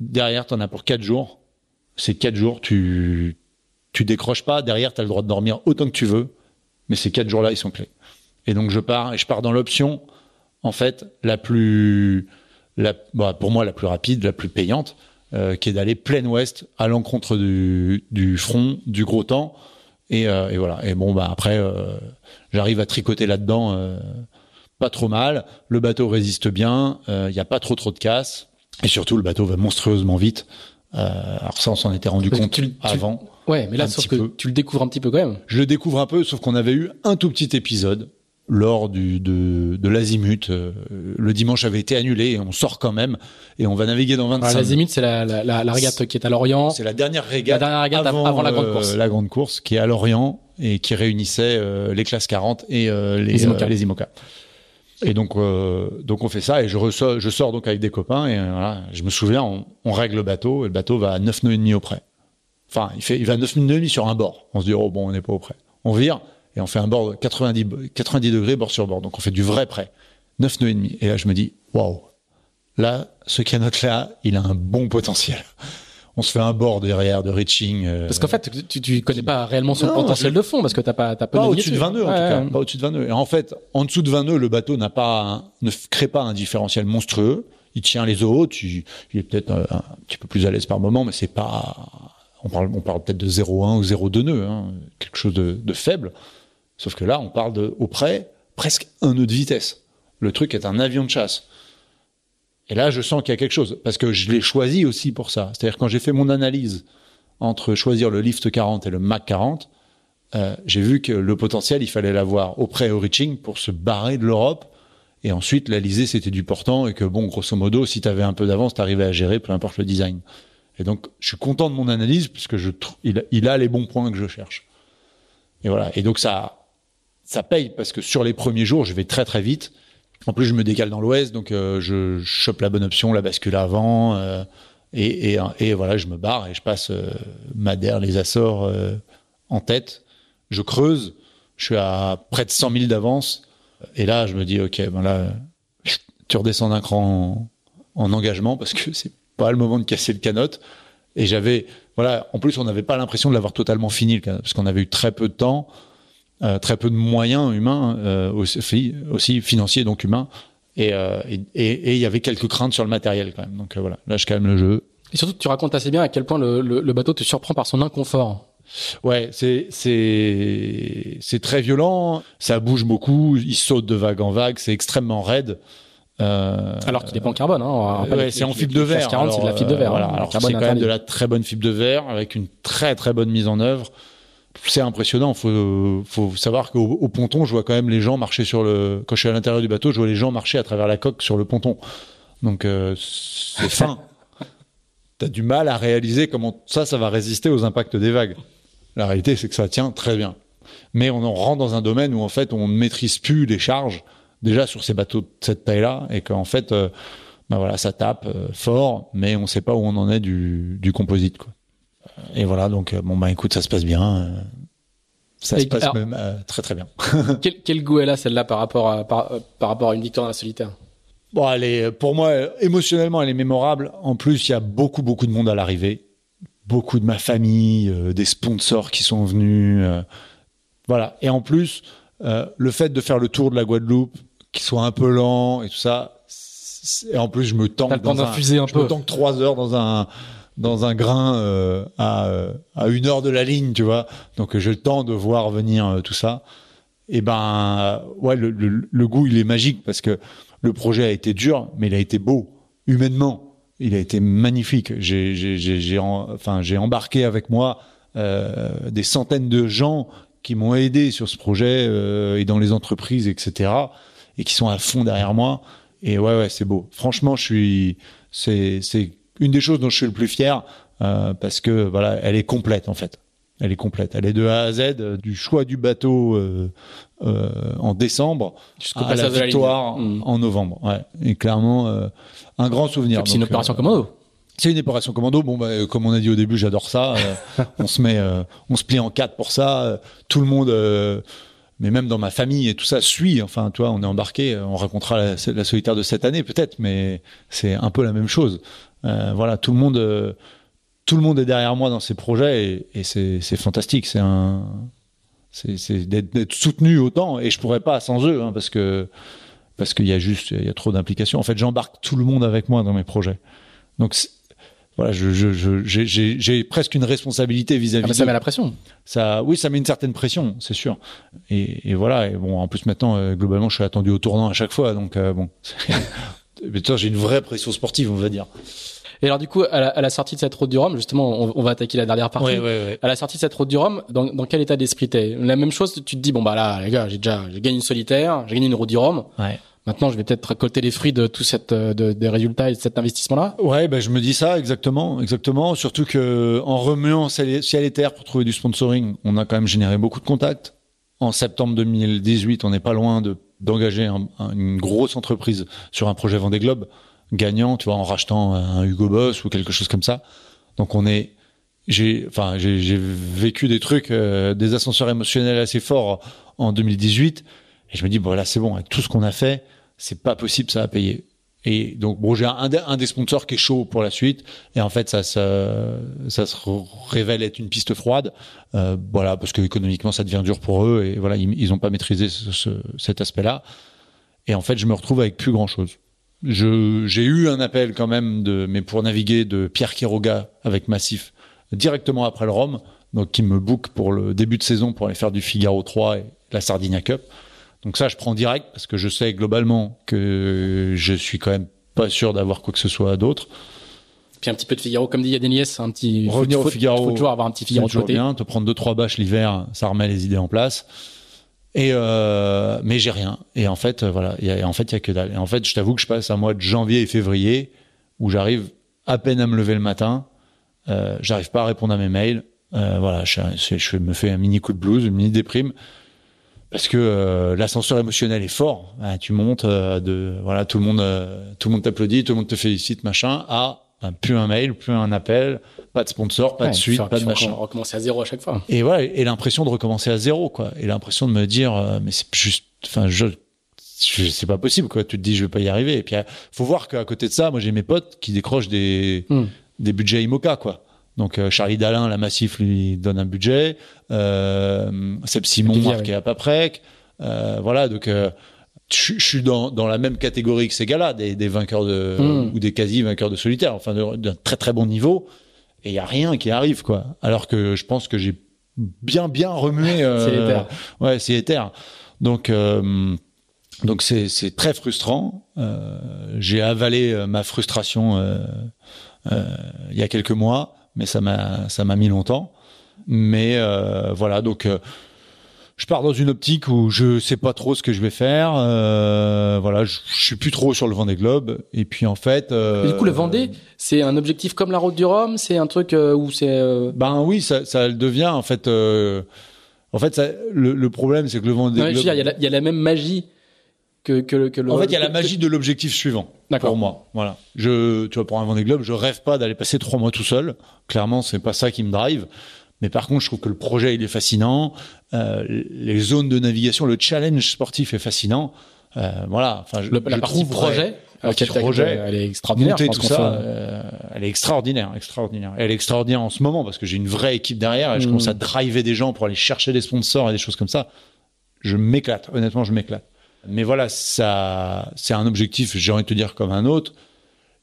Derrière, t'en as pour quatre jours. Ces quatre jours, tu, tu décroches pas. Derrière, t'as le droit de dormir autant que tu veux. Mais ces quatre jours-là, ils sont clés. Et donc, je pars, et je pars dans l'option, en fait, la plus, la, bah, pour moi, la plus rapide, la plus payante euh, qui est d'aller plein ouest à l'encontre du, du, front du gros temps. Et, euh, et, voilà. Et bon, bah après, euh, j'arrive à tricoter là-dedans euh, pas trop mal. Le bateau résiste bien. Il n'y a pas trop trop de casse. Et surtout, le bateau va monstrueusement vite. alors ça, on s'en était rendu compte avant. Ouais, mais là, sauf que tu le découvres un petit peu quand même. Je le découvre un peu, sauf qu'on avait eu un tout petit épisode lors du, de, de l'Azimut. Euh, le dimanche avait été annulé et on sort quand même et on va naviguer dans 25 L'Azimut, c'est la, la, la, régate qui est à Lorient. C'est la dernière régate, la dernière régate avant, la grande euh, course. la grande course qui est à Lorient et qui réunissait euh, les classes 40 et les, les, IMOCA. Et donc, donc on fait ça et je, ressors, je sors donc avec des copains et voilà, je me souviens, on, on, règle le bateau et le bateau va à 9 nœuds et demi au près. Enfin, il fait, il va à 9 nœuds et demi sur un bord. On se dit, oh bon, on n'est pas au près. On vire, et on fait un bord 90, 90 degrés bord sur bord. Donc on fait du vrai prêt. 9 nœuds et demi. Et là, je me dis, waouh, là, ce canot-là, il a un bon potentiel. On se fait un bord derrière de reaching. Euh, parce qu'en fait, tu, tu connais pas réellement son potentiel de fond parce que t'as pas, t'as pas, pas au-dessus de 20 nœuds, en tout cas. Pas au-dessus de 20 nœuds. Et en fait, en dessous de 20 nœuds, le bateau n'a pas, ne crée pas un différentiel monstrueux. Il tient les eaux. Tu, il est peut-être euh, un, petit peu plus à l'aise par moment, mais c'est pas, on parle, on parle peut-être de 0,1 ou 0,2 nœuds, hein, quelque chose de, de faible. Sauf que là, on parle de, presque un nœud de vitesse. Le truc est un avion de chasse. Et là, je sens qu'il y a quelque chose, parce que je l'ai choisi aussi pour ça. C'est-à-dire quand j'ai fait mon analyse entre choisir le Lift 40 et le Mac 40, euh, j'ai vu que le potentiel, il fallait l'avoir au près au reaching pour se barrer de l'Europe. Et ensuite, l'Alizé, c'était du portant et que bon, grosso modo, si tu avais un peu d'avance, tu à gérer, peu importe le design. Et donc, je suis content de mon analyse puisque il a les bons points que je cherche. Et voilà. Et donc, ça, ça paye parce que sur les premiers jours, je vais très très vite. En plus, je me décale dans l'ouest, donc euh, je chope la bonne option, la bascule avant, euh, et, voilà, je me barre et je passe euh, Madère, les Açores en tête. Je creuse, je suis à près de 100 000 d'avance, et là, je me dis, ok, ben là, tu redescends d'un cran en, en, engagement parce que c'est pas le moment de casser le canot. Et j'avais, voilà, en plus, on n'avait pas l'impression de l'avoir totalement fini parce qu'on avait eu très peu de temps. Euh, très peu de moyens humains euh, aussi, aussi, financiers donc humains et euh, il et, et, y avait quelques craintes sur le matériel quand même donc voilà là je calme le jeu et surtout tu racontes assez bien à quel point le, le, le bateau te surprend par son inconfort Ouais, c'est c'est très violent. Ça bouge beaucoup. Il saute de vague en vague. C'est extrêmement raide. Euh, alors qu'il n'est pas en carbone. Hein. Ouais, c'est en fibre de verre. 40, c'est de la fibre de verre. Voilà. Alors c'est quand même de la très bonne fibre de verre avec une très très bonne mise en œuvre c'est impressionnant. Faut, faut savoir qu'au au ponton, je vois quand même les gens marcher sur le. Quand je suis à l'intérieur du bateau, je vois les gens marcher à travers la coque sur le ponton. Donc euh, c'est fin. T'as du mal à réaliser comment ça, ça va résister aux impacts des vagues. La réalité, c'est que ça tient très bien. Mais on en rentre dans un domaine où en fait, on ne maîtrise plus les charges déjà sur ces bateaux de cette taille-là, et qu'en fait, euh, ben voilà, ça tape euh, fort, mais on ne sait pas où on en est du, du composite. Quoi et voilà, donc euh, bon bah écoute, ça se passe bien. Euh, ça se passe même euh, très très bien. quel, quel, goût elle a celle-là par rapport à par, par, rapport à une victoire dans la solitaire? Bon, elle est pour moi émotionnellement, elle est mémorable. En plus, il y a beaucoup beaucoup de monde à l'arrivée, beaucoup de ma famille, des sponsors qui sont venus, voilà. Et en plus, le fait de faire le tour de la Guadeloupe, qui soit un peu lent et tout ça, et en plus je me tente dans un, un je me tanque trois heures dans un dans un grain euh, à, euh, à une heure de la ligne, tu vois. Donc j'ai le temps de voir venir euh, tout ça. Et ben ouais, le, goût il est magique parce que le projet a été dur, mais il a été beau humainement. Il a été magnifique. J'ai j'ai enfin embarqué avec moi des centaines de gens qui m'ont aidé sur ce projet et dans les entreprises, etc. Et qui sont à fond derrière moi. Et ouais, ouais, c'est beau. Franchement, je suis, c'est, c'est une des choses dont je suis le plus fier parce que voilà, elle est complète en fait. Elle est complète. Elle est de A à Z, du choix du bateau euh, euh, en décembre à la victoire en novembre. Ouais. Et clairement, euh, un grand souvenir. C'est une opération commando. C'est une opération commando. Bon, bah, comme on a dit au début, j'adore ça. on se met, on se plie en quatre pour ça. tout le monde, mais même dans ma famille et tout ça, suit. Enfin, toi, on est embarqué. On racontera la, solitaire de cette année peut-être, mais c'est un peu la même chose. voilà, tout le monde tout le monde est derrière moi dans ces projets et, c'est fantastique. C'est un, c'est d'être soutenu autant et je pourrais pas sans eux hein, parce que parce qu'il y a juste il y a trop d'implications. En fait, j'embarque tout le monde avec moi dans mes projets. Donc voilà, j'ai je, presque une responsabilité vis-à-vis. Ah ça met la pression. Ça, oui, ça met une certaine pression, c'est sûr. Et, voilà. Et bon, en plus maintenant, euh, globalement, je suis attendu au tournant à chaque fois, donc euh, bon. Mais toi, j'ai une vraie pression sportive, on va dire. Et alors du coup, à la, sortie de cette route du Rhum, justement, on, va attaquer la dernière partie. Oui, oui, oui. À la sortie de cette route du Rhum, dans, dans quel état d'esprit t'es? La même chose, tu te dis bon bah là, les gars, j'ai déjà, j'ai gagné une solitaire, j'ai gagné une route du Rhum. Ouais. Maintenant, je vais peut-être récolter les fruits de tout cette de, des résultats et de cet investissement-là. Ouais, ben je me dis ça exactement, exactement. Surtout que en remuant ciel et terre pour trouver du sponsoring, on a quand même généré beaucoup de contacts. En septembre 2018, on n'est pas loin de d'engager une grosse entreprise sur un projet Vendée Globe gagnant, tu vois, en rachetant un Hugo Boss ou quelque chose comme ça. Donc on est, j'ai, enfin, j'ai vécu des trucs, euh, des ascenseurs émotionnels assez forts en 2018, et je me dis bon là c'est bon, avec tout ce qu'on a fait, c'est pas possible, ça a payé. Et donc bon, j'ai un, des sponsors qui est chaud pour la suite, et en fait ça, ça, ça se révèle être une piste froide, euh, voilà, parce que économiquement ça devient dur pour eux, et voilà, ils, ils ont pas maîtrisé ce, cet aspect-là. Et en fait, je me retrouve avec plus grand chose. J'ai eu un appel quand même, de, mais pour naviguer, de Pierre Quiroga avec Massif directement après le Rhum, donc qui me book pour le début de saison pour aller faire du Figaro 3 et la Sardinia Cup. Donc ça, je prends direct parce que je sais globalement que je suis quand même pas sûr d'avoir quoi que ce soit d'autre. Puis un petit peu de Figaro, comme dit Yadenies, un petit. Revenir au Figaro. Faut toujours avoir un petit Figaro de côté. bien, te prendre deux trois bâches l'hiver, ça remet les idées en place. Et euh, mais j'ai rien. Et en fait, euh, voilà. Y a, en fait, il y a que dalle. Et en fait, je t'avoue que je passe un mois de janvier et février où j'arrive à peine à me lever le matin. Euh, j'arrive pas à répondre à mes mails. Euh, voilà, je, je, me fais un mini coup de blues, une mini déprime parce que euh, l'ascenseur émotionnel est fort. Hein, tu montes euh, de voilà, tout le monde, tout le monde t'applaudit, tout le monde te félicite, machin. À plus un mail, plus un appel, pas de sponsor, pas de suite, pas de machin. Recommencer à zéro à chaque fois. Et ouais, et l'impression de recommencer à zéro, quoi. Et l'impression de me dire, euh, mais c'est juste, enfin, je, c'est pas possible, quoi. Tu te dis, je vais pas y arriver. Et puis, euh, faut voir qu'à côté de ça, moi, j'ai mes potes qui décrochent des, hmm. des budgets IMOCA, quoi. Donc, euh, Charlie Dalin, la Massif, lui donne un budget. Euh, Seb Simon, qui est à Paprec. Euh, voilà, donc, je, suis dans, dans, la même catégorie que ces gars-là, des, des, vainqueurs de hmm. ou des quasi vainqueurs de solitaire, enfin d'un très très bon niveau, et il y a rien qui arrive quoi. Alors que je pense que j'ai bien bien remué. Euh, ouais, c'est éther. Donc euh, donc c'est c'est très frustrant. Euh, j'ai avalé euh, ma frustration euh, euh, il y a quelques mois, mais ça m'a ça m'a mis longtemps. Mais voilà donc je pars dans une optique où je sais pas trop ce que je vais faire. Euh, voilà, je, je, suis plus trop sur le Vendée Globe. Et puis en fait, euh, du coup, le Vendée, c'est un objectif comme la Route du Rhum? C'est un truc euh, où c'est. Euh, ben oui, ça, ça le devient en fait. Euh, en fait, ça, le, le, problème, c'est que le Vendée Globe. Il y, y, a la même magie que, que, que le. En fait, il y a la magie de l'objectif suivant. Pour moi, voilà. Je, tu vois, pour un Vendée Globe, je rêve pas d'aller passer trois mois tout seul. Clairement, c'est pas ça qui me drive. Mais par contre, je trouve que le projet il est fascinant, euh, les zones de navigation, le challenge sportif est fascinant. Euh, voilà. Enfin, je, le, la partie projet, la projet, elle est extraordinaire. Monter tout ça, euh, elle est extraordinaire, extraordinaire. Elle est extraordinaire en ce moment parce que j'ai une vraie équipe derrière et je commence à driver des gens pour aller chercher des sponsors et des choses comme ça. Je m'éclate. Honnêtement, je m'éclate. Mais voilà, ça, c'est un objectif, j'ai envie de te dire comme un autre.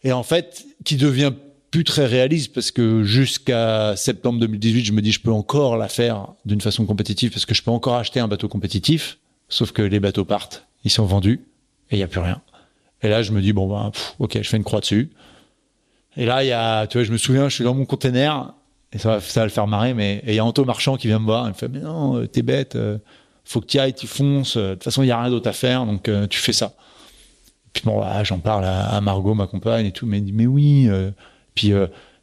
Et en fait, qui devient plus très réaliste parce que jusqu'à septembre 2018, je me dis je peux encore la faire d'une façon compétitive parce que je peux encore acheter un bateau compétitif. Sauf que les bateaux partent, ils sont vendus et il y a plus rien. Et là, je me dis bon ben ok, je fais une croix dessus. Et là, il y a, tu vois, je me souviens, je suis dans mon container et ça va, le faire marrer, mais il y a Anto Marchand qui vient me voir, il me fait, mais non, t'es bête, faut que tu ailles, tu fonces, de toute façon, il y a rien d'autre à faire, donc tu fais ça. Puis bon, j'en parle à, Margot, ma compagne et tout, mais mais oui, puis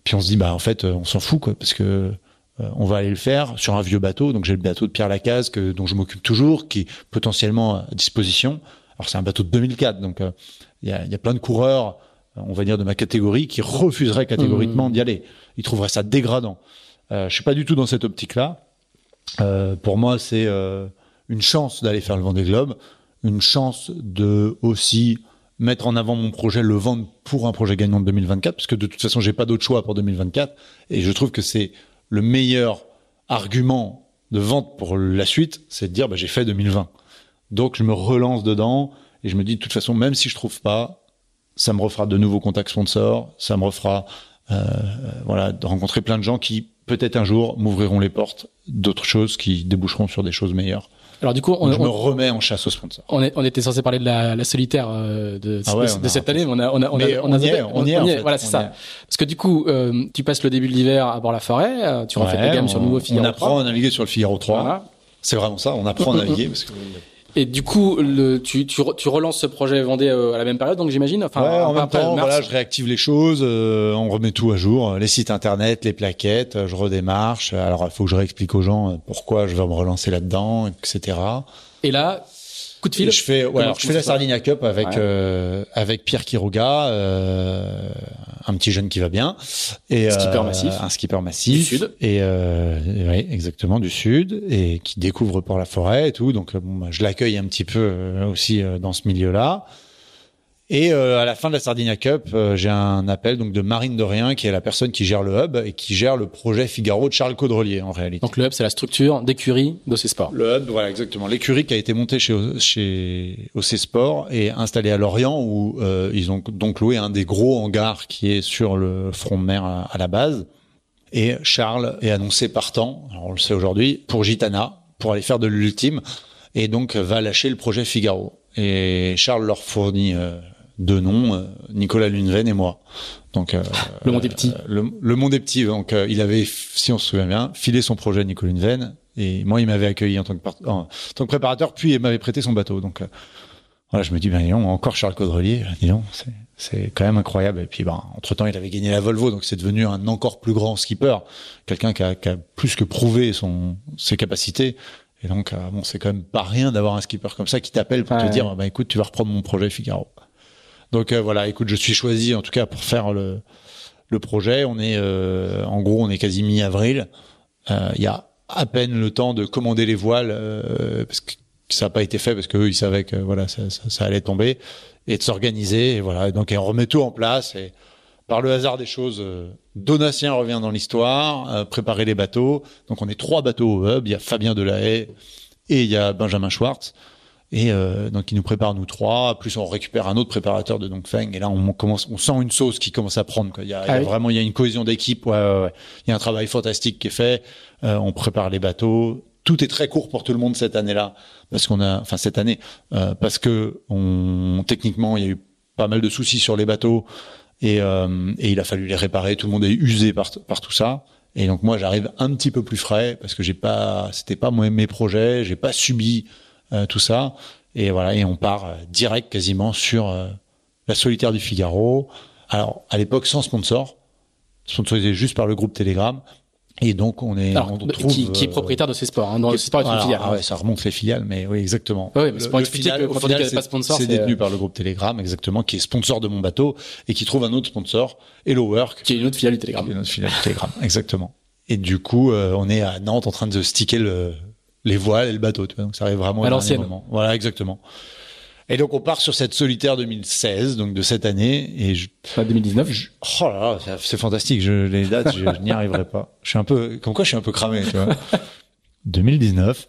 puis on se dit, bah en fait, on s'en fout, quoi, parce que on va aller le faire sur un vieux bateau. Donc j'ai le bateau de Pierre Lacaze que, dont je m'occupe toujours, qui est potentiellement à disposition. Alors c'est un bateau de 2004, donc il y, a, y, a, plein de coureurs on va dire de ma catégorie, qui refuserait catégoriquement mmh. d'y aller. Ils trouveraient ça dégradant. Euh, je suis pas du tout dans cette optique-là. Euh, pour moi, c'est euh, une chance d'aller faire le Vendée Globe, une chance de aussi mettre en avant mon projet, le vendre pour un projet gagnant de 2024, parce que de toute façon, j'ai pas d'autre choix pour 2024. Et je trouve que c'est le meilleur argument de vente pour la suite, c'est de dire bah, j'ai fait 2020. Donc je me relance dedans et je me dis de toute façon, même si je trouve pas, ça me refera de nouveaux contacts sponsors, ça me refera euh, voilà de rencontrer plein de gens qui peut-être un jour m'ouvriront les portes d'autres choses qui déboucheront sur des choses meilleures. Alors du coup, on, je me remets en chasse aux sponsors. On, est, on était censé parler de la, la solitaire euh, de, ah de, cette année, mais on a on a on, a, on, y est, on, y est, voilà c'est ça. Parce que du coup, euh, tu passes le début de l'hiver à bord la forêt, euh, tu refais ouais, tes gammes sur le nouveau Figaro On apprend à naviguer sur le Figaro 3. C'est vraiment ça, on apprend à naviguer parce que et du coup, le, tu, tu, tu, relances ce projet Vendée euh, à la même période, donc j'imagine. Enfin, ouais, en même temps, voilà, je réactive les choses, euh, on remet tout à jour, les sites internet, les plaquettes, je redémarche. Alors, il faut que je réexplique aux gens pourquoi je vais me relancer là-dedans, etc. Et là, Coup de fil. je fais, ouais, alors je fais la Sardinia Cup avec euh, avec Pierre Quiroga, euh, un petit jeune qui va bien, et skipper euh, massif, un skipper massif du sud, et euh, oui, exactement du sud, et qui découvre pour la forêt et tout. Donc bon, bah, je l'accueille un petit peu aussi dans ce milieu-là. Et euh, à la fin de la Sardinia Cup, euh, j'ai un appel donc de Marine Dorien, qui est la personne qui gère le hub et qui gère le projet Figaro de Charles Caudrelier en réalité. Donc le hub, c'est la structure d'écurie d'OC Sport. Le hub, voilà exactement. L'écurie qui a été montée chez chez OC Sport et installée à Lorient où euh, ils ont donc loué un des gros hangars qui est sur le front de mer à, la base. Et Charles est annoncé partant, alors on le sait aujourd'hui, pour Gitana, pour aller faire de l'ultime, et donc va lâcher le projet Figaro. Et Charles leur fournit deux noms, euh, Nicolas Lundgren et moi. Donc euh, le monde est petit. Le, monde est petit. Donc euh, il avait, si on se souvient bien, filé son projet Nicolas Lundgren et moi il m'avait accueilli en tant que, en, tant que préparateur, puis il m'avait prêté son bateau. Donc voilà, je me dis ben non, encore Charles Caudrelier, disons, c'est c'est quand même incroyable. Et puis, ben, entre temps, il avait gagné la Volvo, donc c'est devenu un encore plus grand skipper, quelqu'un qui a, qui a, plus que prouvé son ses capacités. Et donc, bon, c'est quand même pas rien d'avoir un skipper comme ça qui t'appelle pour te dire, ben écoute, tu vas reprendre mon projet Figaro. Donc euh, voilà, écoute, je suis choisi en tout cas pour faire le, projet. On est, euh, en gros, on est quasi mi-avril. Euh, il y a à peine le temps de commander les voiles parce que ça n'a pas été fait parce qu'eux ils savaient que voilà ça, ça, allait tomber et de s'organiser et voilà donc on remet tout en place et par le hasard des choses Donatien revient dans l'histoire préparer les bateaux donc on est trois bateaux au hub il y a Fabien Delahaye et il y a Benjamin Schwartz et euh, donc, il nous prépare nous trois. Plus, on récupère un autre préparateur de Dongfeng. Et là, on commence, on sent une sauce qui commence à prendre. Quoi. Il y a, il y a ah vraiment, il y a une cohésion d'équipe. Ouais, ouais, ouais. Il y a un travail fantastique qui est fait. Euh, on prépare les bateaux. Tout est très court pour tout le monde cette année-là, parce qu'on a, enfin cette année, euh, parce que on, techniquement, il y a eu pas mal de soucis sur les bateaux et, euh, et il a fallu les réparer. Tout le monde est usé par, par tout ça. Et donc moi, j'arrive un petit peu plus frais parce que j'ai pas, c'était pas moi mes projets, j'ai pas subi tout ça. Et voilà, et on part euh, direct quasiment sur euh, la solitaire du Figaro. Alors, à l'époque, sans sponsor, sponsorisé juste par le groupe Telegram. Et donc, on est, on trouve, qui, qui, est propriétaire de ces sports, hein, dans le sport une filiale. Ah ouais, ça remonte les filiales, mais oui, exactement. Oui, mais c'est pour expliquer que quand on dit pas sponsor, c'est détenu par le groupe Telegram, exactement, qui est sponsor de mon bateau et qui trouve un autre sponsor, Hello Work. Qui est une autre filiale du Telegram. Qui est une autre filiale du Telegram, exactement. Et du coup, on est à Nantes en train de sticker le, les voiles et le bateau. Tu vois, donc ça arrive vraiment à l'ancienne. Voilà, exactement. Et donc on part sur cette solitaire 2016, donc de cette année. Et je, pas 2019. oh là là, c'est fantastique. Je, les dates, je, n'y arriverai pas. Je suis un peu, comme quoi, je suis un peu cramé. Tu vois. 2019.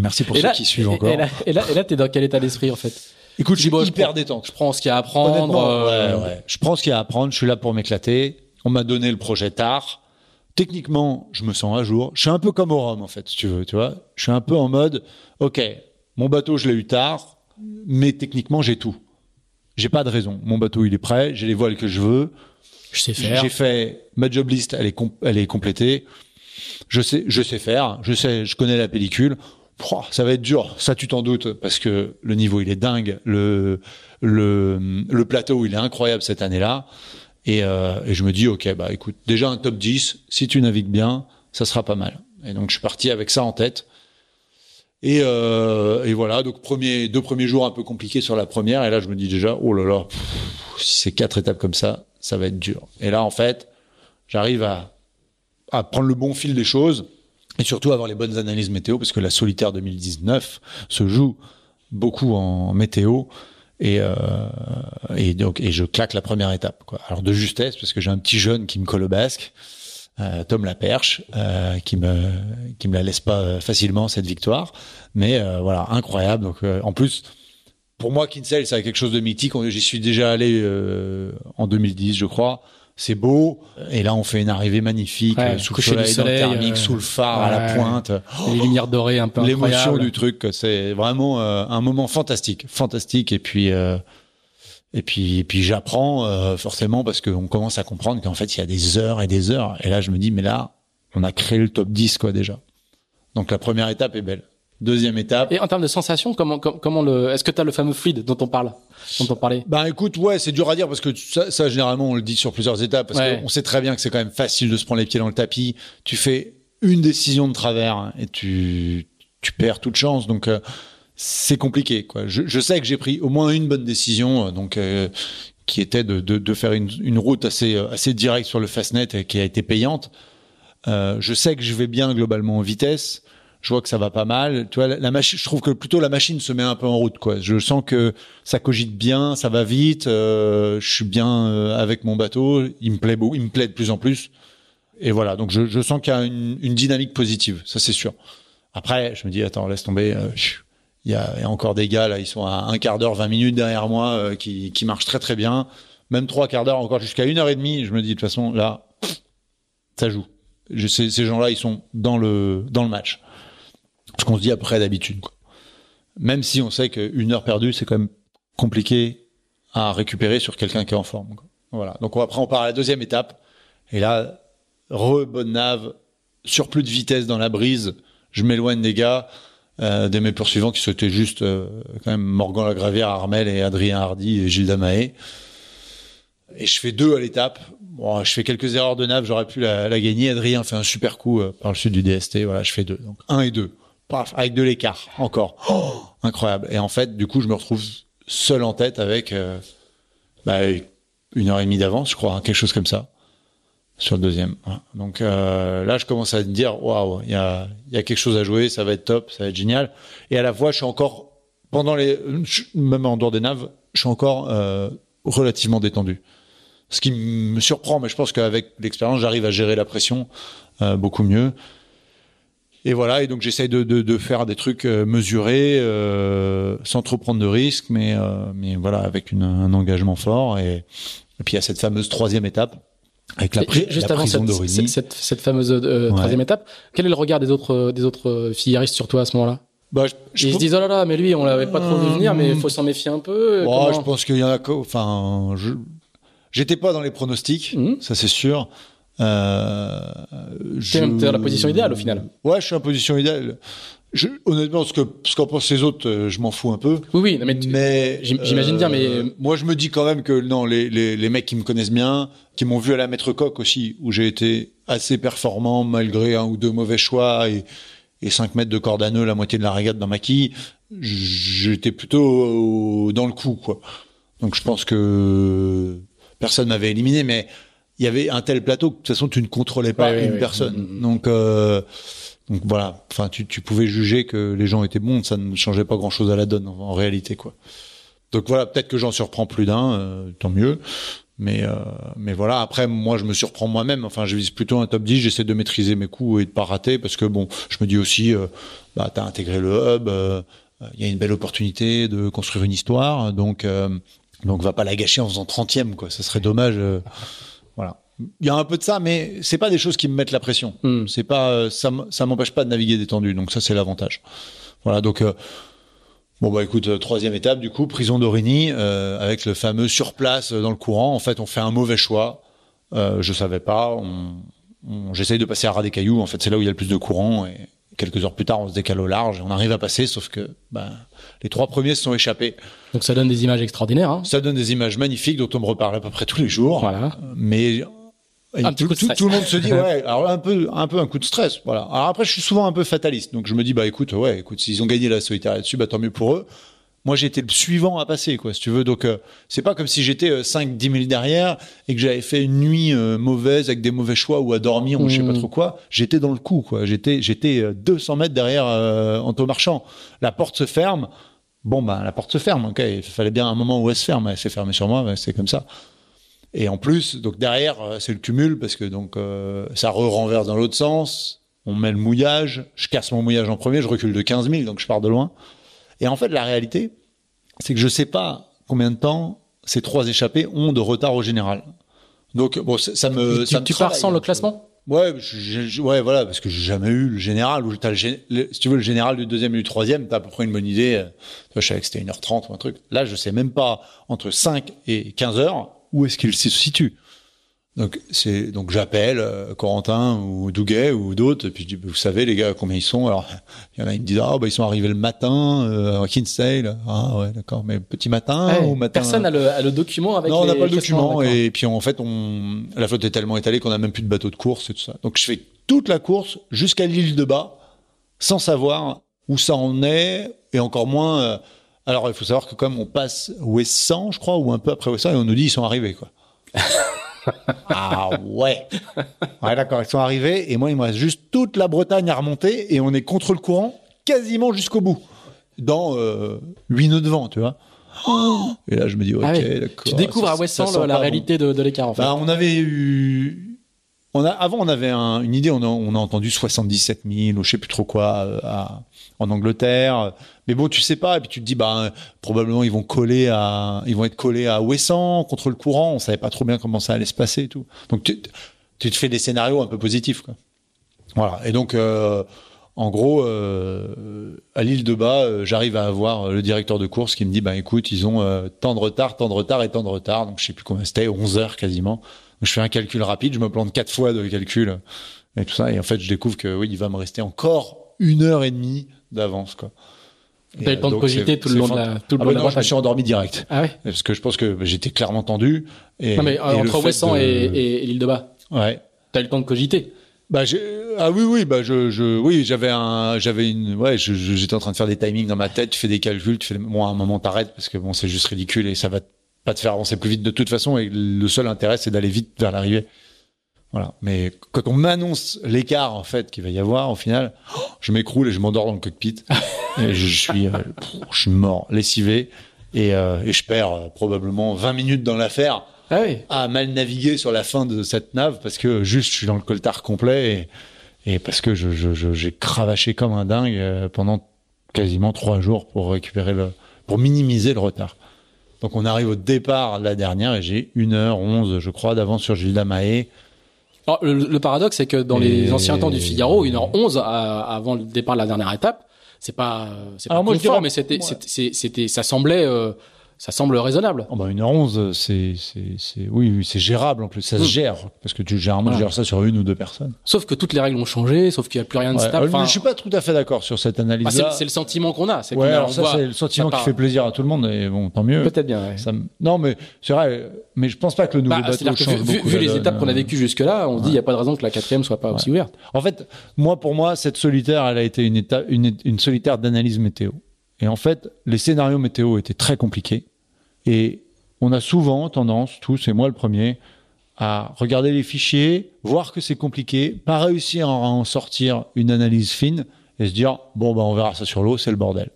Merci pour ceux qui suivent encore. Et là, et là, et là, t'es dans quel état d'esprit en fait? Écoute, je suis hyper détente. Je prends ce qu'il y a à apprendre. Euh... Ouais, ouais. Je prends ce qu'il y a à apprendre. Je suis là pour m'éclater. On m'a donné le projet tard techniquement, je me sens à jour. Je suis un peu comme au Rhum, en fait, si tu veux, tu vois. Je suis un peu en mode, OK, mon bateau, je l'ai eu tard, mais techniquement, j'ai tout. J'ai pas de raison. Mon bateau, il est prêt, j'ai les voiles que je veux. Je sais faire. J'ai fait ma job list, elle est elle est complétée. Je sais je sais faire, je sais je connais la pellicule. ça va être dur, ça tu t'en doutes parce que le niveau il est dingue, le le le plateau il est incroyable cette année-là et, euh, et je me dis ok bah écoute déjà un top 10 si tu navigues bien ça sera pas mal. Et donc je suis parti avec ça en tête. Et, euh, et, voilà, donc premier, deux premiers jours un peu compliqués sur la première, et là je me dis déjà, oh là là, si c'est quatre étapes comme ça, ça va être dur. Et là en fait, j'arrive à, à prendre le bon fil des choses, et surtout avoir les bonnes analyses météo, parce que la solitaire 2019 se joue beaucoup en météo, et, euh, et donc je claque la première étape. Alors de justesse, parce que j'ai un petit jeune qui me colle au basque. Euh, Tom Laperche, euh, qui me qui me la laisse pas euh, facilement cette victoire, mais voilà incroyable. Donc en plus pour moi Kinsale c'est quelque chose de mythique. J'y suis déjà allé en 2010 je crois. C'est beau et là on fait une arrivée magnifique sous le soleil, soleil thermique, sous le phare à la pointe, les lumières dorées un peu l'émotion du truc. C'est vraiment un moment fantastique, fantastique et puis et puis, et puis j'apprends euh, forcément parce qu'on commence à comprendre qu'en fait il y a des heures et des heures. Et là je me dis mais là on a créé le top 10 quoi déjà. Donc la première étape est belle. Deuxième étape. Et en termes de sensations, comment comment le est-ce que tu as le fameux fluide dont on parle dont on parlait? Bah écoute, ouais, c'est dur à dire parce que ça, ça généralement on le dit sur plusieurs étapes parce qu'on sait très bien que c'est quand même facile de se prendre les pieds dans le tapis. Tu fais une décision de travers et tu tu perds toute chance. Donc euh, c'est compliqué. Quoi. Je, je, sais que j'ai pris au moins une bonne décision, euh, donc euh, qui était de, de, de faire une, une, route assez assez directe sur le fastnet et qui a été payante. Euh, je sais que je vais bien globalement en vitesse. Je vois que ça va pas mal. Tu vois, la. Je trouve que plutôt la machine se met un peu en route. Quoi. Je sens que ça cogite bien, ça va vite. Euh, je suis bien avec mon bateau. Il me plaît il me plaît de plus en plus. Et voilà. Donc je, sens qu'il y a une, dynamique positive. Ça c'est sûr. Après, je me dis attends, laisse tomber. Euh, il y, a, encore des gars là, ils sont à un quart d'heure, 20 minutes derrière moi, euh, qui, marchent très très bien. Même trois quarts d'heure, encore jusqu'à une heure et demie. Je me dis de toute façon là, ça joue. Sais, ces gens-là, ils sont dans le dans le match. Ce qu'on se dit après d'habitude. Même si on sait qu'une heure perdue, c'est quand même compliqué à récupérer sur quelqu'un qui est en forme. Voilà. Donc après, on part à la deuxième étape. Et là, re bonne nave, surplus de vitesse dans la brise. Je m'éloigne des gars euh, des mes poursuivants qui souhaitaient juste euh, quand même Morgan Lagravière, Armel et Adrien Hardy et Gilles Damaé. Et je fais deux à l'étape. Bon, je fais quelques erreurs de nave, j'aurais pu la, la, gagner. Adrien fait un super coup euh, par le sud du DST. Voilà, je fais deux. Donc un et deux. Paf, avec de l'écart encore. Oh, incroyable. Et en fait, du coup, je me retrouve seul en tête avec euh, bah, une heure et demie d'avance, je crois, hein, quelque chose comme ça sur le deuxième. Donc euh, là, je commence à me dire, waouh, il y a, quelque chose à jouer, ça va être top, ça va être génial. Et à la fois, je suis encore, pendant les, même en dehors des naves, je suis encore euh, relativement détendu. Ce qui me surprend, mais je pense qu'avec l'expérience, j'arrive à gérer la pression beaucoup mieux. Et voilà, et donc j'essaye de, de, de, faire des trucs euh, mesurés, euh, sans trop prendre de risques, mais, euh, mais voilà, avec une, un engagement fort. Et, et puis il y a cette fameuse troisième étape avec la, Juste avant cette, cette, cette, fameuse euh, troisième étape, quel est le regard des autres des autres filiéristes sur toi à ce moment-là? Bah, je, Ils se disent oh là là, mais lui on l'avait pas trop vu venir, mais il faut s'en méfier un peu. Bon, je pense qu'il y en a, enfin, je j'étais pas dans les pronostics, mmh. ça c'est sûr. Euh, T'es dans la position idéale au final. Ouais, je suis en position idéale. Je, honnêtement, ce que ce qu'en pensent les autres, euh, je m'en fous un peu. Oui, oui, mais, mais j'imagine bien, mais euh, moi, je me dis quand même que non, les, les, les mecs qui me connaissent bien, qui m'ont vu à la maître coq aussi, où j'ai été assez performant malgré un ou deux mauvais choix et, et 5 mètres de corde à nœud, la moitié de la régate dans ma quille, j'étais plutôt dans le coup, quoi. Donc je pense que personne m'avait éliminé, mais il y avait un tel plateau que de toute façon tu ne contrôlais pas une personne. Mm, mm, mm. Donc euh, donc voilà, enfin tu, tu pouvais juger que les gens étaient bons, ça ne changeait pas grand-chose à la donne en, réalité quoi. Donc voilà, peut-être que j'en surprends plus d'un, euh, tant mieux. Mais euh, mais voilà, après moi je me surprends moi-même. Enfin, je vise plutôt un top 10, j'essaie de maîtriser mes coups et de pas rater parce que bon, je me dis aussi bah tu as intégré le hub, il y a une belle opportunité de construire une histoire, donc donc va pas la gâcher en faisant 30e quoi, ça serait dommage voilà il y a un peu de ça, mais c'est pas des choses qui me mettent la pression. Hmm. C'est pas, euh, ça, ça m'empêche pas de naviguer détendu. Donc ça, c'est l'avantage. Voilà. Donc euh, bon bah écoute, euh, troisième étape du coup, prison d'Origny avec le fameux sur place dans le courant. En fait, on fait un mauvais choix. Euh, je savais pas. J'essaye de passer à ras des cailloux. En fait, c'est là où il y a le plus de courant. Et quelques heures plus tard, on se décale au large. On arrive à passer, sauf que ben, les trois premiers se sont échappés. Donc ça donne des images extraordinaires. Hein. Ça donne des images magnifiques dont on me reparle à peu près tous les jours. Voilà. Mais un tout, tout, tout, le monde se dit ouais alors un peu un peu un coup de stress voilà alors après je suis souvent un peu fataliste donc je me dis bah écoute ouais écoute s'ils ont gagné la solitaire là-dessus bah tant mieux pour eux moi j'étais le suivant à passer quoi si tu veux. Donc euh, c'est pas comme si j'étais 5 euh, 10 minutes derrière et que j'avais fait une nuit euh, mauvaise avec des mauvais choix ou à dormir ou je sais pas mmh. trop quoi. J'étais dans le coup quoi. J'étais j'étais 200 mètres derrière Anto Marchand. La porte se ferme. Bon bah la porte se ferme ok. Il fallait bien un moment où elle se ferme. Elle s'est fermée sur moi c'est comme ça. Et en plus donc derrière c'est le cumul parce que donc ça re renverse dans l'autre sens. On met le mouillage. Je casse mon mouillage en premier. Je recule de 15 000 donc je pars de loin et en fait, la réalité, c'est que je sais pas combien de temps ces trois échappés ont de retard au général. Donc, bon, ça, me. Tu, ça tu pars sans le classement? Ouais, ouais, voilà, parce que j'ai jamais eu le général. Où as le, si tu veux le général du deuxième et du troisième, t'as à peu près une bonne idée. Euh, je savais que c'était 1h30 ou un truc. Là, je sais même pas entre 5 et 15 heures où est-ce qu'il se situe. Donc c'est donc j'appelle euh, Corentin ou Douguet ou d'autres et puis je dis vous savez les gars combien ils sont? Alors il y en a qui me disent ah bah ils sont arrivés le matin euh, à Kinsale. Ah ouais d'accord mais petit matin ou matin? personne n'a le, a le document avec non on n'a pas le document et puis en fait on la flotte est tellement étalée qu'on a même plus de bateau de course et tout ça. Donc je fais toute la course jusqu'à l'île de Bas sans savoir où ça en est et encore moins euh, alors il faut savoir que comme on passe Ouessant je crois ou un peu après Ouessant et on nous dit ils sont arrivés quoi ah ouais. Ouais, d'accord, ils sont arrivés et moi, il me reste juste toute la Bretagne à remonter et on est contre le courant quasiment jusqu'au bout. Dans euh, 8 nœuds de vent, tu vois. et là, je me dis, ok, ah d'accord. Tu découvres à Wesson la réalité de, de l'écart, en fait. Bah, on avait eu. On a, avant, on avait une idée, on a, on a entendu 77 000 ou je sais plus trop quoi euh, à, en Angleterre. Mais bon, tu sais pas. Et puis tu te dis, bah, probablement ils vont être collés à Ouessant contre le courant. On savait pas trop bien comment ça allait se passer tout. Donc tu, te fais des scénarios un peu positifs. Voilà. Et donc, euh, en gros, euh, à l'île de Bas, euh, j'arrive à avoir le directeur de course qui me dit, bah écoute, ils ont tant de retard, tant de retard et tant de retard. Donc je sais plus combien c'était, 11 heures quasiment. Je fais un calcul rapide, je me plante quatre fois de calcul et tout ça. Et en fait, je découvre que oui, il va me rester encore une heure et demie d'avance, quoi. T'as eu le temps de cogiter tout le long de la, tout le ah long de la je me suis endormi direct. Ah ouais? Parce que je pense que j'étais clairement tendu. Et, non mais entre Ouessant et, et, l'île de Bas. Ouais. T'as eu le temps de cogiter. Bah ah oui oui bah je je oui j'avais un j'avais une ouais j'étais en train de faire des timings dans ma tête tu fais des calculs tu fais bon à un moment t'arrêtes parce que bon c'est juste ridicule et ça va pas te faire avancer plus vite de toute façon et le seul intérêt c'est d'aller vite vers l'arrivée voilà. Mais quand on m'annonce l'écart en fait qu'il va y avoir, au final, je m'écroule et je m'endors dans le cockpit. et je suis, euh, je suis mort, lessivé, et, euh, et je perds euh, probablement 20 minutes dans l'affaire ah oui. à mal naviguer sur la fin de cette nave parce que juste je suis dans le coltard complet et, et parce que je, je, j'ai cravaché comme un dingue pendant quasiment trois jours pour récupérer le, pour minimiser le retard. Donc on arrive au départ la dernière et j'ai 1h11 je crois d'avance sur Gilles Damaé le, paradoxe, c'est que dans les anciens temps du Figaro, 1h11 avant le départ de la dernière étape, c'est pas, c'est pas confort, mais c'était, c'était, ça semblait, euh, ça semble raisonnable. Oh bah 1h11, c'est, c'est, c'est, oui, c'est gérable en plus, ça se mm. gère, parce que tu généralement tu gères ça sur une ou deux personnes. Sauf que toutes les règles ont changé, sauf qu'il n'y a plus rien de stable. Enfin, je suis pas tout à fait d'accord sur cette analyse. Bah, c'est, le sentiment qu'on a. C'est ouais, alors ça, c'est le sentiment qui fait plaisir à tout le monde, et bon, tant mieux. Peut-être bien. Ouais. Ça Non, mais c'est vrai, mais je pense pas que le nouveau bah, bateau change vu, beaucoup. Vu les étapes qu'on a vécues jusque-là, on se dit, il n'y a pas de raison que la quatrième soit pas aussi ouverte. En fait, moi, pour moi, cette solitaire, elle a été une étape, une, une solitaire d'analyse météo. Et en fait, les scénarios météo étaient très compliqués. Et on a souvent tendance, tous, et moi le premier, à regarder les fichiers, voir que c'est compliqué, pas réussir à en sortir une analyse fine et se dire bon bah on verra ça sur l'eau, c'est le bordel.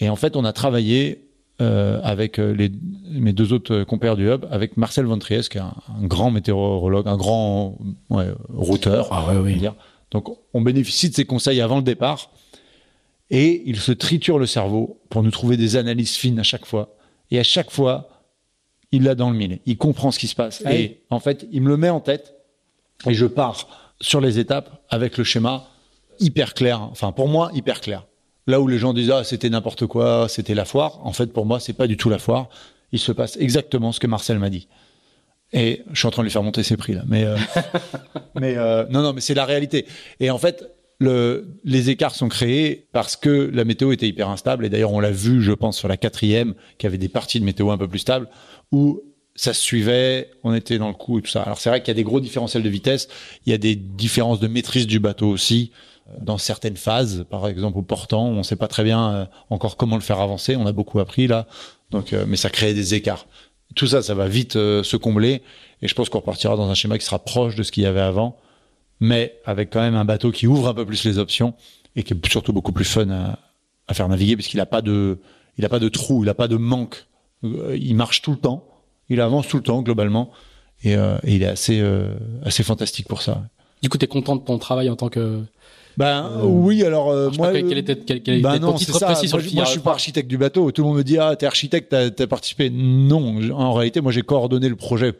Et en fait, on a travaillé euh, avec euh, les, mes deux autres compères du hub, avec Marcel Ventriès, qui est un, grand météorologue, un grand ouais, routeur. Ah ouais, oui. Dire. Donc, on bénéficie de ses conseils avant le départ, et il se triture le cerveau pour nous trouver des analyses fines à chaque fois. Et à chaque fois, il l'a dans le mille. Il comprend ce qui se passe. Ah et en fait, il me le met en tête. Et je pars sur les étapes avec le schéma hyper clair. Enfin, pour moi, hyper clair. Là où les gens disent, ah, c'était n'importe quoi, c'était la foire. En fait, pour moi, c'est pas du tout la foire. Il se passe exactement ce que Marcel m'a dit. Et je suis en train de lui faire monter ses prix là. Mais, euh, mais euh, non, non, mais c'est la réalité. Et en fait, le, les écarts sont créés parce que la météo était hyper instable. Et d'ailleurs, on l'a vu, je pense, sur la quatrième, qui avait des parties de météo un peu plus stables, où ça se suivait, on était dans le coup et tout ça. Alors c'est vrai qu'il y a des gros différentiels de vitesse, il y a des différences de maîtrise du bateau aussi dans certaines phases, par exemple au portant, on ne sait pas très bien euh, encore comment le faire avancer, on a beaucoup appris là, donc euh, mais ça crée des écarts. Tout ça, ça va vite euh, se combler et je pense qu'on repartira dans un schéma qui sera proche de ce qu'il y avait avant, mais avec quand même un bateau qui ouvre un peu plus les options et qui est surtout beaucoup plus fun à, à faire naviguer puisqu'il n'a pas de, il a pas de trou, il n'a pas de manque, il marche tout le temps, il avance tout le temps globalement et, et il est assez, assez fantastique pour ça. Du coup, tu es content de ton travail en tant que ben euh, oui, alors euh, moi, pas quel était, quel, quel ben non, titre précis sur moi, le Moi, je suis pas architecte du bateau. Tout le monde me dit ah t'es architecte, t'as as participé. Non, en réalité, moi j'ai coordonné le projet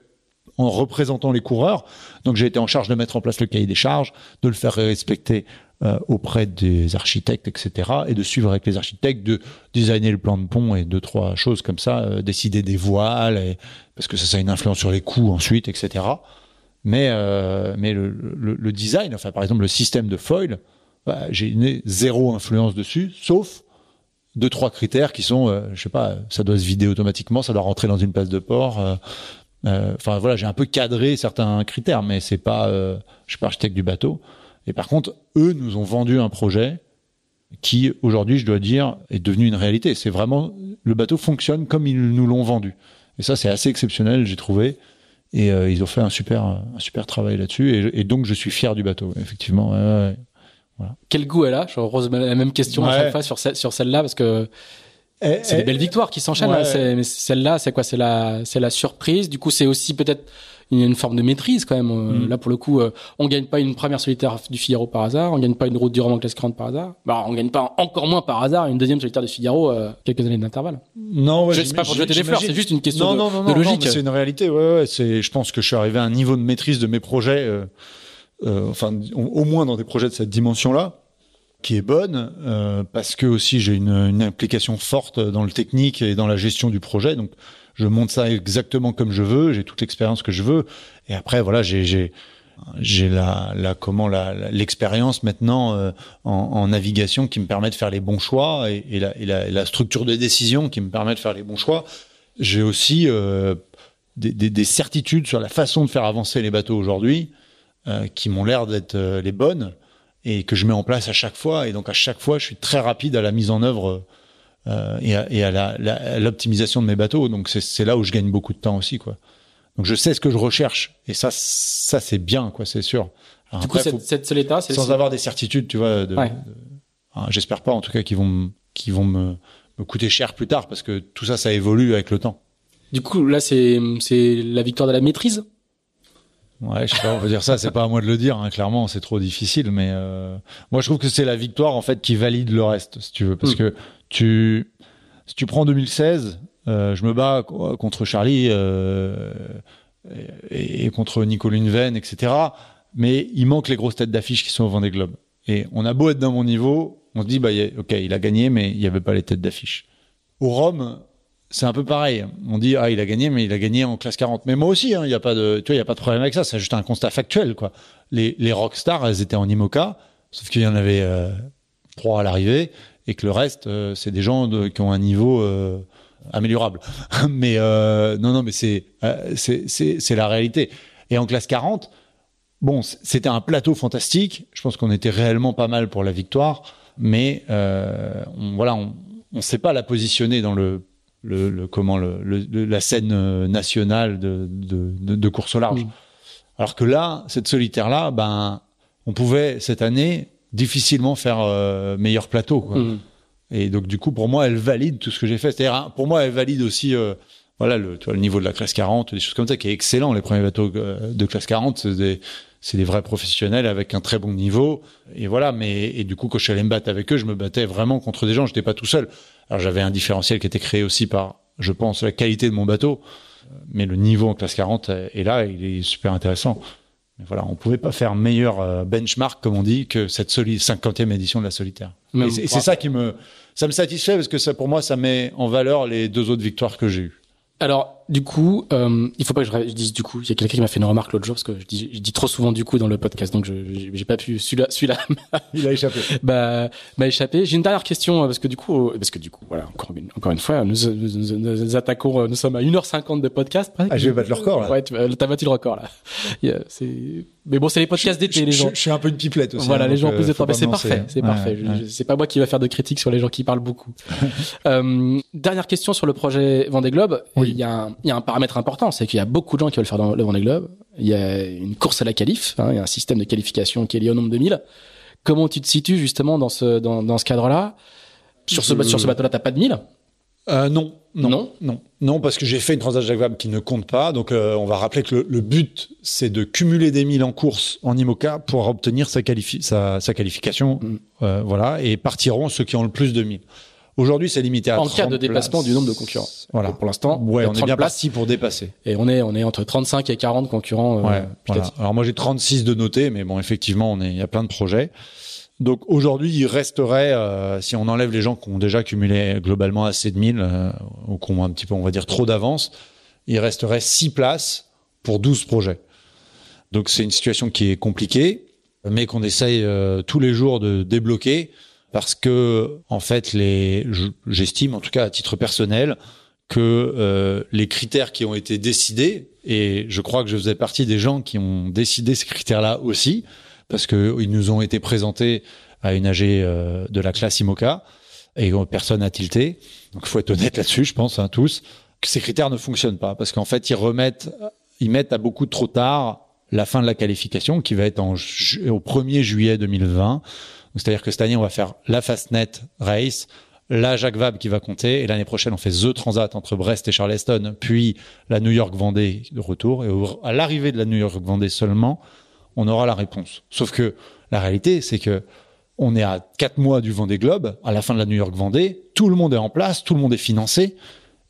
en représentant les coureurs. Donc j'ai été en charge de mettre en place le cahier des charges, de le faire respecter euh, auprès des architectes, etc. Et de suivre avec les architectes, de designer le plan de pont et deux trois choses comme ça, euh, décider des voiles, parce que ça, ça a une influence sur les coûts ensuite, etc. Mais, euh, mais le, design, enfin par exemple le système de foil, bah, j'ai zéro influence dessus, sauf deux trois critères qui sont, euh, je sais pas, ça doit se vider automatiquement, ça doit rentrer dans une place de port. Enfin voilà, j'ai un peu cadré certains critères, mais c'est pas, euh, je suis pas architecte du bateau. Et par contre, eux nous ont vendu un projet qui aujourd'hui, je dois dire, est devenu une réalité. C'est vraiment le bateau fonctionne comme ils nous l'ont vendu. Et ça, c'est assez exceptionnel, j'ai trouvé. Et euh, ils ont fait un super, un super travail là-dessus. Et, et, donc, je suis fier du bateau, effectivement. Ouais, voilà. Quel goût elle a? Je repose la même question à chaque fois sur, sur celle-là, parce que c'est des belles victoires qui s'enchaînent. Ouais. Mais celle-là, c'est quoi? C'est la, c'est la surprise. Du coup, c'est aussi peut-être une forme de maîtrise quand même. Euh, mm. Là, pour le coup, euh, on gagne pas une première solitaire du Figaro par hasard, on gagne pas une route du roman classe 40 par hasard. Bah, on gagne pas encore moins par hasard une deuxième solitaire du Figaro euh, quelques années d'intervalle. Non, ouais, je sais pas pour jeter des fleurs, c'est juste une question non, de, non, non, de logique. C'est une réalité. Ouais, ouais. C'est, je pense que je suis arrivé à un niveau de maîtrise de mes projets, euh, enfin, au moins dans des projets de cette dimension-là qui est bonne parce que aussi j'ai une, une implication forte dans le technique et dans la gestion du projet donc je monte ça exactement comme je veux, j'ai toute l'expérience que je veux. Et après, voilà, j'ai j'ai la, la comment la l'expérience maintenant euh, en, navigation qui me permet de faire les bons choix et, la, et, la, structure de décision qui me permet de faire les bons choix. J'ai aussi euh, des, des, des, certitudes sur la façon de faire avancer les bateaux aujourd'hui euh, qui m'ont l'air d'être euh, les bonnes et que je mets en place à chaque fois. Et donc à chaque fois, je suis très rapide à la mise en œuvre euh, et à, et à l'optimisation de mes bateaux. Donc c'est là où je gagne beaucoup de temps aussi, quoi. Donc je sais ce que je recherche et ça, ça c'est bien, quoi, c'est sûr. Alors du coup, cette, seul état, sans avoir des certitudes, tu vois. Ouais. Hein, j'espère pas, en tout cas, qu'ils vont, qui vont me, me coûter cher plus tard parce que tout ça, ça évolue avec le temps. Du coup, là, c'est c'est la victoire de la maîtrise? Ouais, je sais pas, on peut dire ça, c'est pas à moi de le dire, hein, clairement, c'est trop difficile, mais euh, moi je trouve que c'est la victoire en fait qui valide le reste, si tu veux, parce mm. que tu, si tu prends 2016, euh, je me bats contre Charlie euh, et, et, contre Nico Lundven, etc. Mais il manque les grosses têtes d'affiche qui sont au Vendée Globe. Et on a beau être dans mon niveau, on se dit bah ok, il a gagné, mais il n'y avait pas les têtes d'affiche. Au Rome, c'est un peu pareil. On dit ah il a gagné, mais il a gagné en classe 40. Mais moi aussi, hein, il y a pas de, tu vois, il y a pas de problème avec ça. C'est juste un constat factuel quoi. Les les rockstars, elles étaient en IMOCA, sauf qu'il y en avait euh, trois à l'arrivée et que le reste, euh, c'est des gens qui ont un niveau euh, améliorable. mais non, non, mais c'est c'est la réalité. Et en classe 40, bon, c'était un plateau fantastique. Je pense qu'on était réellement pas mal pour la victoire, mais voilà, on ne sait pas la positionner dans le le, le comment le, le, la scène nationale de, de, de, de course au large. Alors que là, cette solitaire là, ben, on pouvait cette année difficilement faire euh, meilleur plateau. Quoi. Mmh. Et donc du coup, pour moi, elle valide tout ce que j'ai fait. C'est-à-dire, hein, pour moi, elle valide aussi, euh, voilà, le, tu vois, le niveau de la classe 40, des choses comme ça, qui est excellent. Les premiers bateaux euh, de classe 40, c'est des, c'est des vrais professionnels avec un très bon niveau. Et voilà. Mais et du coup, quand je suis allé me battre avec eux, je me battais vraiment contre des gens. J'étais pas tout seul. Alors j'avais un différentiel qui était créé aussi par, je pense, la qualité de mon bateau. Mais le niveau en classe 40 est là, il est super intéressant. Mais voilà, on pouvait pas faire meilleur euh, benchmark, comme on dit, que cette 50e édition de la solitaire. et c'est ça qui me, ça me satisfait parce que ça, pour moi, ça met en valeur les deux autres victoires que j'ai eues. Alors, du coup, euh, il faut pas que je, dise du coup. Il y a quelqu'un qui m'a fait une remarque l'autre jour parce que je dis, je dis trop souvent du coup dans le podcast, donc je j'ai pas pu. Celui-là, celui-là, il a échappé. bah, m'a échappé. J'ai une dernière question euh, parce que du coup, euh, parce que du coup, voilà, encore une, encore une fois, nous, nous, nous, attaquons. Euh, nous sommes à 1h50 de podcast. Ah, je vais battre le record là. Ouais, t'as battu le record là. c'est mais bon, c'est les podcasts d'été, les gens. Je, suis un peu une pipelette aussi. Voilà, hein, les gens en plus de temps. c'est parfait, c'est parfait. C'est pas moi qui va faire de critiques sur les gens qui parlent beaucoup. euh, dernière question sur le projet Vendée Globe. Il y a un, il y a un paramètre important, c'est qu'il y a beaucoup de gens qui veulent faire le Vendée Globe. Il y a une course à la qualif, hein, il y a un système de qualification qui est lié au nombre de mille. Comment tu te situes justement dans ce dans, dans ce cadre-là? Sur ce sur ce bateau-là, t'as pas de mille? euh, non, non, non, non, parce que j'ai fait une transaction Jacques Vabre qui ne compte pas. Donc, euh, on va rappeler que le, but, c'est de cumuler des milles en course en IMOCA pour obtenir sa, sa, sa qualification. Mm. Euh, voilà, et partiront ceux qui ont le plus de milles. Aujourd'hui, c'est limité à en cas de dépassement du nombre de concurrents. Voilà. pour l'instant, ouais, on est bien parti pour dépasser. Et on est on est entre 35 et 40 concurrents. Euh, ouais, voilà. Alors moi j'ai 36 de notés, mais bon effectivement on est il y a plein de projets. Donc aujourd'hui, il resterait, euh, si on enlève les gens qui ont déjà cumulé globalement assez de 1000 euh, ou qui ont un petit peu, on va dire, trop d'avance, il resterait 6 places pour 12 projets. Donc c'est une situation qui est compliquée, mais qu'on essaye tous les jours de débloquer parce que en fait, j'estime, en tout cas à titre personnel, que les critères qui ont été décidés, et je crois que je faisais partie des gens qui ont décidé ces critères-là aussi, parce que ils nous ont été présentés à une AG euh, de la classe IMOCA et personne n'a tilté. Donc faut être honnête là-dessus, je pense, hein, tous, que ces critères ne fonctionnent pas parce qu'en fait ils remettent, ils mettent à beaucoup trop tard la fin de la qualification qui va être au 1er juillet 2020. C'est-à-dire que cette année on va faire la Fastnet Race, la Jacques Vabre qui va compter et l'année prochaine on fait The Transat entre Brest et Charleston, puis la New York Vendée de retour et à l'arrivée de la New York Vendée seulement on aura la réponse. Sauf que la réalité, c'est que on est à quatre mois du Vendée Globe, à la fin de la New York Vendée, tout le monde est en place, tout le monde est financé,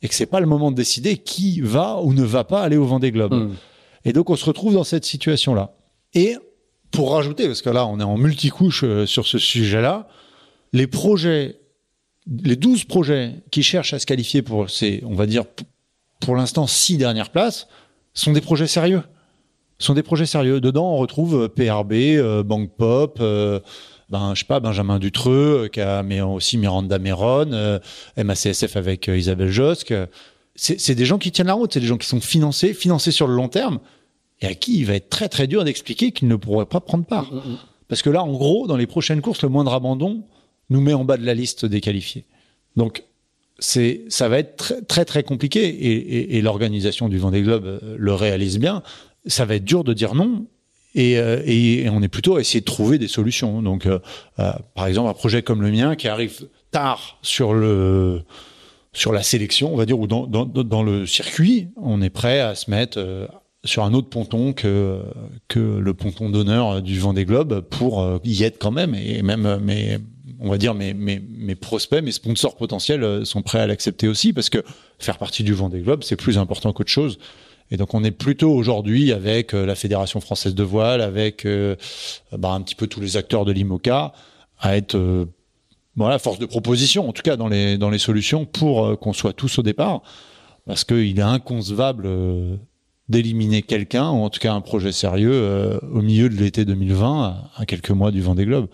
et que c'est pas le moment de décider qui va ou ne va pas aller au Vendée Globe. Hmm. Et donc on se retrouve dans cette situation-là. Et pour rajouter, parce que là on est en multicouche euh, sur ce sujet-là, les projets, les 12 projets qui cherchent à se qualifier pour ces, on va dire, pour l'instant, six dernières places, sont des projets sérieux sont des projets sérieux. Dedans, on retrouve euh, PRB, euh, Bank Pop, euh, ben, je sais pas, Benjamin Dutreux, qui a, mais aussi Miranda Meron, MACSF avec Isabelle Josque. C'est des gens qui tiennent la route, c'est des gens qui sont financés, financés sur le long terme, et à qui il va être très très dur d'expliquer qu'ils ne pourraient pas prendre part. Mm, mm, mm. Parce que là, en gros, dans les prochaines courses, le moindre abandon nous met en bas de la liste des qualifiés. Donc, c'est, ça va être très très, très compliqué, et, et, et l'organisation du Vendée Globe le réalise bien ça va être dur de dire non. Et, euh, et, on est plutôt à essayer de trouver des solutions. Donc, euh, euh, par exemple, un projet comme le mien qui arrive tard sur le sur la sélection, on va dire, ou dans, dans, dans le circuit, on est prêt à se mettre sur un autre ponton que que le ponton d'honneur du Vendée Globe pour y être quand même. Et même mes, on va dire mes, mes, prospects, mes sponsors potentiels sont prêts à l'accepter aussi parce que faire partie du Vendée Globe, c'est plus important qu'autre chose. Et donc on est plutôt aujourd'hui avec euh, la Fédération française de voile, avec euh, bah, un petit peu tous les acteurs de l'IMOCA, à être euh, voilà force de proposition, en tout cas dans les dans les solutions pour qu'on soit tous au départ, parce qu'il est inconcevable d'éliminer quelqu'un, ou en tout cas un projet sérieux, au milieu de l'été 2020, à, quelques mois du Vendée Globe.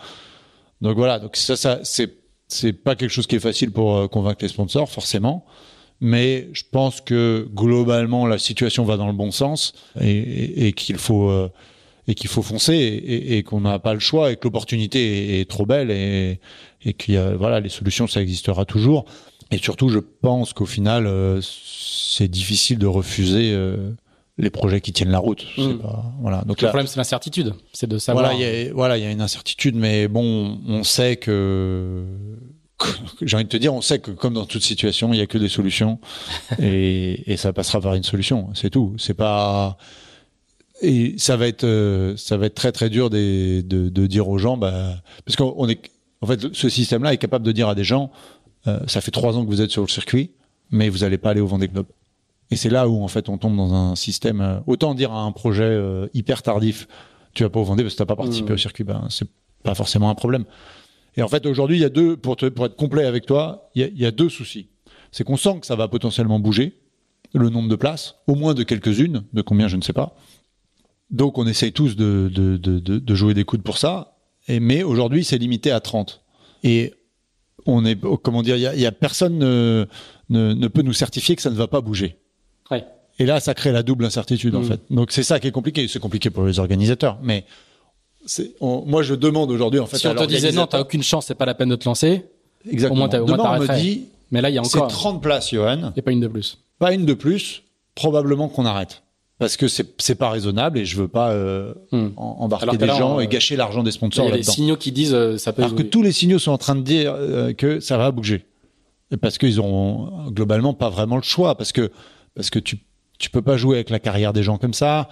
Donc voilà, donc ça, c'est c'est pas quelque chose qui est facile pour convaincre les sponsors, forcément mais je pense que globalement la situation va dans le bon sens et, qu'il faut euh, et faut foncer et, qu'on n'a pas le choix et que l'opportunité est, trop belle et, et a voilà les solutions ça existera toujours et surtout je pense qu'au final euh, c'est difficile de refuser euh, les projets qui tiennent la route. Pas, voilà. Donc le problème, c'est l'incertitude. C'est de savoir. Voilà, il y a, voilà, il y a une incertitude, mais bon, on sait que j'ai envie de te dire, on sait que comme dans toute situation, il y a que des solutions et, et ça passera par une solution. C'est tout. C'est pas et ça va être euh, ça va être très très dur de, de, de dire aux gens, bah, parce qu'on est en fait ce système-là est capable de dire à des gens, euh, ça fait trois ans que vous êtes sur le circuit, mais vous n'allez pas aller au Vendée Globe. Et c'est là où en fait on tombe dans un système. Euh, autant dire à un projet hyper tardif, tu vas pas au Vendée parce que t'as pas participé mmh. au circuit, ben c'est pas forcément un problème. Et en fait, aujourd'hui, il y a deux, pour, pour être complet avec toi, il y a, il y a deux soucis. C'est qu'on sent que ça va potentiellement bouger, le nombre de places, au moins de quelques-unes, de combien je ne sais pas. Donc on essaye tous de, de, de, de jouer des coudes pour ça, et, mais aujourd'hui c'est limité à 30. Et on est, comment dire, il y a, y a, personne ne, ne, ne, peut nous certifier que ça ne va pas bouger. Ouais. Et là, ça crée la double incertitude en mmh. fait. Donc c'est ça qui est compliqué. C'est compliqué pour les organisateurs, mais on, moi je demande aujourd'hui en fait. Si on te disait non, t'as aucune chance, c'est pas la peine de te lancer. Exactement. Au moins, au Demain, on me dit. Mais là, il y a encore. C'est 30 places, Johan. Et pas une de plus. Pas une de plus. Probablement qu'on arrête parce que c'est pas raisonnable et je veux pas euh, hmm. embarquer des gens et gâcher l'argent des sponsors. Il y a des signaux qui disent euh, ça peut. Alors que tous les signaux sont en train de dire euh, que ça va bouger parce qu'ils ont globalement pas vraiment le choix parce que parce que tu tu peux pas jouer avec la carrière des gens comme ça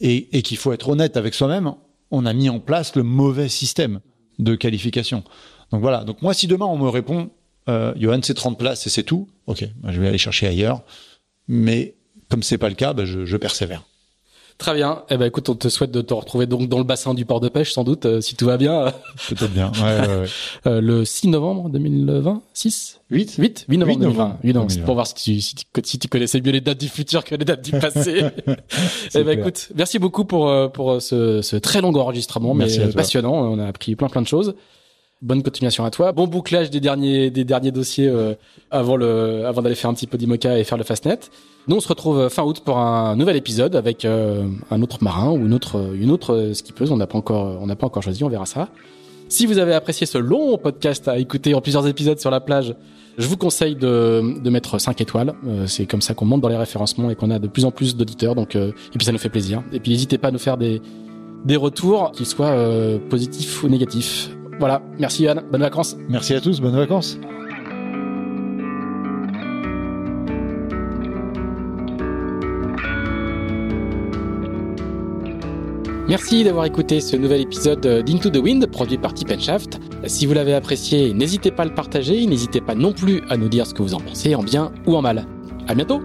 et, qu'il faut être honnête avec soi-même. On a mis en place le mauvais système de qualification. Donc voilà. Donc moi, si demain on me répond, euh, Johan, c'est 30 places et c'est tout, ok, je vais aller chercher ailleurs. Mais comme c'est pas le cas, bah, je, persévère. Très bien. Eh ben, écoute, on te souhaite de te retrouver donc dans le bassin du port de pêche, sans doute, euh, si tout va bien. Peut-être bien. Ouais, ouais, ouais. Euh, le 6 novembre 2020, 6 8 8 8 novembre 2020. 8 novembre. Pour voir si tu, si, tu, si tu connaissais mieux les dates du futur que les dates du passé. eh ben, écoute, merci beaucoup pour euh, pour ce, ce très long enregistrement, mais passionnant. On a appris plein plein de choses. Bonne continuation à toi. Bon bouclage des derniers des derniers dossiers euh, avant le avant d'aller faire un petit peu d'Imoca et faire le Fastnet. Nous on se retrouve fin août pour un nouvel épisode avec euh, un autre marin ou une autre une autre skippeuse. On n'a pas encore on n'a pas encore choisi. On verra ça. Si vous avez apprécié ce long podcast à écouter en plusieurs épisodes sur la plage, je vous conseille de, de mettre 5 étoiles. Euh, c'est comme ça qu'on monte dans les référencements et qu'on a de plus en plus d'auditeurs. Donc et puis ça nous fait plaisir. Et puis n'hésitez pas à nous faire des des retours, qu'ils soient positifs ou négatifs. Voilà, merci Yann, bonnes vacances. Merci à tous, bonnes vacances. Merci d'avoir écouté ce nouvel épisode d'Into the Wind produit par Tip Shaft. Si vous l'avez apprécié, n'hésitez pas à le partager, n'hésitez pas non plus à nous dire ce que vous en pensez en bien ou en mal. À bientôt!